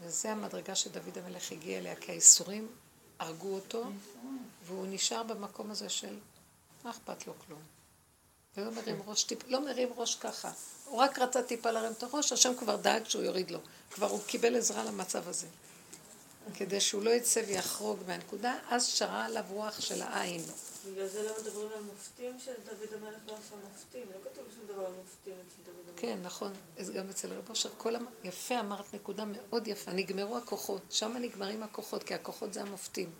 וזה המדרגה שדוד המלך הגיע אליה, כי האיסורים הרגו אותו, והוא נשאר במקום הזה של מה אכפת לו כלום. ולא מרים ראש טיפ, לא מרים ראש ככה. הוא רק רצה טיפה להרים את הראש, השם כבר דאג שהוא יוריד לו. כבר הוא קיבל עזרה למצב הזה. כדי שהוא לא יצא ויחרוג מהנקודה, אז שרה עליו רוח של העין.
בגלל זה לא מדברים על מופתים של דוד המלך לא עשה מופתים, לא כתוב שום דבר על מופתים אצל דוד המלך.
כן, נכון. גם אצל רב אושר, כל המ... יפה אמרת נקודה מאוד יפה, נגמרו הכוחות. שם נגמרים הכוחות, כי הכוחות זה המופתים.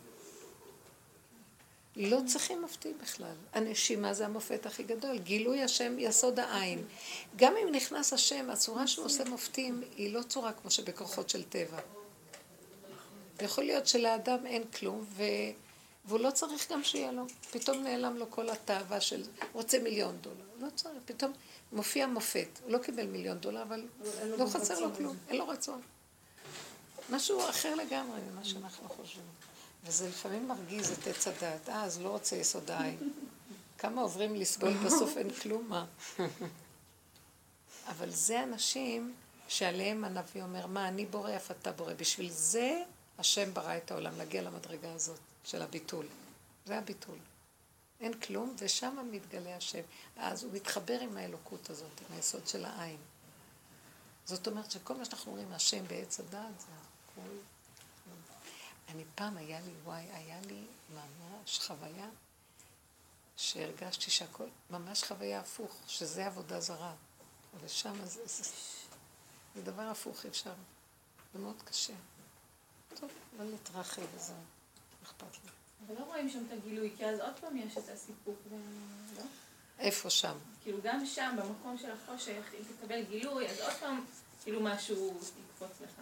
לא צריכים מופתים בכלל. הנשימה זה המופת הכי גדול. גילוי השם יסוד העין. גם אם נכנס השם, הצורה שהוא עושה מופתים היא לא צורה כמו שבכוחות של טבע. יכול להיות שלאדם אין כלום, ו... והוא לא צריך גם שיהיה לו. פתאום נעלם לו כל התאווה של רוצה מיליון דולר. לא צריך, פתאום מופיע מופת. הוא לא קיבל מיליון דולר, אבל לא חסר לו כלום, אין לו רצון. משהו אחר לגמרי ממה שאנחנו חושבים. וזה לפעמים מרגיז את עץ הדעת. אה, אז לא רוצה יסוד העין. כמה עוברים לסבול, בסוף אין כלום, מה? אבל זה אנשים שעליהם הנביא אומר, מה, אני בורא, אף אתה בורא. בשביל זה השם ברא את העולם, להגיע למדרגה הזאת של הביטול. זה הביטול. אין כלום, ושם מתגלה השם. אז הוא מתחבר עם האלוקות הזאת, עם היסוד של העין. זאת אומרת שכל מה שאנחנו אומרים, השם בעץ הדעת, זה הכל. אני פעם היה לי, וואי, היה לי ממש חוויה שהרגשתי שהכל, ממש חוויה הפוך, שזה עבודה זרה. ושם זה, זה, זה דבר הפוך, אפשר. זה מאוד קשה. טוב, לא נתרחב וזהו, אכפת לי.
אבל לא רואים שם את הגילוי, כי אז עוד פעם יש את הסיפוק, לא?
איפה שם?
כאילו גם שם, במקום של החושך, אם תקבל גילוי, אז עוד פעם, כאילו משהו יקפוץ לך.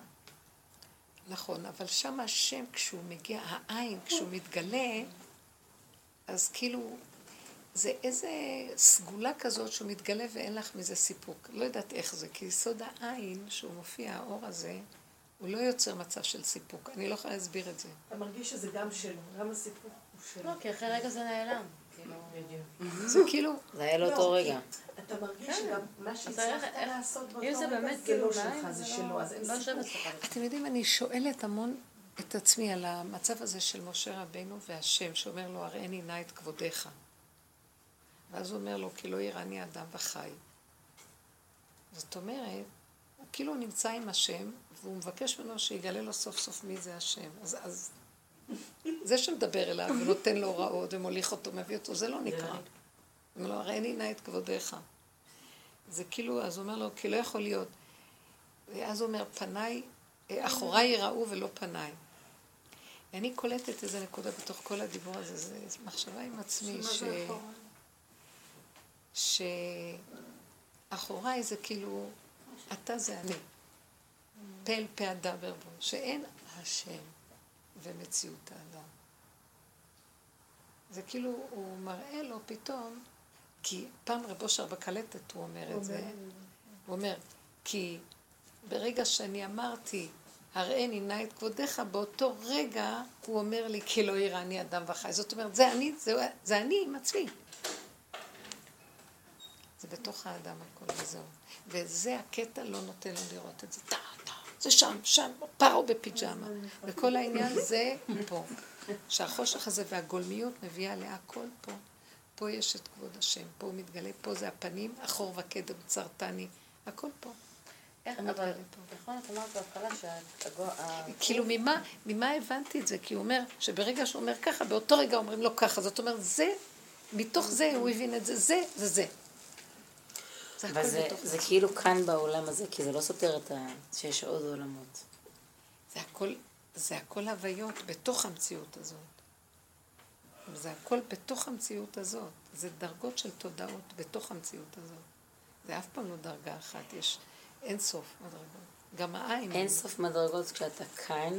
נכון, אבל שם השם, כשהוא מגיע, העין, כשהוא מתגלה, אז כאילו, זה איזה סגולה כזאת שהוא מתגלה ואין לך מזה סיפוק. לא יודעת איך זה, כי יסוד העין, שהוא מופיע, האור הזה, הוא לא יוצר מצב של סיפוק. אני לא יכולה להסביר את זה.
אתה מרגיש שזה גם שלו, גם הסיפור הוא שלו.
לא, כי אחרי רגע זה נעלם. כאילו,
זה כאילו,
זה היה
לא,
לאותו
כי
רגע.
אתה מרגיש שגם מה שהצלחת לעשות באותו
זה
רגע
באמת
זה
כאילו
לא שלך, זה
זה
שלו, אז אין
לא. אצלך.
אתם יודעים, אני שואלת המון את עצמי על המצב הזה של משה רבנו והשם, שאומר לו, הראני נא את כבודיך. ואז הוא אומר לו, כי לא יראני אדם וחי. זאת אומרת, הוא כאילו נמצא עם השם, והוא מבקש ממנו שיגלה לו סוף סוף מי זה השם. אז, אז זה שמדבר אליו ונותן לו הוראות ומוליך אותו, מביא אותו, זה לא נקרא. הוא אומר לו, הראני נא את כבודיך. זה כאילו, אז הוא אומר לו, כי לא יכול להיות. ואז הוא אומר, פניי, אחוריי יראו ולא פניי. אני קולטת איזה נקודה בתוך כל הדיבור הזה, זו מחשבה עם עצמי, ש... שאחוריי זה כאילו, אתה זה אני. פה אל פה אדבר בו, שאין השם ומציאות האדם. זה כאילו, הוא מראה לו פתאום, כי פעם רב אושר בקלטת הוא אומר את זה, הוא אומר, כי ברגע שאני אמרתי, הראני נא את כבודיך, באותו רגע הוא אומר לי, כי לא יראני אדם וחי. זאת אומרת, זה אני, זה, זה אני עם עצמי. זה בתוך האדם הכל וזהו. וזה הקטע לא נותן לו לראות את זה. טה, טה, זה שם, שם, פרו בפיג'מה. וכל העניין זה פה. שהחושך הזה והגולמיות מביאה להכל פה. פה יש את כבוד השם, פה הוא מתגלה, פה זה הפנים, אחור וקדם צרתני, הכל פה.
איך, אבל. נכון, את אמרת בהתחלה שהגו...
כאילו ממה, ממה הבנתי את זה? כי הוא אומר שברגע שהוא אומר ככה, באותו רגע אומרים לו ככה. זאת אומרת, זה, מתוך זה הוא הבין את זה, זה, זה זה. זה הכל
אבל זה, כאילו כאן בעולם הזה, כי זה לא סותר את ה... שיש עוד עולמות.
זה הכל, זה הכל הוויות בתוך המציאות הזאת. זה הכל בתוך המציאות הזאת. זה דרגות של תודעות בתוך המציאות הזאת. זה אף פעם לא דרגה אחת, יש אין סוף מדרגות. גם העין.
אין סוף מדרגות כשאתה כאן,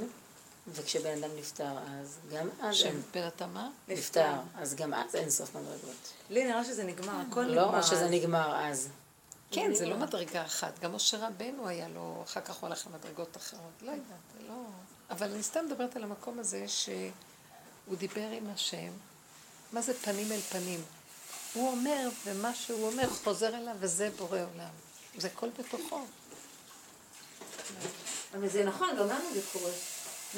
וכשבן אדם נפטר אז, גם אז אין.
שבן אתה מה?
נפטר, אז גם אז אין סוף מדרגות.
לי נראה שזה נגמר, הכל נגמר.
לא, או שזה
אז.
נגמר אז.
כן, זה לא מדרגה אחת. גם משה רבנו היה לו, אחר כך הוא הלך למדרגות אחרות. לא יודעת, לא... אבל אני סתם מדברת על המקום הזה שהוא דיבר עם השם. מה זה פנים אל פנים? הוא אומר, ומה שהוא אומר חוזר אליו, וזה בורא עולם. זה הכל בתוכו.
אבל זה נכון, גם לנו זה קורה.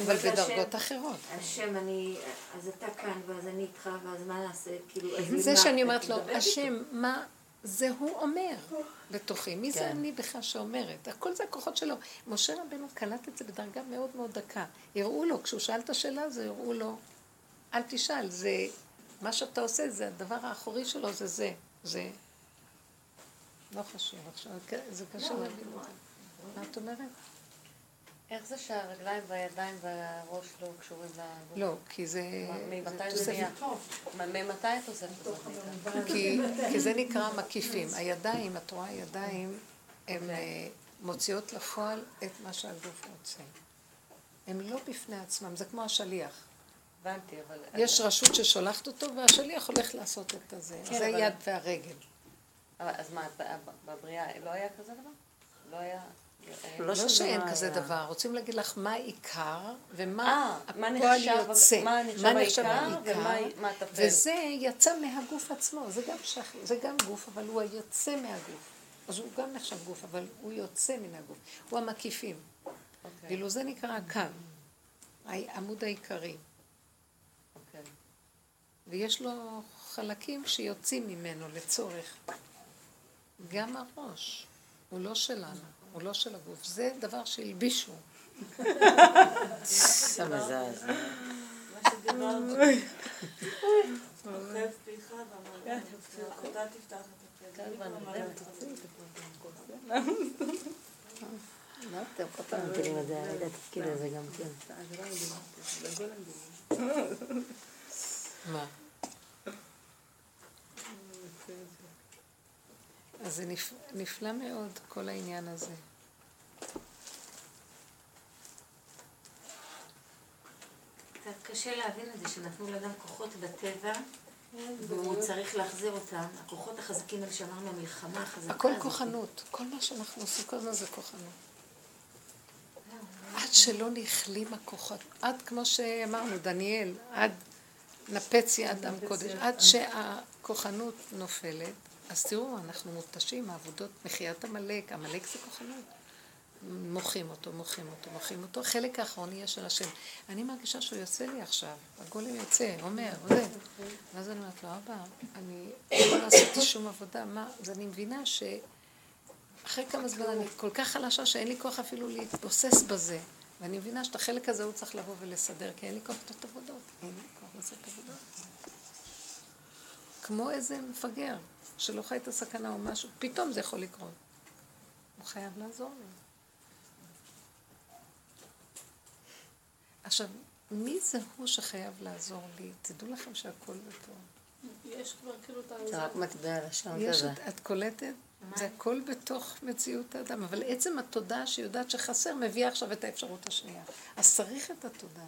אבל בדרגות אחרות.
השם, אני, אז אתה כאן, ואז אני איתך, ואז מה נעשה? כאילו, *laughs*
זה שאני אומרת לו? השם, מה זה הוא אומר בתוכי? מי זה
כן.
אני בכלל שאומרת? הכל זה הכוחות שלו. משה רבנו קלט את זה בדרגה מאוד מאוד דקה. הראו לו, כשהוא שאל את השאלה הזו, הראו לו, אל תשאל, זה, מה שאתה עושה, זה הדבר האחורי שלו, זה זה. זה לא חשוב עכשיו, זה קשה להבין את זה. מה את אומרת?
איך זה שהרגליים והידיים והראש לא קשורים לגוף?
לא, כי זה...
ממתי
זה
זה נהיה? ממתי התוספת הזאת נהייתה?
כי, כי זה נקרא מקיפים. הידיים, את רואה, הידיים, הן אה, מוציאות לפועל את מה שהגוף רוצה. הן לא בפני עצמם, זה כמו השליח.
הבנתי, אבל...
יש רשות ששולחת אותו, והשליח הולך לעשות את הזה.
כן,
זה
אבל-
יד והרגל.
אבל אז מה, בבריאה לא היה כזה דבר? לא היה...
לא
שזה
שאין
לא
כזה
היה.
דבר, רוצים להגיד לך מה העיקר, ומה
אה,
הפועל יוצא.
מה נחשב העיקר.
וזה יצא מהגוף עצמו, זה גם, שח... זה גם גוף, אבל הוא היוצא מהגוף. אז הוא גם נחשב גוף, אבל הוא יוצא מן הגוף. הוא המקיפים.
אוקיי,
ואילו זה נקרא הקו, העמוד העיקרי.
אוקיי.
ויש לו חלקים שיוצאים ממנו לצורך. גם הראש, הוא לא שלנו, הוא לא של הגוף. זה דבר שהלבישו.
זה מזעזע.
מה
לא, אתם כל פעם מטילים את זה, את התפקיד הזה גם כן.
מה? אז זה נפ... נפלא מאוד, כל העניין הזה.
קצת קשה להבין את זה שנתנו לאדם כוחות בטבע, והוא צריך להחזיר אותם. הכוחות החזקים האלה שאמרנו, המלחמה החזקה
הכל
הזאת.
כוחנות, כל מה שאנחנו עושים כל הזמן זה כוחנות. עד שלא נכלים הכוחות, עד כמו שאמרנו, דניאל, עד נפץ יד עם קודש, עד שהכוחנות נופלת, אז תראו, אנחנו מותשים מעבודות מחיית עמלק, עמלק זה כוחנות. מוחים אותו, מוחים אותו, מוחים אותו. החלק האחרון יהיה של השם. אני מרגישה שהוא יוצא לי עכשיו, הגולם יוצא, אומר, זה. ואז אני אומרת לו, אבא, אני לא עשיתי שום עבודה, מה? אז אני מבינה ש... אחרי כמה זמן אני כל כך חלשה שאין לי כוח אפילו להתבוסס בזה. ואני מבינה שאת החלק הזה הוא צריך לבוא ולסדר, כי אין לי כוח לעשות עבודות. אין לי כוח לעשות עבודות. כמו איזה מפגר שלא חי את הסכנה או משהו, פתאום זה יכול לקרות. הוא חייב לעזור לי. עכשיו, מי זה הוא שחייב לעזור לי? תדעו לכם שהכל בטוב.
יש כבר כאילו את
זה רק מטבע לשון
יש,
כזה.
את, את קולטת? זה הכל בתוך מציאות האדם, אבל עצם התודעה שיודעת שחסר מביאה עכשיו את האפשרות השנייה. אז צריך את התודעה.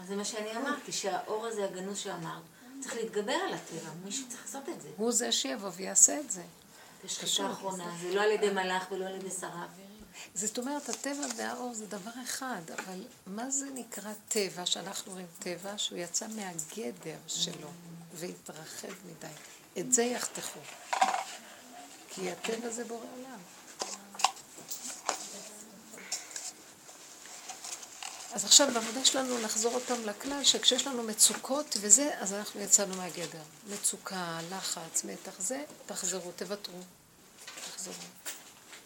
אז זה מה שאני אמרתי, שהאור הזה הגנוז שאמרת, צריך להתגבר על הטבע, מישהו צריך לעשות את זה.
הוא זה שיבוא ויעשה את זה.
יש
פשוט.
שחיטה אחרונה, זה לא על ידי מלאך ולא על ידי שריו.
זאת אומרת, הטבע והאור זה דבר אחד, אבל מה זה נקרא טבע, שאנחנו רואים טבע, שהוא יצא מהגדר שלו והתרחב מדי. את זה יחתכו. כי הטבע זה בורא עולם. אז עכשיו בעבודה שלנו לחזור אותם לכלל, שכשיש לנו מצוקות וזה, אז אנחנו יצאנו מהגדר. מצוקה, לחץ, מתח, זה, תחזרו, תוותרו. תחזרו.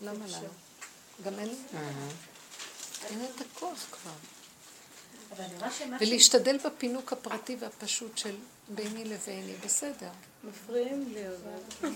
למה לנו? גם אין. אין את הכוח כבר. ולהשתדל בפינוק הפרטי והפשוט של ביני לביני, בסדר.
מפריעים לי, אבל...